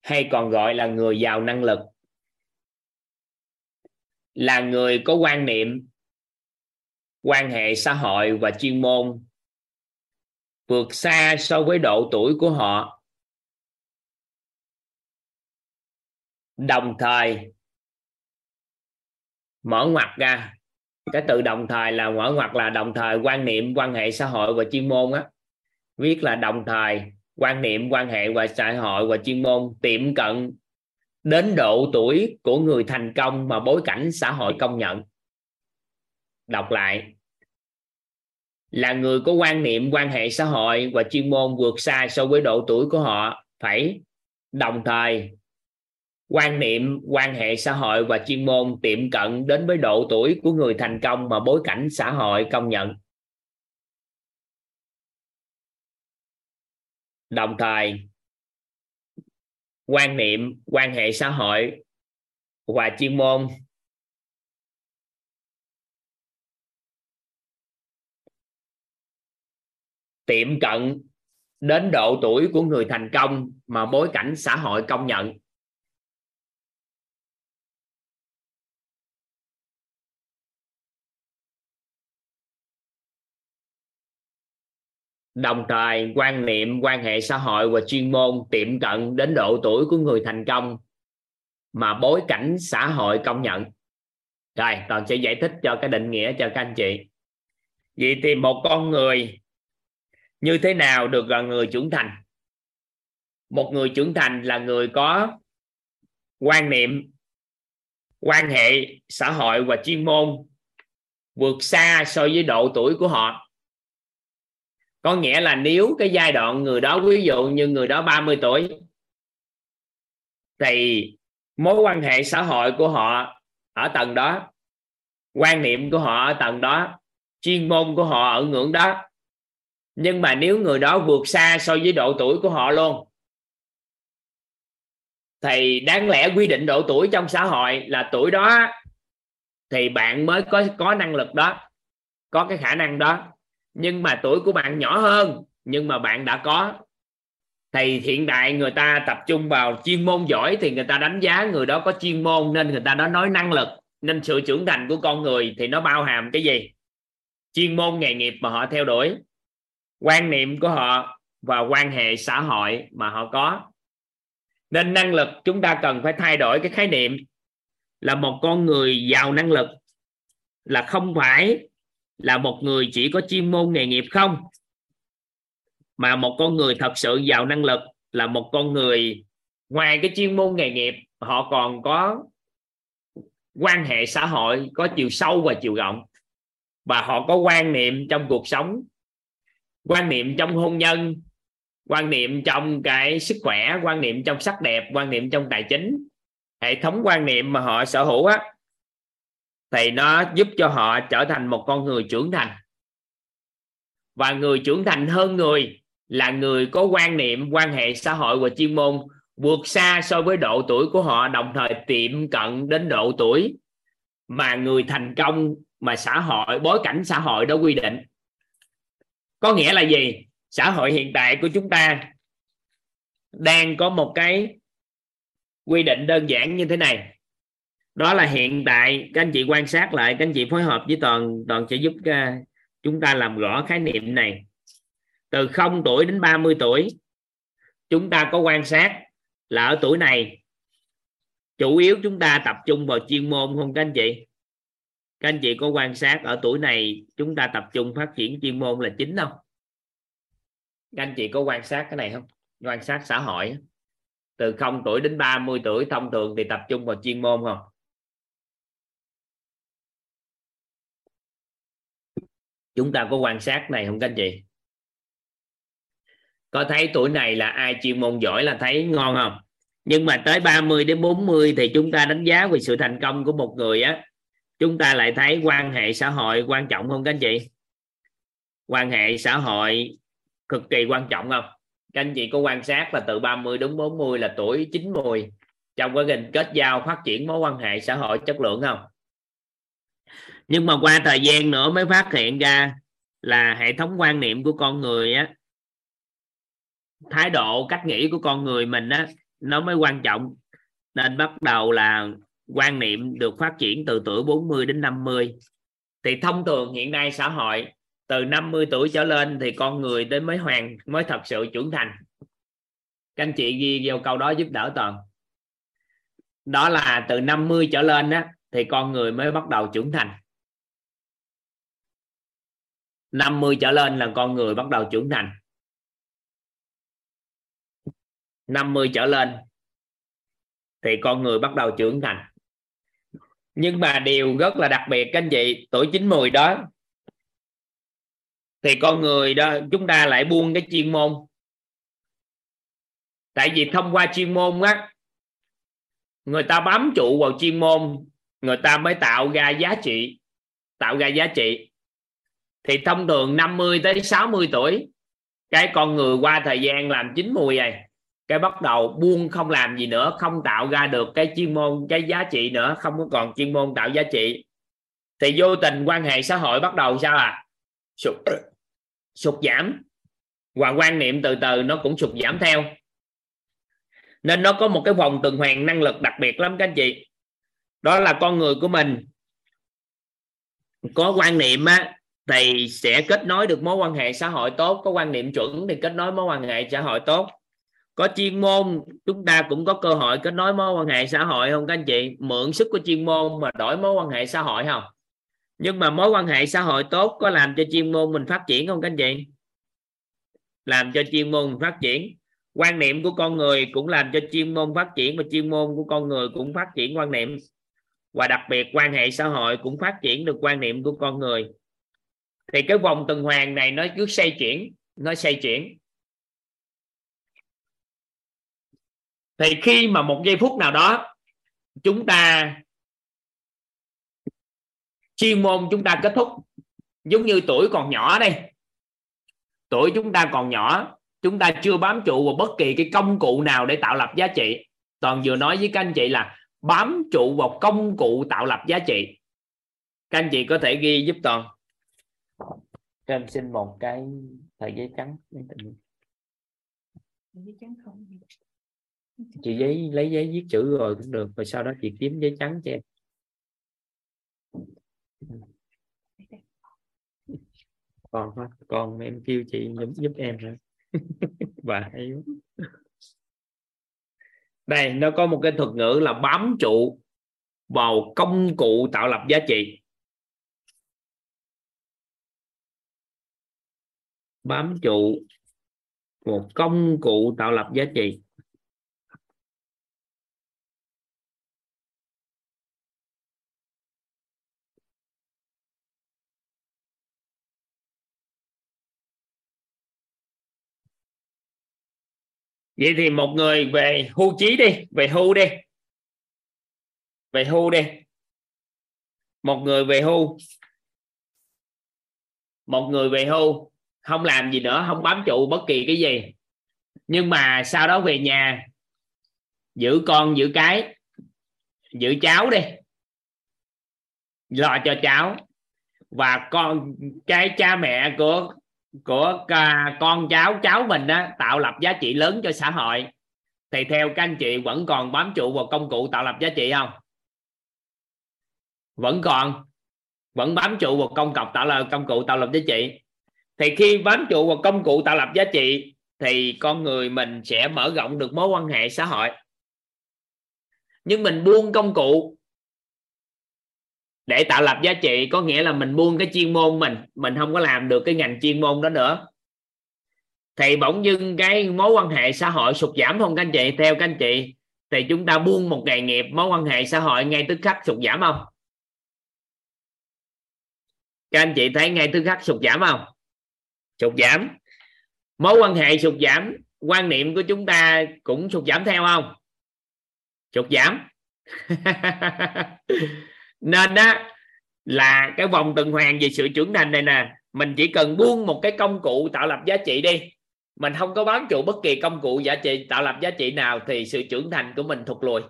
hay còn gọi là người giàu năng lực. Là người có quan niệm quan hệ xã hội và chuyên môn vượt xa so với độ tuổi của họ. Đồng thời, mở ngoặt ra. Cái từ đồng thời là mở ngoặt là đồng thời quan niệm quan hệ xã hội và chuyên môn á. Viết là đồng thời quan niệm quan hệ và xã hội và chuyên môn, tiệm cận đến độ tuổi của người thành công mà bối cảnh xã hội công nhận đọc lại. Là người có quan niệm, quan hệ xã hội và chuyên môn vượt xa so với độ tuổi của họ, phải đồng thời quan niệm, quan hệ xã hội và chuyên môn tiệm cận đến với độ tuổi của người thành công mà bối cảnh xã hội công nhận. Đồng thời, quan niệm, quan hệ xã hội và chuyên môn tiệm cận đến độ tuổi của người thành công mà bối cảnh xã hội công nhận. Đồng thời, quan niệm, quan hệ xã hội và chuyên môn tiệm cận đến độ tuổi của người thành công mà bối cảnh xã hội công nhận. Rồi, toàn sẽ giải thích cho cái định nghĩa cho các anh chị. Vậy thì một con người như thế nào được là người trưởng thành? Một người trưởng thành là người có quan niệm, quan hệ, xã hội và chuyên môn vượt xa so với độ tuổi của họ. Có nghĩa là nếu cái giai đoạn người đó, ví dụ như người đó 30 tuổi, thì mối quan hệ xã hội của họ ở tầng đó, quan niệm của họ ở tầng đó, chuyên môn của họ ở ngưỡng đó nhưng mà nếu người đó vượt xa so với độ tuổi của họ luôn, thì đáng lẽ quy định độ tuổi trong xã hội là tuổi đó thì bạn mới có có năng lực đó, có cái khả năng đó. Nhưng mà tuổi của bạn nhỏ hơn, nhưng mà bạn đã có, thì hiện đại người ta tập trung vào chuyên môn giỏi thì người ta đánh giá người đó có chuyên môn nên người ta đó nói năng lực, nên sự trưởng thành của con người thì nó bao hàm cái gì? Chuyên môn nghề nghiệp mà họ theo đuổi quan niệm của họ và quan hệ xã hội mà họ có. Nên năng lực chúng ta cần phải thay đổi cái khái niệm là một con người giàu năng lực, là không phải là một người chỉ có chuyên môn nghề nghiệp không, mà một con người thật sự giàu năng lực, là một con người ngoài cái chuyên môn nghề nghiệp, họ còn có quan hệ xã hội có chiều sâu và chiều rộng. Và họ có quan niệm trong cuộc sống quan niệm trong hôn nhân, quan niệm trong cái sức khỏe, quan niệm trong sắc đẹp, quan niệm trong tài chính. Hệ thống quan niệm mà họ sở hữu á, thì nó giúp cho họ trở thành một con người trưởng thành. Và người trưởng thành hơn người là người có quan niệm, quan hệ xã hội và chuyên môn vượt xa so với độ tuổi của họ, đồng thời tiệm cận đến độ tuổi mà người thành công, mà xã hội, bối cảnh xã hội đó quy định có nghĩa là gì? Xã hội hiện tại của chúng ta đang có một cái quy định đơn giản như thế này. Đó là hiện tại các anh chị quan sát lại các anh chị phối hợp với toàn toàn sẽ giúp uh, chúng ta làm rõ khái niệm này. Từ 0 tuổi đến 30 tuổi chúng ta có quan sát là ở tuổi này chủ yếu chúng ta tập trung vào chuyên môn không các anh chị? Các anh chị có quan sát ở tuổi này chúng ta tập trung phát triển chuyên môn là chính không? Các anh chị có quan sát cái này không? Quan sát xã hội từ 0 tuổi đến 30 tuổi, thông thường thì tập trung vào chuyên môn không? Chúng ta có quan sát này không các anh chị? Có thấy tuổi này là ai chuyên môn giỏi là thấy ngon không? Nhưng mà tới 30 đến 40 thì chúng ta đánh giá về sự thành công của một người á chúng ta lại thấy quan hệ xã hội quan trọng không, các anh chị? Quan hệ xã hội cực kỳ quan trọng không? Các anh chị có quan sát là từ 30 đến 40 là tuổi chín mùi trong quá trình kết giao phát triển mối quan hệ xã hội chất lượng không? Nhưng mà qua thời gian nữa mới phát hiện ra là hệ thống quan niệm của con người á, thái độ, cách nghĩ của con người mình á, nó mới quan trọng. Nên bắt đầu là quan niệm được phát triển từ tuổi 40 đến 50 thì thông thường hiện nay xã hội, từ 50 tuổi trở lên thì con người đến mới hoàn, mới thật sự trưởng thành. Các anh chị ghi vào câu đó giúp đỡ toàn. Đó là từ 50 trở lên á, thì con người mới bắt đầu trưởng thành. 50 trở lên là con người bắt đầu trưởng thành. 50 trở lên thì con người bắt đầu trưởng thành nhưng mà điều rất là đặc biệt, các anh chị, tuổi 90 đó, thì con người đó, chúng ta lại buông cái chuyên môn. Tại vì thông qua chuyên môn á, người ta bám trụ vào chuyên môn, người ta mới tạo ra giá trị, tạo ra giá trị. Thì thông thường 50 tới 60 tuổi, cái con người qua thời gian làm chín mùi này cái bắt đầu buông không làm gì nữa không tạo ra được cái chuyên môn cái giá trị nữa không có còn chuyên môn tạo giá trị. Thì vô tình quan hệ xã hội bắt đầu sao à? Sụt sụt giảm. Và quan niệm từ từ nó cũng sụt giảm theo. Nên nó có một cái vòng tuần hoàn năng lực đặc biệt lắm các anh chị. Đó là con người của mình. Có quan niệm á, thì sẽ kết nối được mối quan hệ xã hội tốt. Có quan niệm chuẩn thì kết nối mối quan hệ xã hội tốt có chuyên môn, chúng ta cũng có cơ hội kết nối mối quan hệ xã hội không các anh chị? Mượn sức của chuyên môn mà đổi mối quan hệ xã hội không? Nhưng mà mối quan hệ xã hội tốt có làm cho chuyên môn mình phát triển không các anh chị? Làm cho chuyên môn mình phát triển. Quan niệm của con người cũng làm cho chuyên môn phát triển và chuyên môn của con người cũng phát triển quan niệm. Và đặc biệt quan hệ xã hội cũng phát triển được quan niệm của con người. Thì cái vòng tuần hoàn này nó cứ xoay chuyển, nó xoay chuyển. Thì khi mà một giây phút nào đó, chúng ta chuyên môn chúng ta kết thúc, giống như tuổi còn nhỏ đây. Tuổi chúng ta còn nhỏ, chúng ta chưa bám trụ vào bất kỳ cái công cụ nào để tạo lập giá trị. Toàn vừa nói với các anh chị là bám trụ vào công cụ tạo lập giá trị. Các anh chị có thể ghi giúp toàn. Cho em xin một cái tờ giấy trắng. Giấy trắng không? Chị giấy, lấy giấy viết chữ rồi cũng được, rồi sau đó chị kiếm giấy trắng cho em. Còn còn em kêu chị giúp giúp em hả và hay đây, nó có một cái thuật ngữ là bám trụ vào công cụ tạo lập giá trị. Bám trụ một công cụ tạo lập giá trị. Vậy thì một người về hưu trí đi, về hưu đi. Về hưu đi. Một người về hưu. Một người về hưu. Không làm gì nữa, không bám trụ bất kỳ cái gì. Nhưng mà sau đó về nhà, giữ con, giữ cái, giữ cháu đi. Lo cho cháu. Và con, cái cha mẹ của của à, con cháu cháu mình đó tạo lập giá trị lớn cho xã hội. Thì theo các anh chị vẫn còn bám trụ vào công cụ tạo lập giá trị không? Vẫn còn. Vẫn bám trụ vào công cọc tạo lập, công cụ tạo lập giá trị. Thì khi bám trụ vào công cụ tạo lập giá trị, thì con người mình sẽ mở rộng được mối quan hệ xã hội. Nhưng mình buông công cụ để tạo lập giá trị, có nghĩa là mình buông cái chuyên môn mình mình không có làm được cái ngành chuyên môn đó nữa. Thì bỗng dưng cái mối quan hệ xã hội sụt giảm không các anh chị? Theo các anh chị, thì chúng ta buông một nghề nghiệp, mối quan hệ xã hội ngay tức khắc sụt giảm không? Các anh chị thấy ngay tức khắc sụt giảm không? Sụt giảm. Mối quan hệ sụt giảm, quan niệm của chúng ta cũng sụt giảm theo không? Sụt giảm. nên đó là cái vòng tuần hoàn về sự trưởng thành này nè, mình chỉ cần buông một cái công cụ tạo lập giá trị đi. Mình không có bám trụ bất kỳ công cụ giá trị, tạo lập giá trị nào thì sự trưởng thành của mình thụt lùi.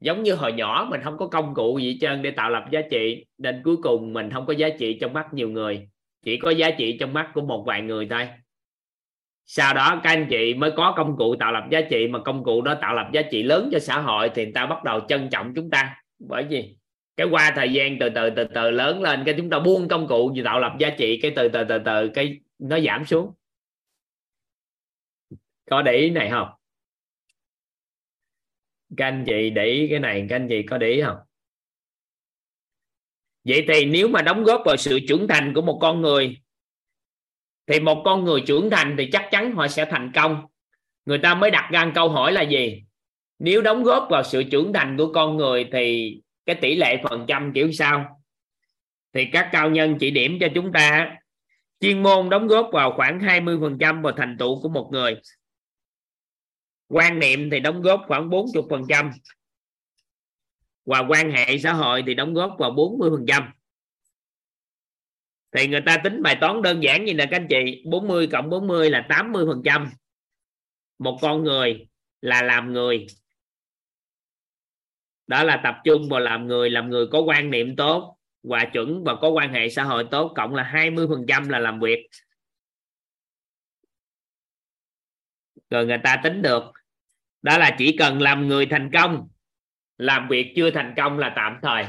Giống như hồi nhỏ mình không có công cụ gì trơn để tạo lập giá trị, nên cuối cùng mình không có giá trị trong mắt nhiều người, chỉ có giá trị trong mắt của một vài người thôi. Sau đó các anh chị mới có công cụ tạo lập giá trị, mà công cụ đó tạo lập giá trị lớn cho xã hội thì người ta bắt đầu trân trọng chúng ta bởi vì cái qua thời gian từ từ từ từ lớn lên, cái chúng ta buông công cụ gì tạo lập giá trị, cái từ từ từ từ, cái nó giảm xuống. Có để ý này không? Các anh chị để ý cái này, các anh chị có để ý không? Vậy thì nếu mà đóng góp vào sự trưởng thành của một con người, thì một con người trưởng thành thì chắc chắn họ sẽ thành công. Người ta mới đặt ra câu hỏi là gì? Nếu đóng góp vào sự trưởng thành của con người thì cái tỷ lệ phần trăm kiểu sao? Thì các cao nhân chỉ điểm cho chúng ta, chuyên môn đóng góp vào khoảng 20 phần trăm vào thành tựu của một người. Quan niệm thì đóng góp khoảng 40 phần trăm. Và quan hệ xã hội thì đóng góp vào 40 phần trăm. Thì người ta tính bài toán đơn giản như là các anh chị 40 cộng 40 là 80 phần trăm. Một con người là làm người đó là tập trung vào làm người làm người có quan niệm tốt và chuẩn và có quan hệ xã hội tốt, cộng là 20 phần trăm là làm việc. Rồi người ta tính được. Đó là chỉ cần làm người thành công, làm việc chưa thành công là tạm thời.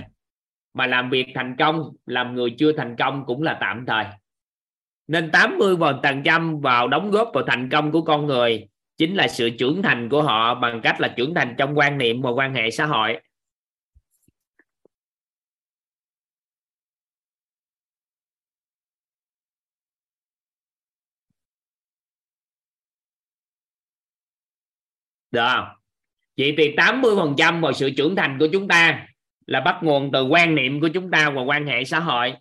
Mà làm việc thành công, làm người chưa thành công cũng là tạm thời. Nên 80 phần trăm vào đóng góp vào thành công của con người chính là sự trưởng thành của họ bằng cách là trưởng thành trong quan niệm và quan hệ xã hội. Được không? Vậy thì 80 phần trăm vào sự trưởng thành của chúng ta là bắt nguồn từ quan niệm của chúng ta và quan hệ xã hội.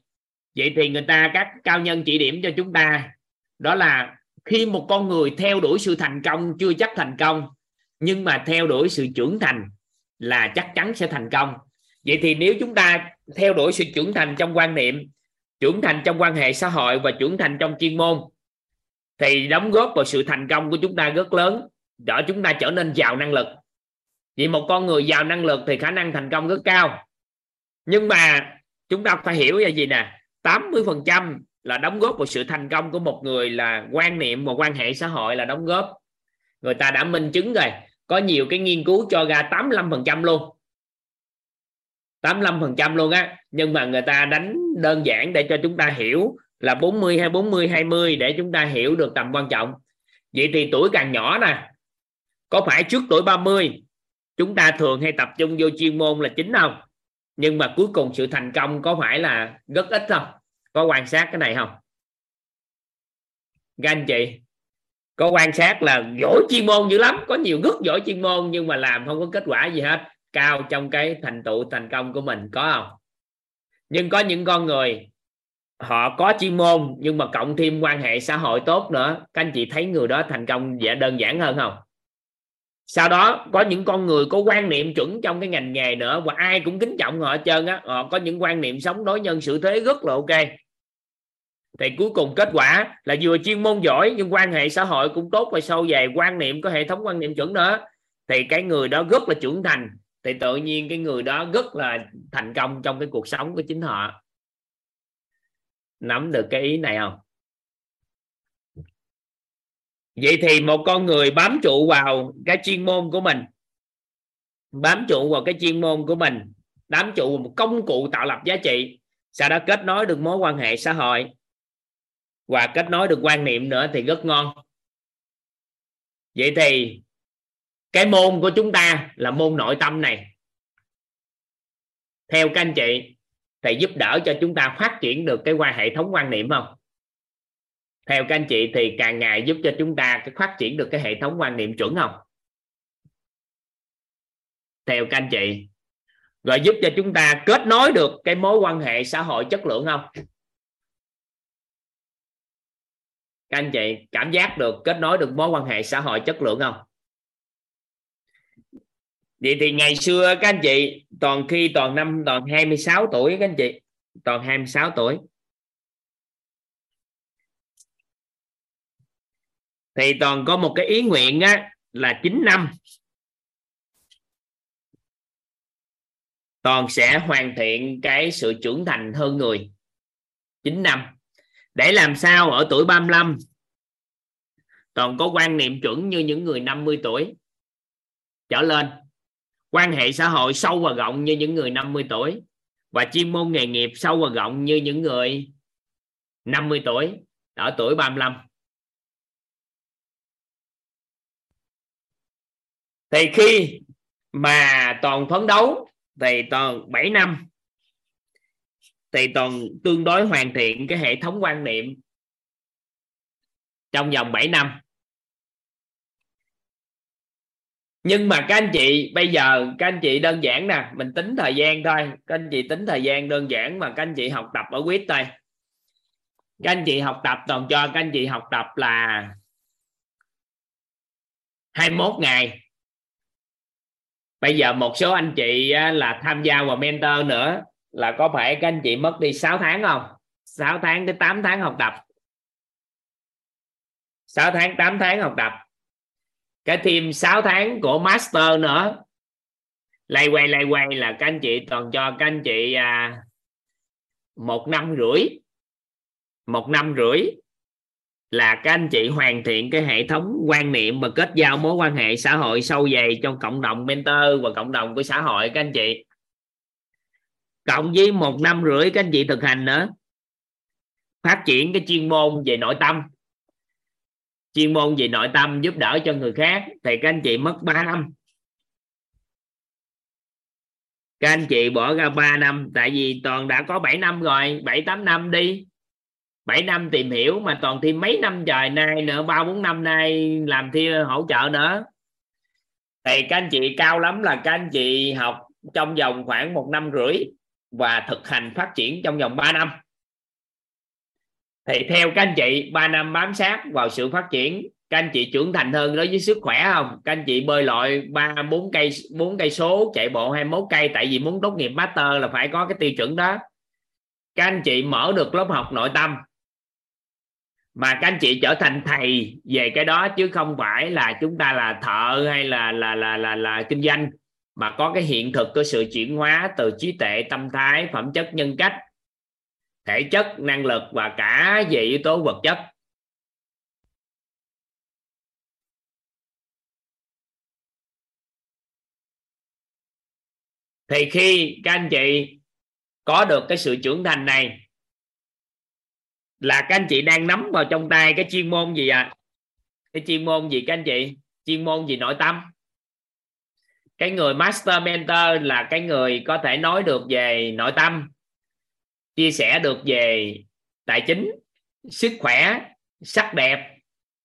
Vậy thì người ta, các cao nhân chỉ điểm cho chúng ta đó là khi một con người theo đuổi sự thành công, chưa chắc thành công, nhưng mà theo đuổi sự trưởng thành là chắc chắn sẽ thành công. Vậy thì nếu chúng ta theo đuổi sự trưởng thành trong quan niệm, trưởng thành trong quan hệ xã hội và trưởng thành trong chuyên môn, thì đóng góp vào sự thành công của chúng ta rất lớn để chúng ta trở nên giàu năng lực. Vì một con người giàu năng lực thì khả năng thành công rất cao. Nhưng mà chúng ta phải hiểu là gì nè? 80 phần trăm là đóng góp vào sự thành công của một người là quan niệm và quan hệ xã hội là đóng góp. Người ta đã minh chứng rồi. Có nhiều cái nghiên cứu cho ra 85 phần trăm luôn. 85 phần trăm luôn á. Nhưng mà người ta đánh đơn giản để cho chúng ta hiểu là 40 hay 40 20 để chúng ta hiểu được tầm quan trọng. Vậy thì tuổi càng nhỏ nè có phải trước tuổi 30 chúng ta thường hay tập trung vô chuyên môn là chính không? Nhưng mà cuối cùng sự thành công có phải là rất ít không? Có quan sát cái này không? Các anh chị, có quan sát là giỏi chuyên môn dữ lắm, có nhiều rất giỏi chuyên môn nhưng mà làm không có kết quả gì hết. Cao trong cái thành tựu thành công của mình có không? Nhưng có những con người, họ có chuyên môn nhưng mà cộng thêm quan hệ xã hội tốt nữa. Các anh chị thấy người đó thành công dễ, đơn giản hơn không? Sau đó có những con người có quan niệm chuẩn trong cái ngành nghề nữa và ai cũng kính trọng họ hết trơn á. Họ có những quan niệm sống đối nhân xử thế rất là ok. Thì cuối cùng kết quả là vừa chuyên môn giỏi nhưng quan hệ xã hội cũng tốt và sâu dày, quan niệm có hệ thống quan niệm chuẩn nữa. Thì cái người đó rất là trưởng thành. Thì tự nhiên cái người đó rất là thành công trong cái cuộc sống của chính họ. Nắm được cái ý này không? Vậy thì một con người bám trụ vào cái chuyên môn của mình, bám trụ vào cái chuyên môn của mình, bám trụ vào một công cụ tạo lập giá trị, sau đó kết nối được mối quan hệ xã hội và kết nối được quan niệm nữa thì rất ngon. Vậy thì cái môn của chúng ta là môn nội tâm này. Theo các anh chị, thì giúp đỡ cho chúng ta phát triển được cái quan hệ thống quan niệm không? Theo các anh chị thì càng ngày giúp cho chúng ta cái phát triển được cái hệ thống quan niệm chuẩn không? Theo các anh chị, rồi giúp cho chúng ta kết nối được cái mối quan hệ xã hội chất lượng không? Các anh chị, cảm giác được kết nối được mối quan hệ xã hội chất lượng không? Vậy thì ngày xưa các anh chị, toàn khi toàn năm, toàn 26 tuổi các anh chị, toàn 26 tuổi thì toàn có một cái ý nguyện á, là 9 năm. Toàn sẽ hoàn thiện cái sự trưởng thành hơn người. 9 năm. Để làm sao ở tuổi 35 toàn có quan niệm chuẩn như những người 50 tuổi. Trở lên. Quan hệ xã hội sâu và rộng như những người 50 tuổi. Và chuyên môn nghề nghiệp sâu và rộng như những người 50 tuổi ở tuổi 35 thì khi mà toàn phấn đấu thì toàn 7 năm, thì toàn tương đối hoàn thiện cái hệ thống quan niệm trong vòng 7 năm. Nhưng mà các anh chị, bây giờ các anh chị đơn giản nè, mình tính thời gian thôi. Các anh chị tính thời gian đơn giản mà các anh chị học tập ở quýt đây. Các anh chị học tập, toàn cho các anh chị học tập là 21 ngày bây giờ một số anh chị là tham gia vào mentor nữa là có phải các anh chị mất đi 6 tháng không? 6 tháng tới 8 tháng học tập. 6 tháng 8 tháng học tập. Cái thêm 6 tháng của master nữa. Lay quay lay quay là các anh chị toàn cho các anh chị à, một năm rưỡi. Một năm rưỡi là các anh chị hoàn thiện cái hệ thống quan niệm và kết giao mối quan hệ xã hội sâu dày trong cộng đồng mentor và cộng đồng của xã hội, các anh chị. Cộng với một năm rưỡi, các anh chị thực hành nữa. Phát triển cái chuyên môn về nội tâm. Chuyên môn về nội tâm giúp đỡ cho người khác thì các anh chị mất 3 năm. Các anh chị bỏ ra 3 năm, tại vì toàn đã có 7 năm rồi 7 8 năm đi. 7 năm tìm hiểu mà toàn thêm mấy năm trời nay nữa, ba bốn năm nay làm thi hỗ trợ nữa. Thì các anh chị cao lắm là các anh chị học trong vòng khoảng một năm rưỡi và thực hành phát triển trong vòng 3 năm. Thì theo các anh chị 3 năm bám sát vào sự phát triển, các anh chị trưởng thành hơn đối với sức khỏe không? Các anh chị bơi lội ba, bốn cây bốn cây số, chạy bộ 21 cây, tại vì muốn tốt nghiệp master là phải có cái tiêu chuẩn đó. Các anh chị mở được lớp học nội tâm mà các anh chị trở thành thầy về cái đó chứ không phải là chúng ta là thợ hay là là là là, là, kinh doanh mà có cái hiện thực của sự chuyển hóa từ trí tuệ tâm thái phẩm chất nhân cách thể chất năng lực và cả về yếu tố vật chất. Thì khi các anh chị có được cái sự trưởng thành này là các anh chị đang nắm vào trong tay cái chuyên môn gì à cái chuyên môn gì các anh chị? Chuyên môn gì nội tâm? Cái người master mentor là cái người có thể nói được về nội tâm, chia sẻ được về tài chính, sức khỏe, sắc đẹp,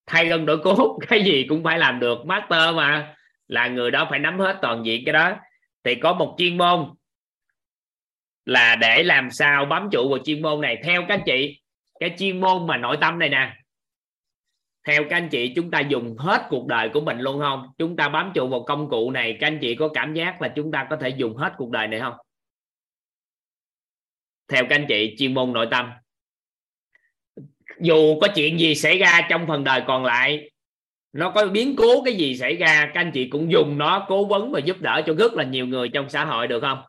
thay gân đổi cốt, cái gì cũng phải làm được. Master mà, là người đó phải nắm hết toàn diện cái đó. Thì có một chuyên môn là để làm sao bám trụ vào chuyên môn này. Theo các anh chị cái chuyên môn mà nội tâm này nè. Theo các anh chị, chúng ta dùng hết cuộc đời của mình luôn không? Chúng ta bám trụ vào công cụ này, các anh chị có cảm giác là chúng ta có thể dùng hết cuộc đời này không? Theo các anh chị, chuyên môn nội tâm. Dù có chuyện gì xảy ra trong phần đời còn lại, nó có biến cố cái gì xảy ra, các anh chị cũng dùng nó cố vấn và giúp đỡ cho rất là nhiều người trong xã hội được không?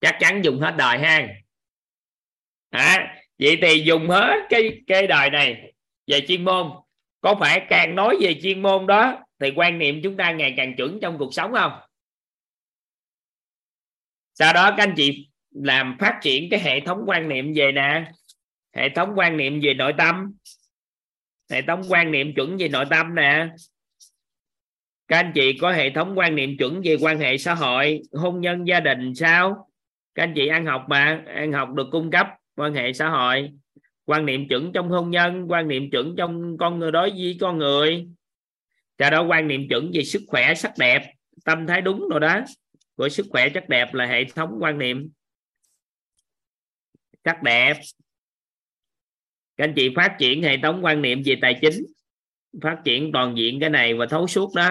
Chắc chắn dùng hết đời ha à, vậy thì dùng hết cái cái đời này về chuyên môn. Có phải càng nói về chuyên môn đó thì quan niệm chúng ta ngày càng chuẩn trong cuộc sống không? Sau đó các anh chị làm phát triển cái hệ thống quan niệm về nè. Hệ thống quan niệm về nội tâm. Hệ thống quan niệm chuẩn về nội tâm nè. Các anh chị có hệ thống quan niệm chuẩn về quan hệ xã hội hôn nhân gia đình sao? Các anh chị ăn học mà, ăn học được cung cấp quan hệ xã hội, quan niệm chuẩn trong hôn nhân, quan niệm chuẩn trong con người, đối với con người. Cho đó quan niệm chuẩn về sức khỏe, sắc đẹp, tâm thái đúng rồi đó. Của sức khỏe, sắc đẹp là hệ thống quan niệm. Sắc đẹp. Các anh chị phát triển hệ thống quan niệm về tài chính, phát triển toàn diện cái này và thấu suốt đó.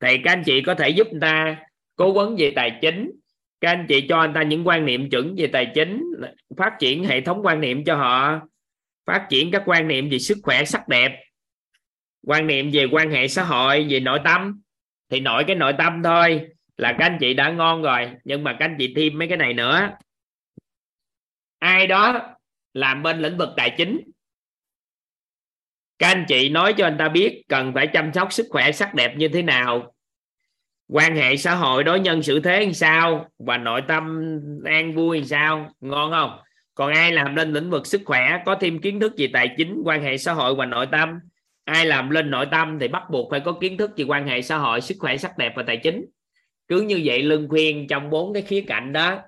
Thì các anh chị có thể giúp người ta cố vấn về tài chính các anh chị cho anh ta những quan niệm chuẩn về tài chính, phát triển hệ thống quan niệm cho họ. Phát triển các quan niệm về sức khỏe, sắc đẹp. Quan niệm về quan hệ xã hội, về nội tâm. Thì nội cái nội tâm thôi, là các anh chị đã ngon rồi. Nhưng mà các anh chị thêm mấy cái này nữa. Ai đó làm bên lĩnh vực tài chính. Các anh chị nói cho anh ta biết cần phải chăm sóc sức khỏe, sắc đẹp như thế nào quan hệ xã hội đối nhân xử thế làm sao? Và nội tâm an vui làm sao? Ngon không? Còn ai làm lên lĩnh vực sức khỏe, có thêm kiến thức về tài chính, quan hệ xã hội và nội tâm? Ai làm lên nội tâm thì bắt buộc phải có kiến thức về quan hệ xã hội, sức khỏe, sắc đẹp và tài chính. Cứ như vậy lương khuyên trong bốn cái khía cạnh đó,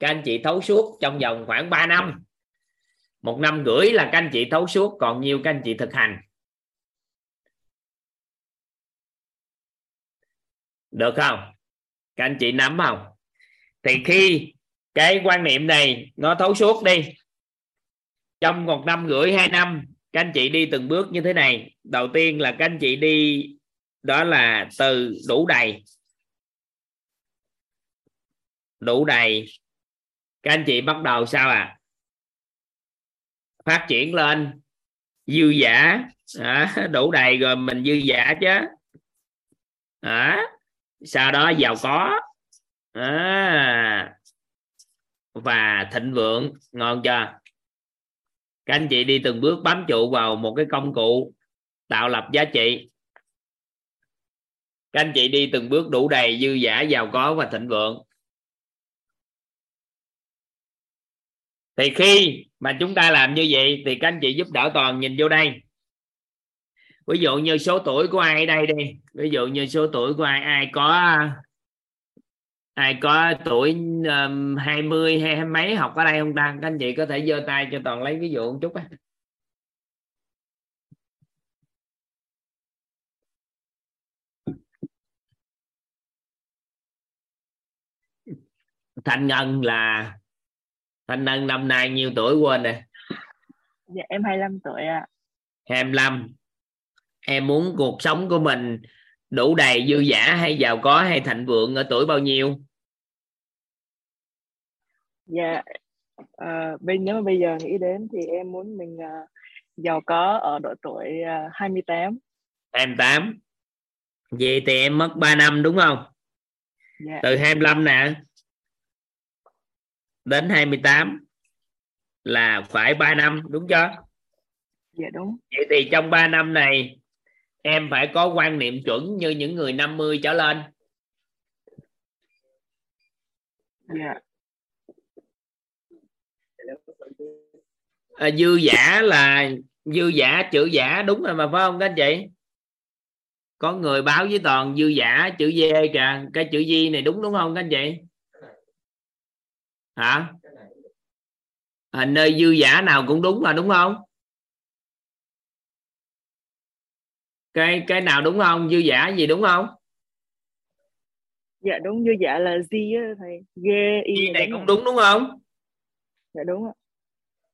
các anh chị thấu suốt trong vòng khoảng 3 năm. Một năm rưỡi là các anh chị thấu suốt, còn nhiều các anh chị thực hành. Được không? Các anh chị nắm không? Thì khi cái quan niệm này nó thấu suốt đi trong một năm rưỡi hai năm các anh chị đi từng bước như thế này. Đầu tiên là các anh chị đi đó là từ đủ đầy. Đủ đầy. Các anh chị bắt đầu sao à phát triển lên dư giả. À, đủ đầy rồi mình dư giả chứ. À, sau đó giàu có. À, và thịnh vượng. Ngon chưa? Các anh chị đi từng bước bám trụ vào một cái công cụ tạo lập giá trị. Các anh chị đi từng bước đủ đầy dư giả giàu có và thịnh vượng. Thì khi mà chúng ta làm như vậy thì các anh chị giúp đỡ toàn nhìn vô đây ví dụ như số tuổi của ai đây đi? Ví dụ như số tuổi của ai? Ai có ai có tuổi um, 20 hay mấy học ở đây không ta? Các anh chị có thể giơ tay cho toàn lấy ví dụ một chút á. Thanh Ngân là Thanh Ngân năm nay nhiêu tuổi quên nè? Dạ em 25 tuổi ạ. À. 25 em muốn cuộc sống của mình đủ đầy dư giả hay giàu có hay thịnh vượng ở tuổi bao nhiêu? Dạ uh, bây nếu mà bây giờ nghĩ đến thì em muốn mình uh, giàu có ở độ tuổi uh, 28 28 vậy thì em mất 3 năm đúng không? Dạ. từ 25 nè đến 28 là phải 3 năm đúng chưa? Dạ đúng. Vậy thì trong 3 năm này em phải có quan niệm chuẩn như những người 50 trở lên. Dạ. À, dư giả là dư giả chữ giả đúng rồi mà phải không các anh chị? Có người báo với toàn dư giả chữ d kìa cái chữ di này đúng đúng không các anh chị? Hả? Hình nơi dư giả nào cũng đúng mà đúng không cái cái nào đúng không? Dư giả gì đúng không? Dạ đúng dư giả là gì á thầy. G y này cũng đúng đúng không? Dạ đúng ạ.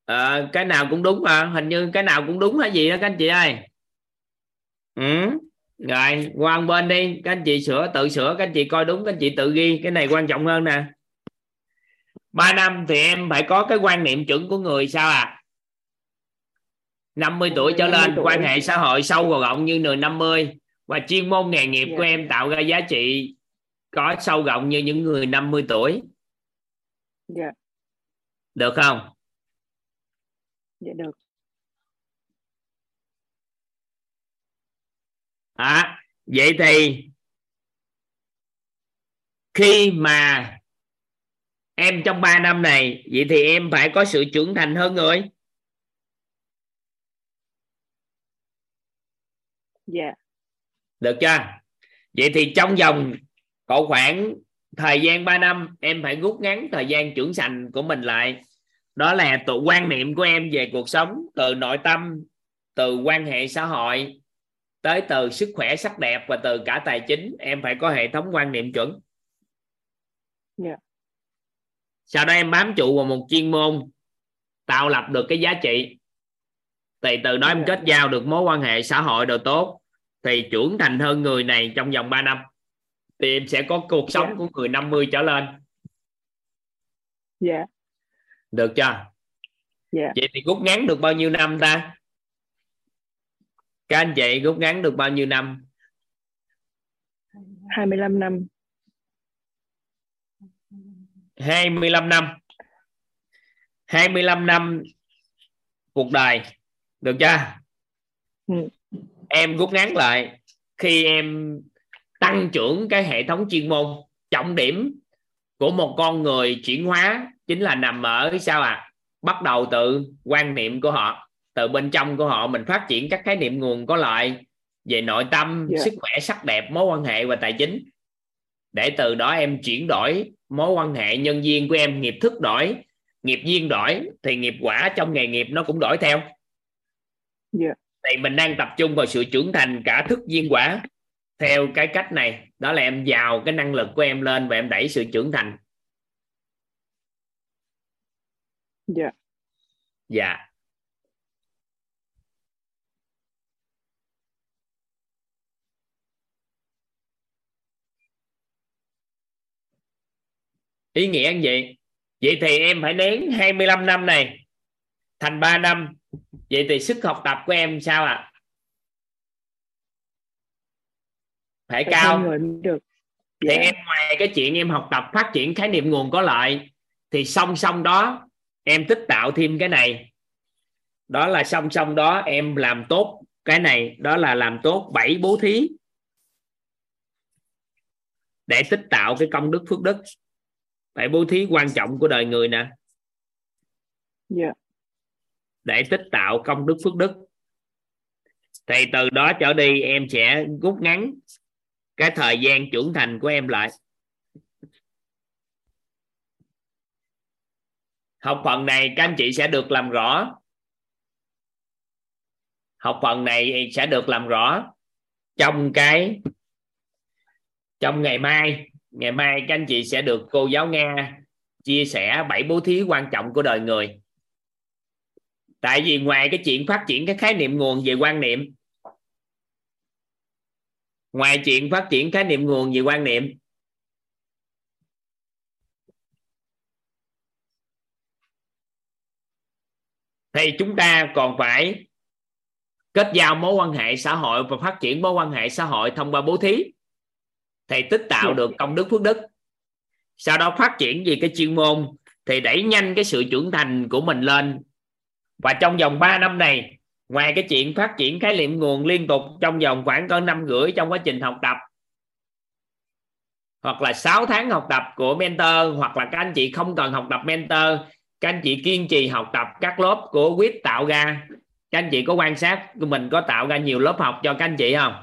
À, cái nào cũng đúng mà hình như cái nào cũng đúng hay gì đó các anh chị ơi. Ừ. rồi qua bên đi. Các anh chị sửa tự sửa. Các anh chị coi đúng các anh chị tự ghi. Cái này quan trọng hơn nè. 3 năm thì em phải có cái quan niệm chuẩn của người sao à 50 tuổi trở lên tuổi. quan hệ xã hội sâu và rộng như người 50 và chuyên môn nghề nghiệp yeah. của em tạo ra giá trị có sâu rộng như những người 50 tuổi yeah. được không dạ được à, vậy thì khi mà em trong 3 năm này vậy thì em phải có sự trưởng thành hơn người dạ. Được chưa? Vậy thì trong vòng cỡ khoảng thời gian 3 năm em phải rút ngắn thời gian trưởng thành của mình lại. Đó là tự quan niệm của em về cuộc sống từ nội tâm từ quan hệ xã hội tới từ sức khỏe sắc đẹp và từ cả tài chính. Em phải có hệ thống quan niệm chuẩn. Dạ. Sau đó em bám trụ vào một chuyên môn tạo lập được cái giá trị thì từ đó em Dạ. kết giao được mối quan hệ xã hội đồ tốt. Thì trưởng thành hơn người này trong vòng 3 năm. Thì em sẽ có cuộc sống Dạ. của người 50 trở lên. Dạ. Được chưa? Dạ. Vậy thì rút ngắn được bao nhiêu năm ta? Các anh chị rút ngắn được bao nhiêu năm? 25 năm. 25 năm. 25 năm cuộc đời được chưa Ừ. em rút ngắn lại khi em tăng trưởng cái hệ thống chuyên môn trọng điểm của một con người chuyển hóa chính là nằm ở sao à bắt đầu từ quan niệm của họ từ bên trong của họ mình phát triển các khái niệm nguồn có lợi về nội tâm Dạ. sức khỏe sắc đẹp mối quan hệ và tài chính để từ đó em chuyển đổi mối quan hệ nhân viên của em nghiệp thức đổi nghiệp duyên đổi thì nghiệp quả trong nghề nghiệp nó cũng đổi theo dạ. Thì mình đang tập trung vào sự trưởng thành cả thức duyên quả. Theo cái cách này đó là em giàu cái năng lực của em lên và em đẩy sự trưởng thành. Dạ. Dạ. Ý nghĩa như vậy. Vậy thì em phải nén 25 năm này thành 3 năm vậy thì sức học tập của em sao ạ? Phải phải cao. người được. Thì dạ. em ngoài cái chuyện em học tập phát triển khái niệm nguồn có lợi thì song song đó em tích tạo thêm cái này. Đó là song song đó em làm tốt cái này đó là làm tốt bảy bố thí để tích tạo cái công đức phước đức. Bảy bố thí quan trọng của đời người nè. Dạ để tích tạo công đức phước đức. Thì từ đó trở đi, em sẽ rút ngắn cái thời gian trưởng thành của em lại. Học phần này các anh chị sẽ được làm rõ. Học phần này sẽ được làm rõ trong cái, trong ngày mai. Ngày mai các anh chị sẽ được cô giáo nga chia sẻ bảy bố thí quan trọng của đời người tại vì ngoài cái chuyện phát triển cái khái niệm nguồn về quan niệm, ngoài chuyện phát triển khái niệm nguồn về quan niệm, thì chúng ta còn phải kết giao mối quan hệ xã hội và phát triển mối quan hệ xã hội thông qua bố thí, thì tích tạo được công đức phước đức. Sau đó phát triển về cái chuyên môn, thì đẩy nhanh cái sự trưởng thành của mình lên và trong vòng 3 năm này, ngoài cái chuyện phát triển khái niệm nguồn liên tục trong vòng khoảng có năm rưỡi trong quá trình học tập, hoặc là 6 tháng học tập của mentor, hoặc là các anh chị không cần học tập mentor, các anh chị kiên trì học tập các lớp của quyết tạo ra, các anh chị có quan sát mình có tạo ra nhiều lớp học cho các anh chị không?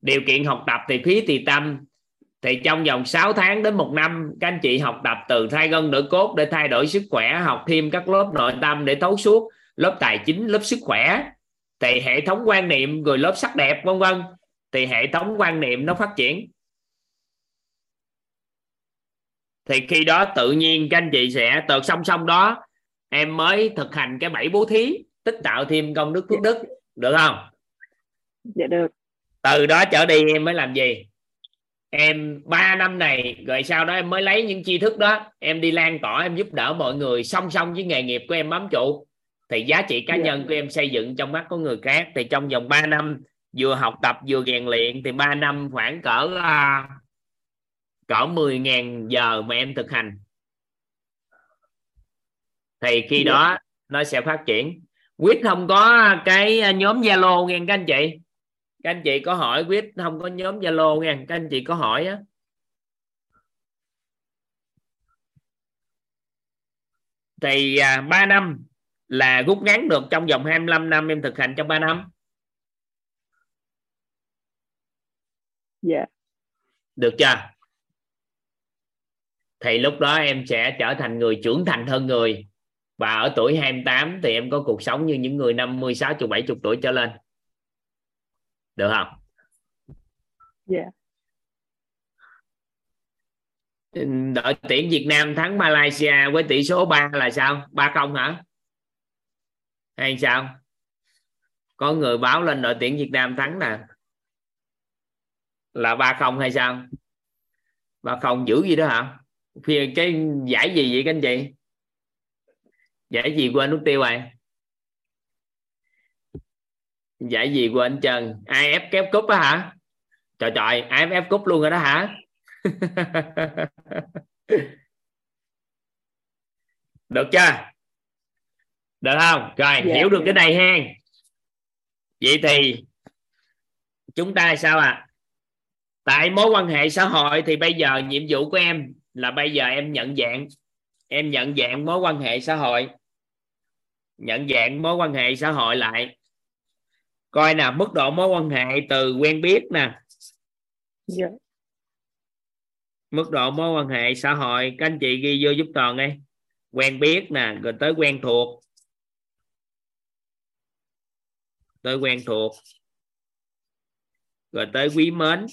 Điều kiện học tập thì phí thì tâm. Thì trong vòng 6 tháng đến một năm, các anh chị học tập từ thay gân đổi cốt để thay đổi sức khỏe, học thêm các lớp nội tâm để thấu suốt lớp tài chính lớp sức khỏe thì hệ thống quan niệm rồi lớp sắc đẹp vân vân thì hệ thống quan niệm nó phát triển. Thì khi đó tự nhiên các anh chị sẽ từ song song đó em mới thực hành cái bảy bố thí tích tạo thêm công đức phước đức được không? Dạ được. Từ đó trở đi em mới làm gì? Em 3 năm này rồi sau đó em mới lấy những tri thức đó em đi lan tỏa em giúp đỡ mọi người song song với nghề nghiệp của em bám trụ thì giá trị cá Dạ. nhân của em xây dựng trong mắt của người khác thì trong vòng 3 năm vừa học tập vừa rèn luyện thì 3 năm khoảng cỡ à, cỡ 10.000 giờ mà em thực hành thì khi Dạ. đó nó sẽ phát triển quyết không có cái nhóm zalo nghe các anh chị các anh chị có hỏi quyết không có nhóm zalo nha các anh chị có hỏi á thì à, 3 năm là rút ngắn được trong vòng 25 năm em thực hành trong 3 năm? Dạ. Được chưa? Thì lúc đó em sẽ trở thành người trưởng thành hơn người. Và ở tuổi 28 thì em có cuộc sống như những người 50, 60, 70 tuổi trở lên. Được không? Dạ. Đội tuyển Việt Nam thắng Malaysia với tỷ số 3 là sao? ba không hả hay sao? Có người báo lên đội tuyển Việt Nam thắng nè. Là ba không hay sao? Ba không giữ gì đó hả? Phía cái giải gì vậy các anh chị? Giải gì quên nút tiêu rồi? Giải gì quên trần AF kép cúp á hả? Trời trời AFF cúp luôn rồi đó hả? Được chưa? Được không? Rồi Dạ, hiểu được dạ. cái này ha. Vậy thì chúng ta sao ạ? À? tại mối quan hệ xã hội thì bây giờ nhiệm vụ của em là bây giờ em nhận dạng em nhận dạng mối quan hệ xã hội. Nhận dạng mối quan hệ xã hội lại. Coi nào mức độ mối quan hệ từ quen biết nè. Dạ. Mức độ mối quan hệ xã hội các anh chị ghi vô giúp toàn đi. Quen biết nè rồi tới quen thuộc tới quen thuộc. Rồi tới quý mến.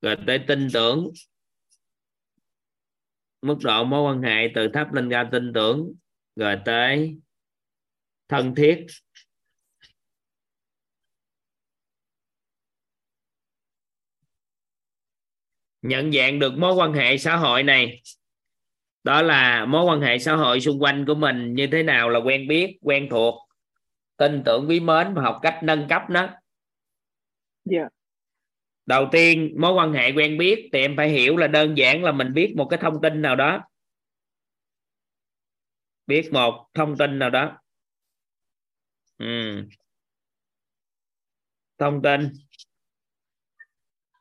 Rồi tới tin tưởng. Mức độ mối quan hệ từ thấp lên cao tin tưởng. Rồi tới thân thiết. Nhận dạng được mối quan hệ xã hội này đó là mối quan hệ xã hội xung quanh của mình như thế nào là quen biết quen thuộc tin tưởng quý mến và học cách nâng cấp nó. Dạ. Đầu tiên mối quan hệ quen biết thì em phải hiểu là đơn giản là mình biết một cái thông tin nào đó. Biết một thông tin nào đó. Ừ. thông tin.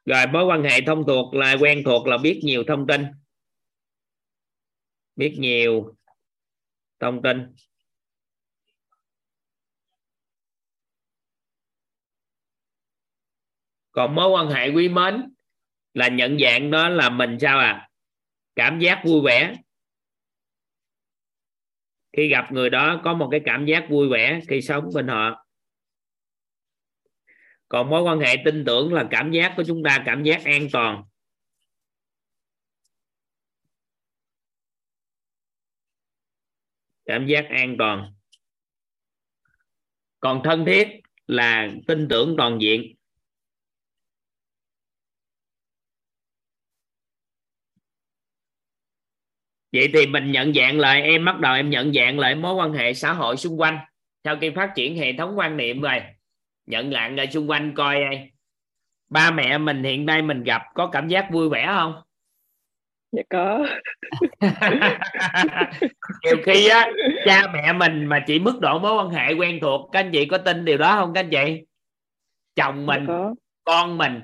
Rồi mối quan hệ thông thuộc là quen thuộc là biết nhiều thông tin biết nhiều. Thông tin. Còn mối quan hệ quý mến là nhận dạng đó là mình sao à? Cảm giác vui vẻ. Khi gặp người đó có một cái cảm giác vui vẻ khi sống bên họ. Còn mối quan hệ tin tưởng là cảm giác của chúng ta cảm giác an toàn. Cảm giác an toàn. Còn thân thiết là tin tưởng toàn diện. Vậy thì mình nhận dạng lại, em bắt đầu em nhận dạng lại mối quan hệ xã hội xung quanh. Sau khi phát triển hệ thống quan niệm rồi, nhận dạng lại xung quanh coi ai. Ba mẹ mình hiện nay mình gặp có cảm giác vui vẻ không? Dạ có. Nhiều khi á cha mẹ mình mà chỉ mức độ mối quan hệ quen thuộc các anh chị có tin điều đó không các anh chị? Chồng dạ mình có. con mình.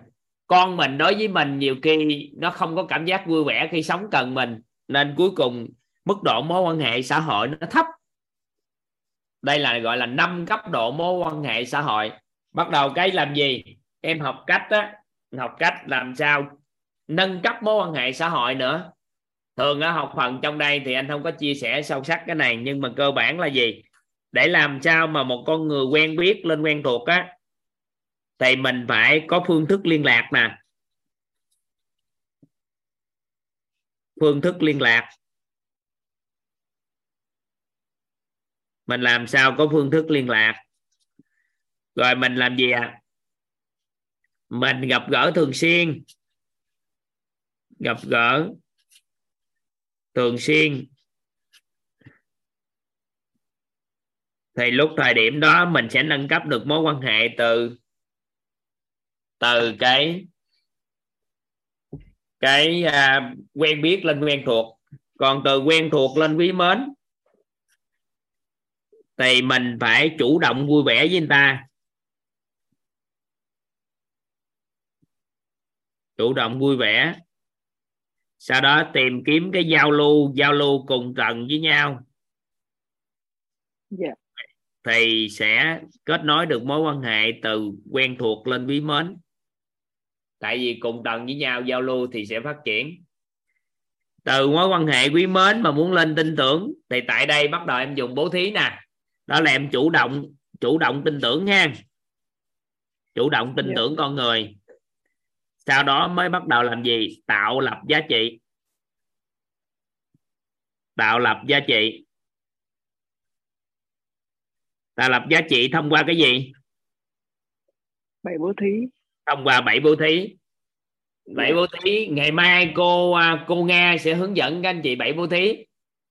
Con mình đối với mình nhiều khi nó không có cảm giác vui vẻ khi sống cần mình nên cuối cùng mức độ mối quan hệ xã hội nó thấp. Đây là gọi là năm cấp độ mối quan hệ xã hội. Bắt đầu cái làm gì? Em học cách á học cách làm sao nâng cấp mối quan hệ xã hội nữa. Thường ở học phần trong đây thì anh không có chia sẻ sâu sắc cái này, nhưng mà cơ bản là gì? Để làm sao mà một con người quen biết lên quen thuộc á, thì mình phải có phương thức liên lạc nè. Phương thức liên lạc. Mình làm sao có phương thức liên lạc? Rồi mình làm gì ạ? À? mình gặp gỡ thường xuyên gặp gỡ thường xuyên. Thì lúc thời điểm đó mình sẽ nâng cấp được mối quan hệ từ từ cái cái à, quen biết lên quen thuộc. Còn từ quen thuộc lên quý mến thì mình phải chủ động vui vẻ với người ta. Chủ động vui vẻ sau đó tìm kiếm cái giao lưu giao lưu cùng tầng với nhau. Dạ. Thì sẽ kết nối được mối quan hệ từ quen thuộc lên quý mến. Tại vì cùng tầng với nhau giao lưu thì sẽ phát triển. Từ mối quan hệ quý mến mà muốn lên tin tưởng thì tại đây bắt đầu em dùng bố thí nè. Đó là em chủ động chủ động tin tưởng ha. Chủ động tin Dạ. tưởng con người sau đó mới bắt đầu làm gì? Tạo lập giá trị. Tạo lập giá trị. Tạo lập giá trị thông qua cái gì? Bảy bố thí. Thông qua bảy bố thí. Bảy bố thí ngày mai cô à, cô nga sẽ hướng dẫn các anh chị bảy bố thí.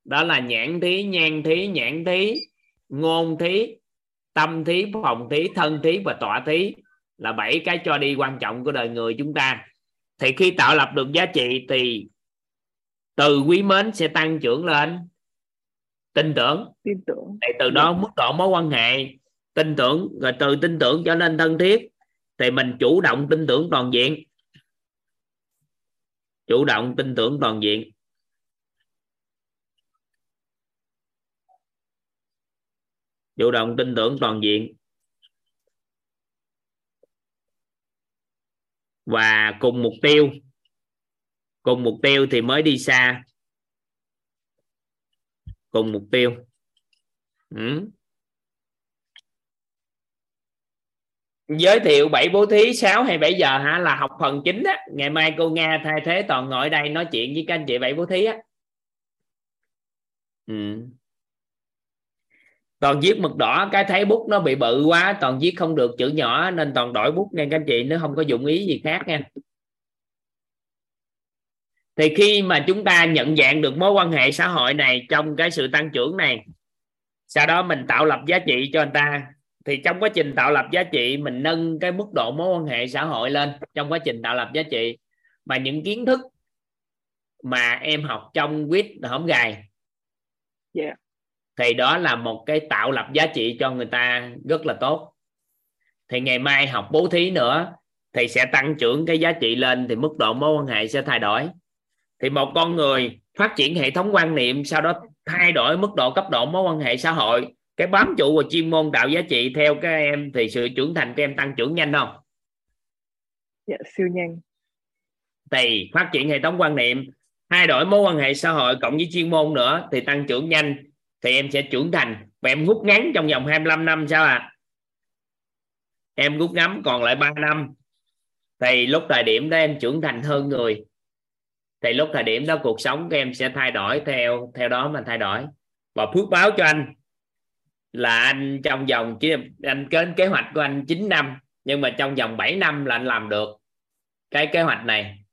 Đó là nhãn thí nhan thí nhãn thí ngôn thí tâm thí phòng thí thân thí và tọa thí là bảy cái cho đi quan trọng của đời người chúng ta. Thì khi tạo lập được giá trị thì từ quý mến sẽ tăng trưởng lên. Tin tưởng. Tin tưởng. Thì từ đó mức độ mối quan hệ tin tưởng rồi từ tin tưởng trở nên thân thiết thì mình chủ động tin tưởng toàn diện. Chủ động tin tưởng toàn diện. Chủ động tin tưởng toàn diện và cùng mục tiêu. Cùng mục tiêu thì mới đi xa. Cùng mục tiêu. Ừ. giới thiệu bảy bố thí 6 hay 7 giờ hả? Là học phần chính á. Ngày mai cô Nga thay thế toàn ngồi đây nói chuyện với các anh chị bảy bố thí á. Ừ toàn viết mực đỏ, cái thấy bút nó bị bự quá, toàn viết không được, chữ nhỏ, nên toàn đổi bút nha các anh chị nó không có dụng ý gì khác nha. Thì khi mà chúng ta nhận dạng được mối quan hệ xã hội này trong cái sự tăng trưởng này, sau đó mình tạo lập giá trị cho anh ta, thì trong quá trình tạo lập giá trị, mình nâng cái mức độ mối quan hệ xã hội lên trong quá trình tạo lập giá trị. Mà những kiến thức mà em học trong quýt hổng gài. Yeah thì đó là một cái tạo lập giá trị cho người ta rất là tốt. Thì ngày mai học bố thí nữa thì sẽ tăng trưởng cái giá trị lên thì mức độ mối quan hệ sẽ thay đổi. Thì một con người phát triển hệ thống quan niệm sau đó thay đổi mức độ cấp độ mối quan hệ xã hội cái bám trụ vào chuyên môn tạo giá trị theo các em thì sự trưởng thành của em tăng trưởng nhanh không? Dạ siêu nhanh. Thì phát triển hệ thống quan niệm thay đổi mối quan hệ xã hội cộng với chuyên môn nữa thì tăng trưởng nhanh thì em sẽ trưởng thành và em rút ngắn trong vòng 25 năm sao ạ? À? em rút ngắn còn lại 3 năm. Thì lúc thời điểm đó em trưởng thành hơn người. Thì lúc thời điểm đó cuộc sống của em sẽ thay đổi theo theo đó mà thay đổi. Và phước báo cho anh là anh trong vòng anh kế kế hoạch của anh 9 năm, nhưng mà trong vòng 7 năm là anh làm được cái kế hoạch này.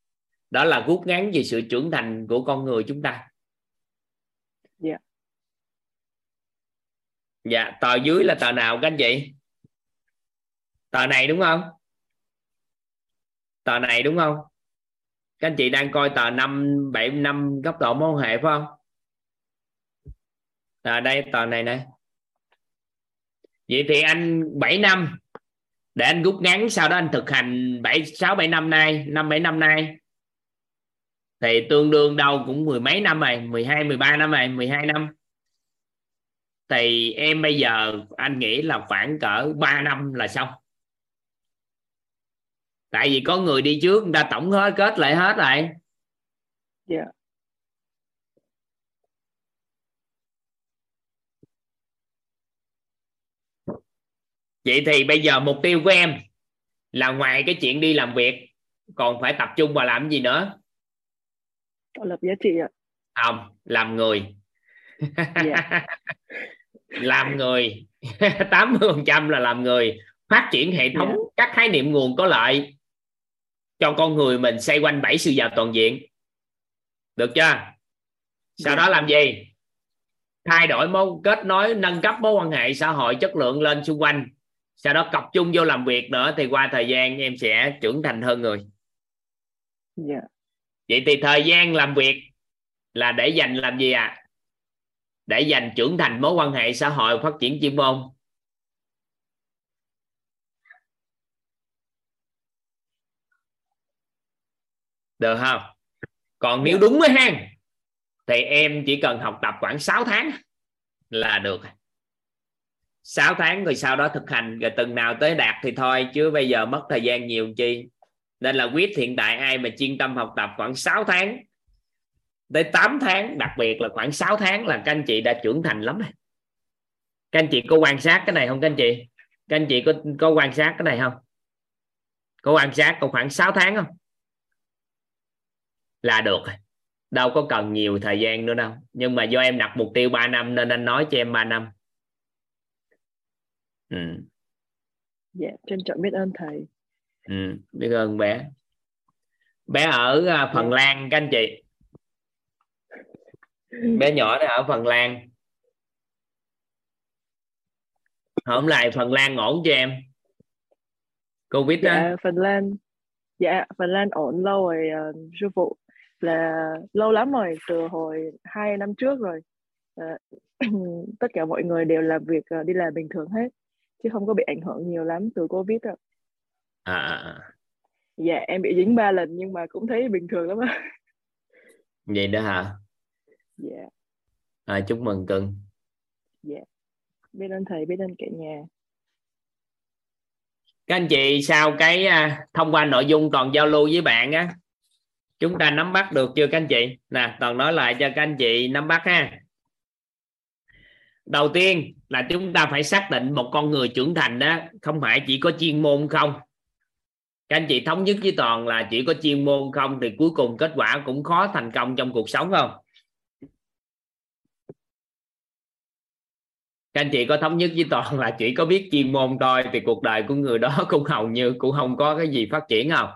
Đó là rút ngắn về sự trưởng thành của con người chúng ta Dạ dạ tờ dưới là tờ nào các anh chị? Tờ này đúng không? Tờ này đúng không? Các anh chị đang coi tờ năm bảy năm góc độ mối quan hệ phải không? À, đây tờ này nè. Vậy thì anh 7 năm. Để anh rút ngắn sau đó anh thực hành 7 6 7 năm nay, năm 7 năm nay. Thì tương đương đâu cũng mười mấy năm rồi, 12 13 năm rồi, 12 năm. Thì em bây giờ anh nghĩ là khoảng cỡ 3 năm là xong. Tại vì có người đi trước người ta tổng hết kết lại hết rồi. dạ Vậy thì bây giờ mục tiêu của em là ngoài cái chuyện đi làm việc còn phải tập trung vào làm gì nữa? tạo lập giá trị ạ Không, làm người. Dạ. làm người. 80% là làm người. Phát triển hệ thống các khái niệm nguồn có lợi cho con người mình xoay quanh bảy sự giàu toàn diện. Được chưa? Sau Dạ. đó làm gì? Thay đổi mối kết nối nâng cấp mối quan hệ xã hội chất lượng lên xung quanh. Sau đó cọc chung vô làm việc nữa thì qua thời gian em sẽ trưởng thành hơn người. Dạ. Vậy thì thời gian làm việc là để dành làm gì à để dành trưởng thành mối quan hệ xã hội phát triển chuyên môn. Được không? Còn nếu đúng mới ha thì em chỉ cần học tập khoảng 6 tháng là được. 6 tháng rồi sau đó thực hành rồi từng nào tới đạt thì thôi chứ bây giờ mất thời gian nhiều chi. Nên là quyết hiện tại ai mà chuyên tâm học tập khoảng 6 tháng tới 8 tháng đặc biệt là khoảng 6 tháng là các anh chị đã trưởng thành lắm rồi. Các anh chị có quan sát cái này không các anh chị? Các anh chị có có quan sát cái này không? Có quan sát còn khoảng 6 tháng không? Là được đâu có cần nhiều thời gian nữa đâu. Nhưng mà do em đặt mục tiêu 3 năm nên anh nói cho em 3 năm. Ừ. dạ trân trọng biết ơn thầy. Ừ. biết ơn bé. Bé ở uh, Phần Lan các anh chị bé nhỏ đó ở Phần Lan. Hôm lại Phần Lan ổn cho em? Covid dạ đó Phần Lan. Dạ Phần Lan ổn lâu rồi uh, sư phụ. Là lâu lắm rồi từ hồi hai năm trước rồi. Uh, tất cả mọi người đều làm việc uh, đi làm bình thường hết chứ không có bị ảnh hưởng nhiều lắm từ covid đâu. À, à, à. dạ em bị dính ba lần nhưng mà cũng thấy bình thường lắm á. Vậy đó hả dạ à, chúc mừng cưng? Dạ biết ơn thầy biết ơn cả nhà. Các anh chị sau cái à, thông qua nội dung toàn giao lưu với bạn á chúng ta nắm bắt được chưa các anh chị? Nè toàn nói lại cho các anh chị nắm bắt ha. Đầu tiên là chúng ta phải xác định một con người trưởng thành đó không phải chỉ có chuyên môn không? Các anh chị thống nhất với toàn là chỉ có chuyên môn không thì cuối cùng kết quả cũng khó thành công trong cuộc sống không các anh chị có thống nhất với toàn là chỉ có biết chuyên môn thôi, thì cuộc đời của người đó cũng hầu như cũng không có cái gì phát triển không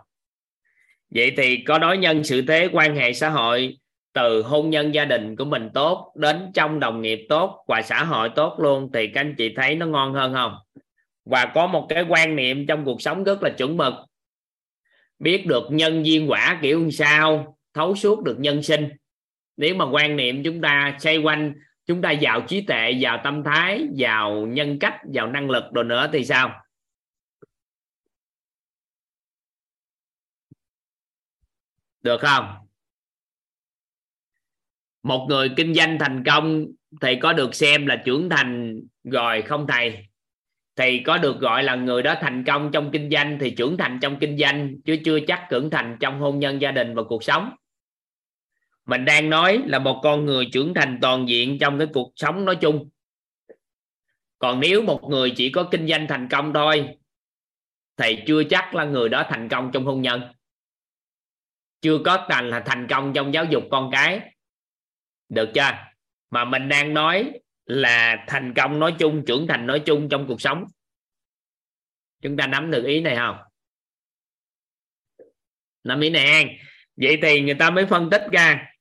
vậy thì có đối nhân sự thế, quan hệ xã hội từ hôn nhân gia đình của mình tốt đến trong đồng nghiệp tốt và xã hội tốt luôn, thì các anh chị thấy nó ngon hơn không? Và có một cái quan niệm trong cuộc sống rất là chuẩn mực. Biết được nhân duyên quả kiểu sao, thấu suốt được nhân sinh. Nếu mà quan niệm chúng ta xoay quanh chúng ta giàu trí tuệ giàu tâm thái giàu nhân cách giàu năng lực đồ nữa thì sao? Được không? Một người kinh doanh thành công thì có được xem là trưởng thành rồi không thầy? Thì có được gọi là người đó thành công trong kinh doanh thì trưởng thành trong kinh doanh chứ chưa chắc trưởng thành trong hôn nhân gia đình và cuộc sống mình đang nói là một con người trưởng thành toàn diện trong cái cuộc sống nói chung. Còn nếu một người chỉ có kinh doanh thành công thôi, thì chưa chắc là người đó thành công trong hôn nhân. Chưa có thành là thành công trong giáo dục con cái. Được chưa? Mà mình đang nói là thành công nói chung, trưởng thành nói chung trong cuộc sống. Chúng ta nắm được ý này không? Nắm ý này. Vậy thì người ta mới phân tích ra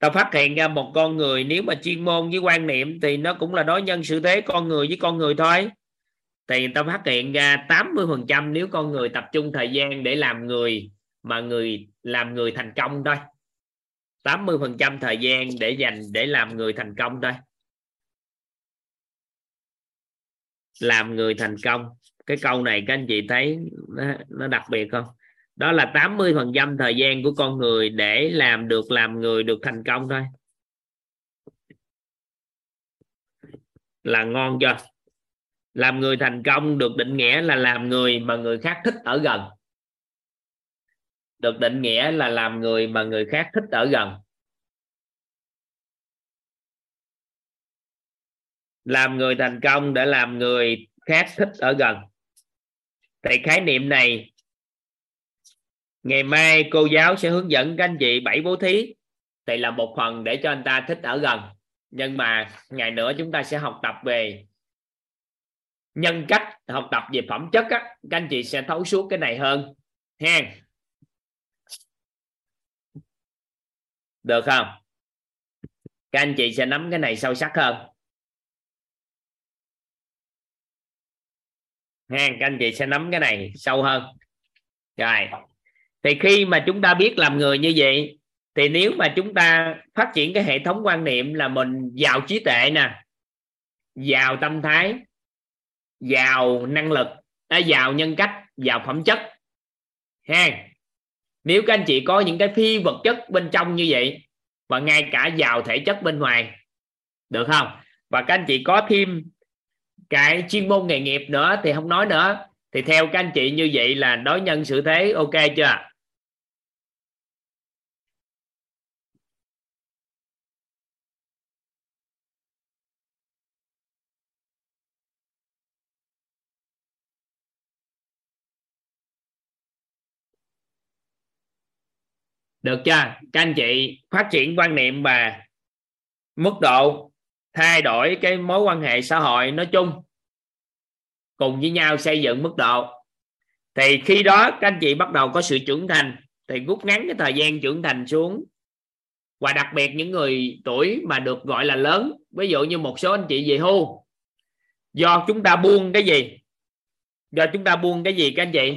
ta phát hiện ra một con người nếu mà chuyên môn với quan niệm thì nó cũng là đối nhân sự thế con người với con người thôi. Thì người ta phát hiện ra 80% nếu con người tập trung thời gian để làm người mà người làm người thành công thôi. 80% thời gian để dành để làm người thành công thôi. Làm người thành công. Cái câu này các anh chị thấy nó, nó đặc biệt không? Đó là 80 phần trăm thời gian của con người để làm được, làm người được thành công thôi. Là ngon chưa? Làm người thành công được định nghĩa là làm người mà người khác thích ở gần. Được định nghĩa là làm người mà người khác thích ở gần. Làm người thành công để làm người khác thích ở gần. Thì khái niệm này ngày mai cô giáo sẽ hướng dẫn các anh chị bảy bố thí. Thì là một phần để cho anh ta thích ở gần. Nhưng mà ngày nữa chúng ta sẽ học tập về nhân cách, học tập về phẩm chất á. Các anh chị sẽ thấu suốt cái này hơn. Ha. Được không? Các anh chị sẽ nắm cái này sâu sắc hơn. Ha, các anh chị sẽ nắm cái này sâu hơn. Rồi thì khi mà chúng ta biết làm người như vậy thì nếu mà chúng ta phát triển cái hệ thống quan niệm là mình giàu trí tuệ nè giàu tâm thái giàu năng lực à, giàu nhân cách giàu phẩm chất ha. Nếu các anh chị có những cái phi vật chất bên trong như vậy và ngay cả giàu thể chất bên ngoài được không? Và các anh chị có thêm cái chuyên môn nghề nghiệp nữa thì không nói nữa. Thì theo các anh chị như vậy là đối nhân xử thế ok chưa? Được chưa? Các anh chị, phát triển quan niệm và mức độ thay đổi cái mối quan hệ xã hội nói chung cùng với nhau xây dựng mức độ. Thì khi đó các anh chị bắt đầu có sự trưởng thành. Thì rút ngắn cái thời gian trưởng thành xuống. Và đặc biệt những người tuổi mà được gọi là lớn, ví dụ như một số anh chị về hưu. Do chúng ta buông cái gì? Do chúng ta buông cái gì các anh chị?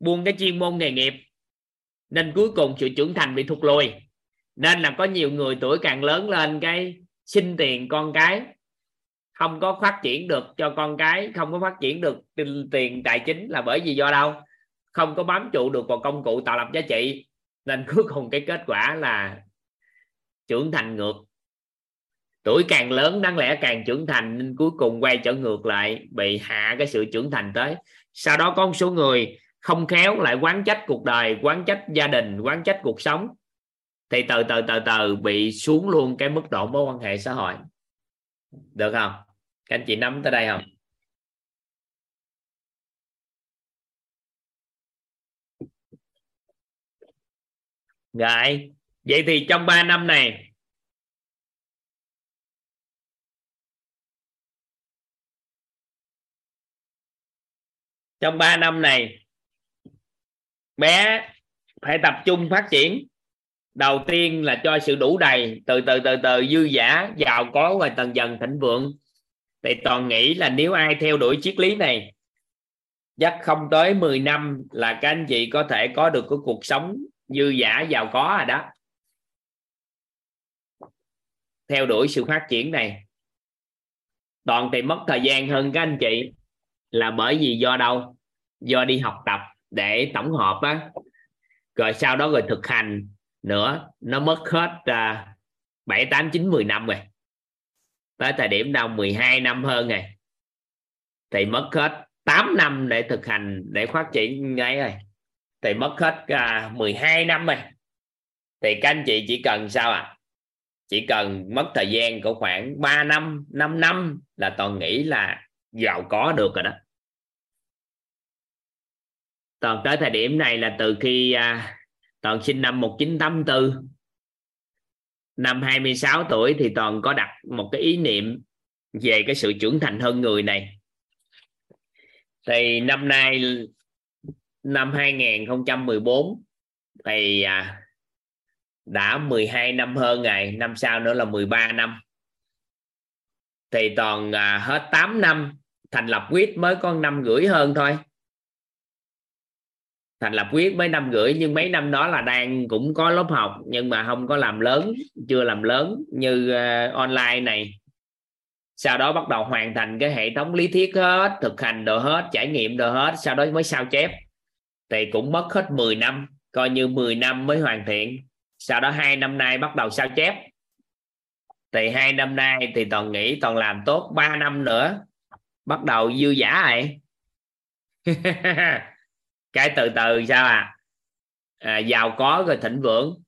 Buông cái chuyên môn nghề nghiệp nên cuối cùng sự trưởng thành bị thụt lùi. Nên là có nhiều người tuổi càng lớn lên cái xin tiền con cái, không có phát triển được cho con cái, không có phát triển được tiền tài chính là bởi vì do đâu? Không có bám trụ được vào công cụ tạo lập giá trị. Nên cuối cùng cái kết quả là trưởng thành ngược. Tuổi càng lớn, đáng lẽ càng trưởng thành, nên cuối cùng quay trở ngược lại, bị hạ cái sự trưởng thành tới. Sau đó có một số người không khéo lại quán trách cuộc đời, quán trách gia đình, quán trách cuộc sống, thì từ từ từ từ bị xuống luôn cái mức độ mối quan hệ xã hội. Được không? Các anh chị nắm tới đây không? Rồi, vậy thì trong 3 năm này, trong 3 năm này bé phải tập trung phát triển. Đầu tiên là cho sự đủ đầy, từ từ từ từ, dư giả, giàu có và dần dần thịnh vượng. Thì toàn nghĩ là nếu ai theo đuổi triết lý này, chắc không tới 10 năm là các anh chị có thể có được cái cuộc sống dư giả, giàu có rồi đó. Theo đuổi sự phát triển này, toàn thì mất thời gian hơn các anh chị là bởi vì do đâu? Do đi học tập để tổng hợp á rồi sau đó rồi thực hành nữa. Nó mất hết à, bảy tám chín mười năm rồi. Tới thời điểm đâu 12 năm hơn rồi thì mất hết 8 năm để thực hành để phát triển ngay rồi. Thì mất hết à, uh, 12 năm rồi. Thì các anh chị chỉ cần sao ạ? À chỉ cần mất thời gian của khoảng 3 năm 5 năm là toàn nghĩ là giàu có được rồi đó toàn tới thời điểm này là từ khi à, toàn sinh năm 1984 năm 26 tuổi thì toàn có đặt một cái ý niệm về cái sự trưởng thành hơn người này. Thì năm nay năm 2014 thì à, đã 12 năm hơn ngày năm sau nữa là 13 năm. Thì toàn à, hết 8 năm thành lập quyết mới có năm rưỡi hơn thôi thành lập quyết mấy năm rưỡi nhưng mấy năm đó là đang cũng có lớp học nhưng mà không có làm lớn chưa làm lớn như uh, online này. Sau đó bắt đầu hoàn thành cái hệ thống lý thuyết hết thực hành đồ hết trải nghiệm đồ hết sau đó mới sao chép. Thì cũng mất hết 10 năm coi như 10 năm mới hoàn thiện. Sau đó hai năm nay bắt đầu sao chép. Thì hai năm nay thì toàn nghĩ toàn làm tốt 3 năm nữa bắt đầu dư giả rồi. cái từ từ sao à, à giàu có rồi thịnh vượng.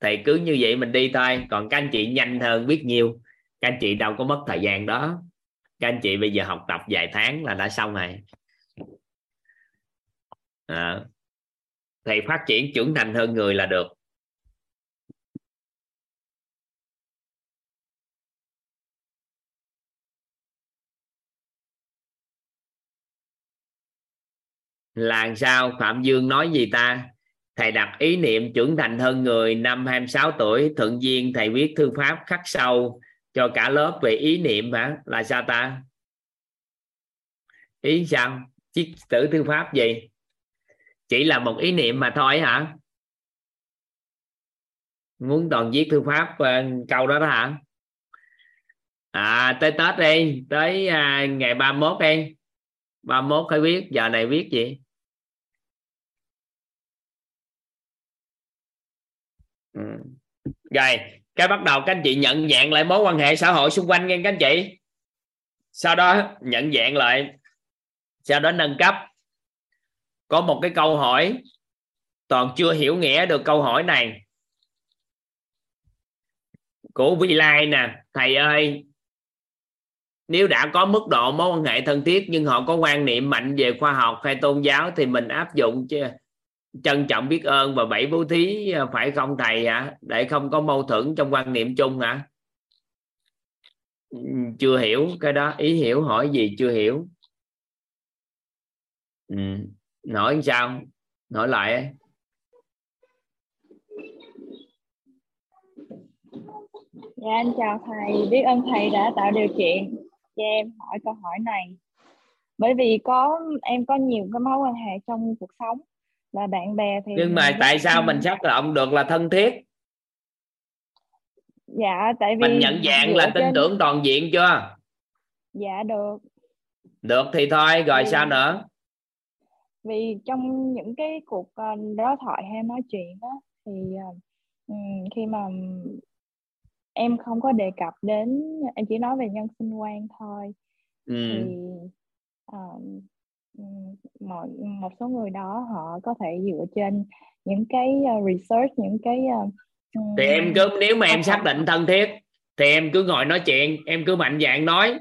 Thì cứ như vậy mình đi thôi. Còn các anh chị nhanh hơn biết nhiều. Các anh chị đâu có mất thời gian đó. Các anh chị bây giờ học tập vài tháng là đã xong rồi. À, thì phát triển trưởng thành hơn người là được. Là sao? Phạm dương nói gì ta? Thầy đặt ý niệm trưởng thành hơn người năm 26 tuổi thuận duyên thầy viết thư pháp khắc sâu cho cả lớp về ý niệm hả? Là sao ta? Ý sao? Chiếc tử thư pháp gì? Chỉ là một ý niệm mà thôi hả? Muốn toàn viết thư pháp uh, câu đó đó hả? À tới tết đi tới uh, ngày 31 đi. 31 phải viết, giờ này viết gì? Ừ. rồi, cái bắt đầu các anh chị nhận dạng lại mối quan hệ xã hội xung quanh nghe các anh chị. Sau đó nhận dạng lại, sau đó nâng cấp. Có một cái câu hỏi, toàn chưa hiểu nghĩa được câu hỏi này. Của Vi Lai nè, thầy ơi nếu đã có mức độ mối quan hệ thân thiết nhưng họ có quan niệm mạnh về khoa học hay tôn giáo thì mình áp dụng chứ. Trân trọng biết ơn và bảy bố thí à, phải không thầy hả để không có mâu thuẫn trong quan niệm chung hả chưa hiểu cái đó. Ý hiểu hỏi gì chưa hiểu? Ừ. hỏi sao? Hỏi lại Dạ anh chào thầy, biết ơn thầy đã tạo điều kiện cho em hỏi câu hỏi này. Bởi vì có em có nhiều cái mối quan hệ trong cuộc sống là bạn bè thì nhưng mà tại sao mình xác định được là thân thiết? Dạ tại vì mình nhận dạng là tin trên... tưởng toàn diện chưa? Dạ được. Được thì thôi rồi vì... sao nữa? Vì trong những cái cuộc ờ, đối thoại hay nói chuyện đó thì uh, khi mà em không có đề cập đến em chỉ nói về nhân sinh quan thôi. Ừ. thì uh, một một số người đó họ có thể dựa trên những cái uh, research những cái uh, thì em cứ nếu mà em xác định thân thiết thì em cứ ngồi nói chuyện em cứ mạnh dạng nói.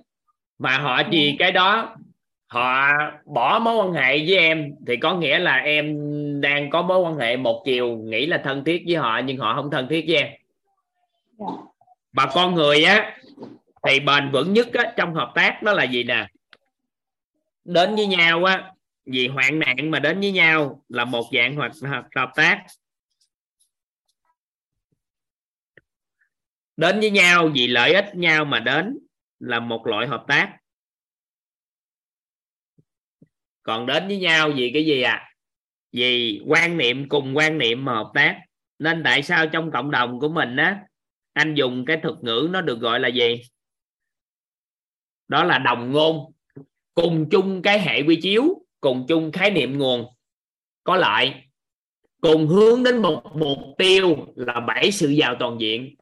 Mà họ gì cái đó họ bỏ mối quan hệ với em thì có nghĩa là em đang có mối quan hệ một chiều nghĩ là thân thiết với họ nhưng họ không thân thiết với em. Yeah. Dạ. mà con người á thì bền vững nhất á, trong hợp tác đó là gì nè? Đến với nhau á vì hoạn nạn mà đến với nhau là một dạng hoặc hợp tác. Đến với nhau vì lợi ích nhau mà đến là một loại hợp tác. Còn đến với nhau vì cái gì à vì quan niệm cùng quan niệm mà hợp tác. Nên tại sao trong cộng đồng của mình á anh dùng cái thuật ngữ nó được gọi là gì? Đó là đồng ngôn. Cùng chung cái hệ quy chiếu, cùng chung khái niệm nguồn. Có lại, cùng hướng đến một mục tiêu là bảy sự giàu toàn diện.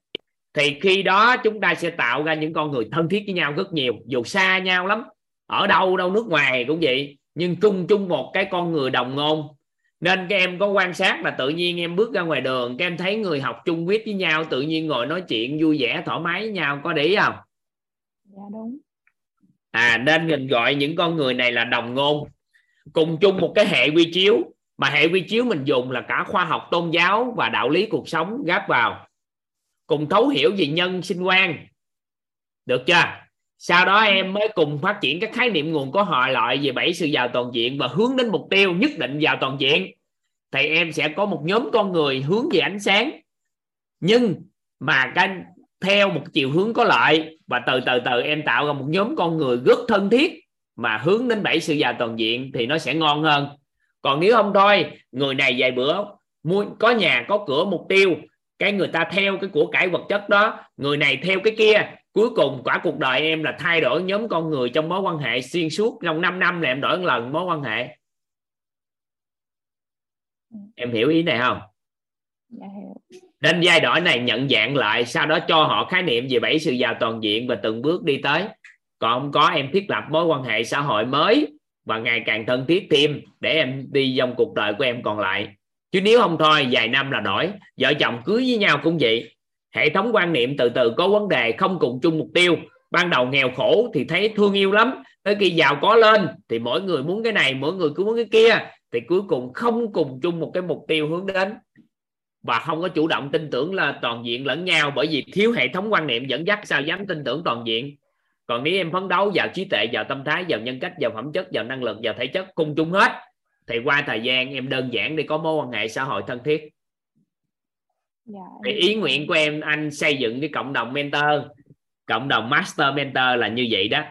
Thì khi đó chúng ta sẽ tạo ra những con người thân thiết với nhau rất nhiều. Dù xa nhau lắm, ở đâu đâu nước ngoài cũng vậy. Nhưng chung chung một cái con người đồng ngôn nên các em có quan sát là tự nhiên em bước ra ngoài đường các em thấy người học chung quyết với nhau tự nhiên ngồi nói chuyện vui vẻ thoải mái với nhau có để ý không? Dạ đúng. À nên mình gọi những con người này là đồng ngôn. Cùng chung một cái hệ quy chiếu mà hệ quy chiếu mình dùng là cả khoa học tôn giáo và đạo lý cuộc sống gáp vào. Cùng thấu hiểu về nhân sinh quan. Được chưa sau đó em mới cùng phát triển các khái niệm nguồn có họ loại về bảy sự giàu toàn diện và hướng đến mục tiêu nhất định giàu toàn diện. Thì em sẽ có một nhóm con người hướng về ánh sáng. Nhưng mà cái, theo một chiều hướng có lợi và từ từ từ em tạo ra một nhóm con người rất thân thiết mà hướng đến bảy sự giàu toàn diện thì nó sẽ ngon hơn. Còn nếu không thôi, người này vài bữa mua, có nhà, có cửa, mục tiêu, cái người ta theo cái của cải vật chất đó, người này theo cái kia cuối cùng cả cuộc đời em là thay đổi nhóm con người trong mối quan hệ xuyên suốt. Trong 5 năm là em đổi một lần mối quan hệ. Em hiểu ý này không? Dạ, nên giai đoạn này nhận dạng lại sau đó cho họ khái niệm về bảy sự giàu toàn diện và từng bước đi tới. Còn không có em thiết lập mối quan hệ xã hội mới và ngày càng thân thiết thêm để em đi trong cuộc đời của em còn lại. Chứ nếu không thôi vài năm là đổi. Vợ chồng cưới với nhau cũng vậy hệ thống quan niệm từ từ có vấn đề, không cùng chung mục tiêu. Ban đầu nghèo khổ thì thấy thương yêu lắm, tới khi giàu có lên thì mỗi người muốn cái này, mỗi người cứ muốn cái kia, thì cuối cùng không cùng chung một cái mục tiêu hướng đến. Và không có chủ động tin tưởng là toàn diện lẫn nhau, bởi vì thiếu hệ thống quan niệm dẫn dắt sao dám tin tưởng toàn diện. Còn nếu em phấn đấu vào trí tuệ, vào tâm thái, vào nhân cách, vào phẩm chất, vào năng lực, vào thể chất cùng chung hết, thì qua thời gian em đơn giản để có mối quan hệ xã hội thân thiết dạ, thì ý nguyện của em anh xây dựng cái cộng đồng mentor cộng đồng master mentor là như vậy đó.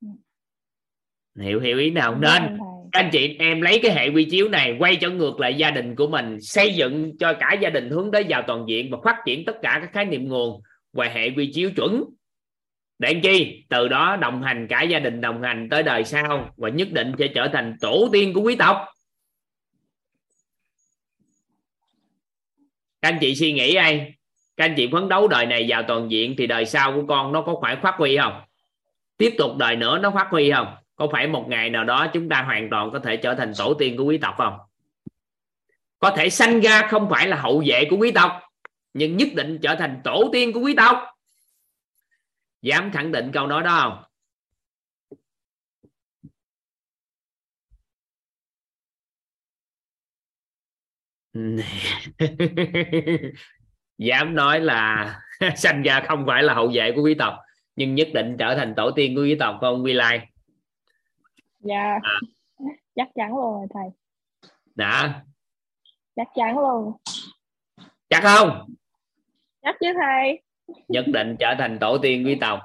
Ừ. hiểu hiểu ý nào nên các anh chị em lấy cái hệ quy chiếu này quay trở ngược lại gia đình của mình xây dựng cho cả gia đình hướng tới vào toàn diện và phát triển tất cả các khái niệm nguồn và hệ quy chiếu chuẩn. Để làm chi? Từ đó đồng hành cả gia đình đồng hành tới đời sau và nhất định sẽ trở thành tổ tiên của quý tộc các anh chị suy nghĩ ai các anh chị phấn đấu đời này vào toàn diện thì đời sau của con nó có phải phát huy không? Tiếp tục đời nữa nó phát huy không? Có phải một ngày nào đó chúng ta hoàn toàn có thể trở thành tổ tiên của quý tộc không? Có thể sanh ra không phải là hậu vệ của quý tộc, nhưng nhất định trở thành tổ tiên của quý tộc. Dám khẳng định câu nói đó không? dám nói là sanh ra không phải là hậu vệ của quý tộc nhưng nhất định trở thành tổ tiên của quý tộc không Vi Lai? Dạ. À. chắc chắn luôn rồi thầy. Đã. Chắc chắn luôn chắc không? Chắc chứ thầy. Nhất định trở thành tổ tiên quý tộc.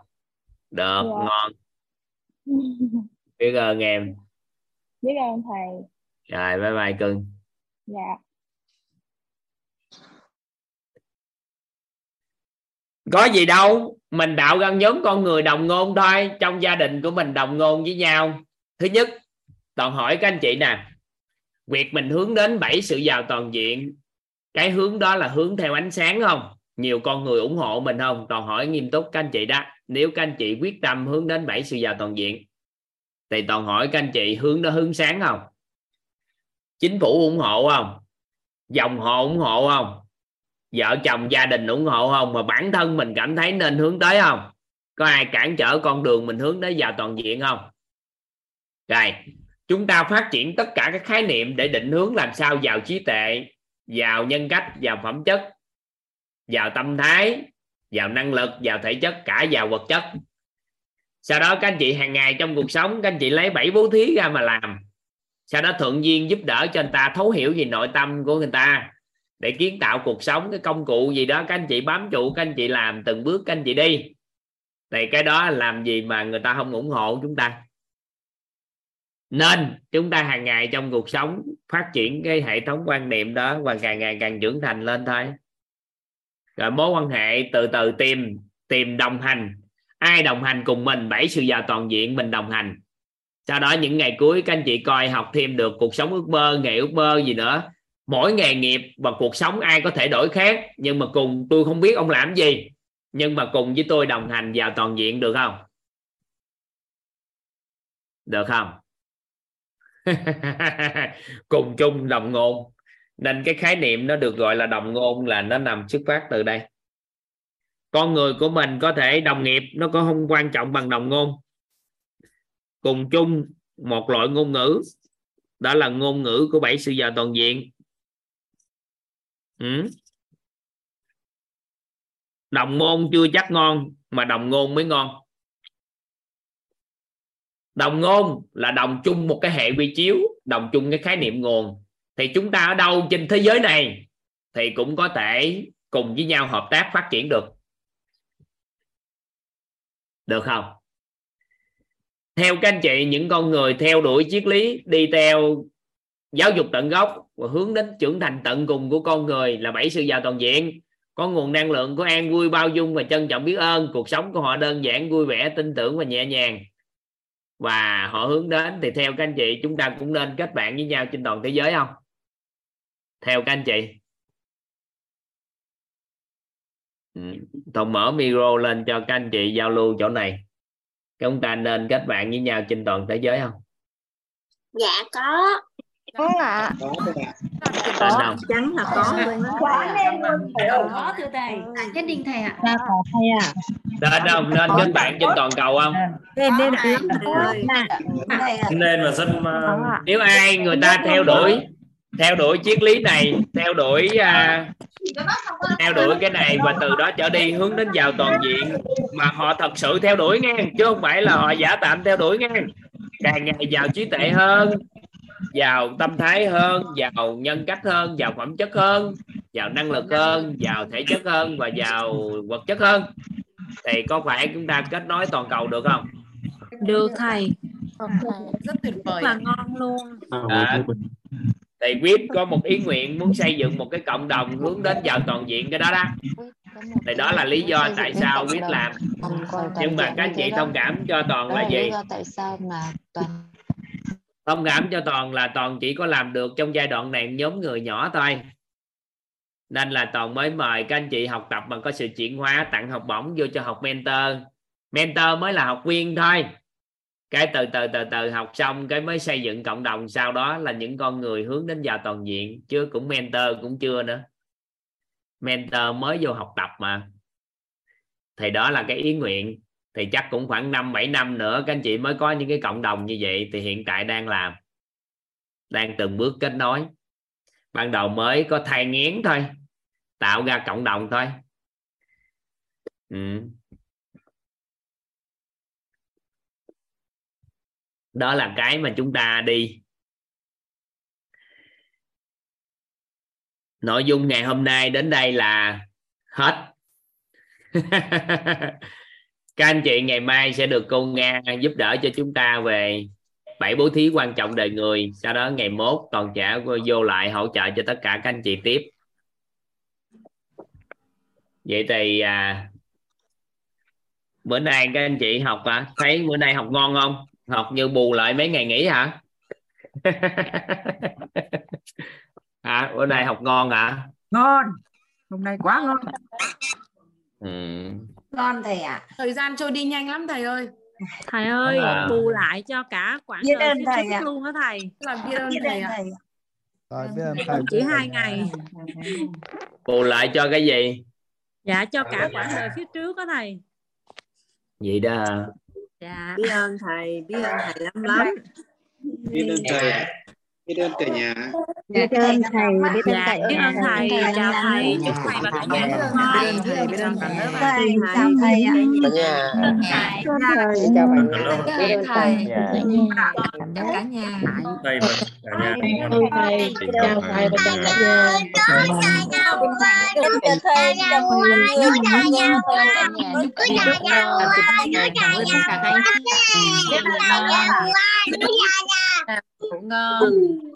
Được Dạ. ngon. Biết ơn em. Biết ơn thầy. Rồi bye bye cưng. Dạ có gì đâu, mình đạo ra nhóm con người đồng ngôn thôi, trong gia đình của mình đồng ngôn với nhau. Thứ nhất, toàn hỏi các anh chị nè, việc mình hướng đến bảy sự giàu toàn diện, cái hướng đó là hướng theo ánh sáng không? Nhiều con người ủng hộ mình không? Toàn hỏi nghiêm túc các anh chị đó. Nếu các anh chị quyết tâm hướng đến bảy sự giàu toàn diện, thì toàn hỏi các anh chị hướng đó hướng sáng không? Chính phủ ủng hộ không? Dòng họ ủng hộ không? Vợ chồng gia đình ủng hộ không? Mà bản thân mình cảm thấy nên hướng tới không? Có ai cản trở con đường mình hướng tới vào toàn diện không? Rồi, chúng ta phát triển tất cả các khái niệm để định hướng làm sao vào trí tuệ vào nhân cách vào phẩm chất vào tâm thái vào năng lực vào thể chất, cả vào vật chất. Sau đó các anh chị hàng ngày trong cuộc sống, các anh chị lấy bảy bố thí ra mà làm. Sau đó thuận duyên giúp đỡ cho người ta, thấu hiểu về nội tâm của người ta để kiến tạo cuộc sống, cái công cụ gì đó, các anh chị bám trụ, các anh chị làm từng bước, các anh chị đi. Thì cái đó làm gì mà người ta không ủng hộ chúng ta? Nên chúng ta hàng ngày trong cuộc sống phát triển cái hệ thống quan niệm đó và càng ngày càng trưởng thành lên thôi. Rồi mối quan hệ từ từ tìm tìm đồng hành. Ai đồng hành cùng mình, bảy sự giàu toàn diện mình đồng hành. Sau đó những ngày cuối, các anh chị coi học thêm được cuộc sống ước mơ, nghề ước mơ gì nữa mỗi nghề nghiệp và cuộc sống ai có thể đổi khác, nhưng mà cùng tôi không biết ông làm gì. Nhưng mà cùng với tôi đồng hành vào toàn diện được không? Được không? Cùng chung đồng ngôn. Nên cái khái niệm nó được gọi là đồng ngôn là nó nằm xuất phát từ đây. Con người của mình có thể đồng nghiệp, nó có không quan trọng bằng đồng ngôn. Cùng chung một loại ngôn ngữ, đó là ngôn ngữ của bảy sự giờ toàn diện ừ. đồng ngôn chưa chắc ngon, mà đồng ngôn mới ngon. Đồng ngôn là đồng chung một cái hệ quy chiếu, đồng chung cái khái niệm nguồn. Thì chúng ta ở đâu trên thế giới này thì cũng có thể cùng với nhau hợp tác phát triển được. Được không? Theo các anh chị, những con người theo đuổi triết lý đi theo giáo dục tận gốc và hướng đến trưởng thành tận cùng của con người là bảy sự giàu toàn diện. Có nguồn năng lượng của an vui, bao dung và trân trọng biết ơn. Cuộc sống của họ đơn giản, vui vẻ, tin tưởng và nhẹ nhàng. Và họ hướng đến, thì theo các anh chị, chúng ta cũng nên kết bạn với nhau trên toàn thế giới không? Theo các anh chị. Ừ, tôi mở micro lên cho các anh chị giao lưu chỗ này. Chúng ta nên kết bạn với nhau trên toàn thế giới không? Dạ có. Có ạ. không chắn là có. Có thưa thầy. Nhất định thầy ạ. Có thầy ạ nên không nên kết bạn trên toàn cầu không? Nên nên ơi? nên mà xin nếu ai người ta theo đuổi theo đuổi triết lý này theo đuổi à, theo đuổi cái này và từ đó trở đi hướng đến giàu toàn diện mà họ thật sự theo đuổi nghe chứ không phải là họ giả tạm theo đuổi nghe. Càng ngày giàu trí tuệ hơn giàu tâm thái hơn giàu nhân cách hơn giàu phẩm chất hơn giàu năng lực hơn giàu thể chất hơn và giàu vật chất hơn. Thì có phải chúng ta kết nối toàn cầu được không? Được thầy. Rất tuyệt vời. Là ngon luôn. À, thì quyết có một ý nguyện muốn xây dựng một cái cộng đồng hướng đến giàu toàn diện cái đó đó. Thì đó là lý do tại sao quyết làm. Nhưng mà các chị thông cảm cho toàn là gì? tại sao mà toàn thông cảm cho toàn là toàn chỉ có làm được trong giai đoạn này nhóm người nhỏ thôi. Nên là toàn mới mời các anh chị học tập mà có sự chuyển hóa, tặng học bổng vô cho học mentor. Mentor mới là học viên thôi. Cái từ từ từ từ học xong cái mới xây dựng cộng đồng, sau đó là những con người hướng đến vào toàn diện, chứ cũng mentor cũng chưa nữa. Mentor mới vô học tập mà. Thì đó là cái ý nguyện thì chắc cũng khoảng 5 7 năm nữa các anh chị mới có những cái cộng đồng như vậy thì hiện tại đang làm, đang từng bước kết nối. Ban đầu mới có thai nghén thôi, tạo ra cộng đồng thôi. Ừ. đó là cái mà chúng ta đi. Nội dung ngày hôm nay đến đây là hết. các anh chị ngày mai sẽ được cô nga giúp đỡ cho chúng ta về bảy bố thí quan trọng đời người. Sau đó ngày mốt toàn trả vô lại hỗ trợ cho tất cả các anh chị tiếp. Vậy thì à, bữa nay các anh chị học à, thấy bữa nay học ngon không? Học như bù lại mấy ngày nghỉ hả? À, bữa nay học ngon hả? Ngon. Hôm nay quá ngon ừ. ngon thầy ạ. À. thời gian trôi đi nhanh lắm thầy ơi. Thầy ơi à. bù lại cho cả quãng đời thầy à. luôn đó thầy. Làm biết ơn thầy ạ. Rồi biết ơn thầy chỉ hai ngày. Bù lại cho cái gì? Dạ cho cả quãng đời phía trước đó thầy. Vậy đó. Dạ. Biết ơn thầy biết ơn thầy lắm lắm. Biết ơn thầy biết ơn cả nhà biết ơn thầy biết ơn thầy biết ơn thầy chào thầy chúc thầy và cả nhà biết ơn thầy biết ơn cả thầy chào thầy ạ chào thầy chào người biết ơn thầy chào cả nhà thầy và cả nhà thầy chào thầy và chào cả nhà Chào thầy, chào mọi người, chào nhà, cứ nhà nhà, cũng ngon. Ừ.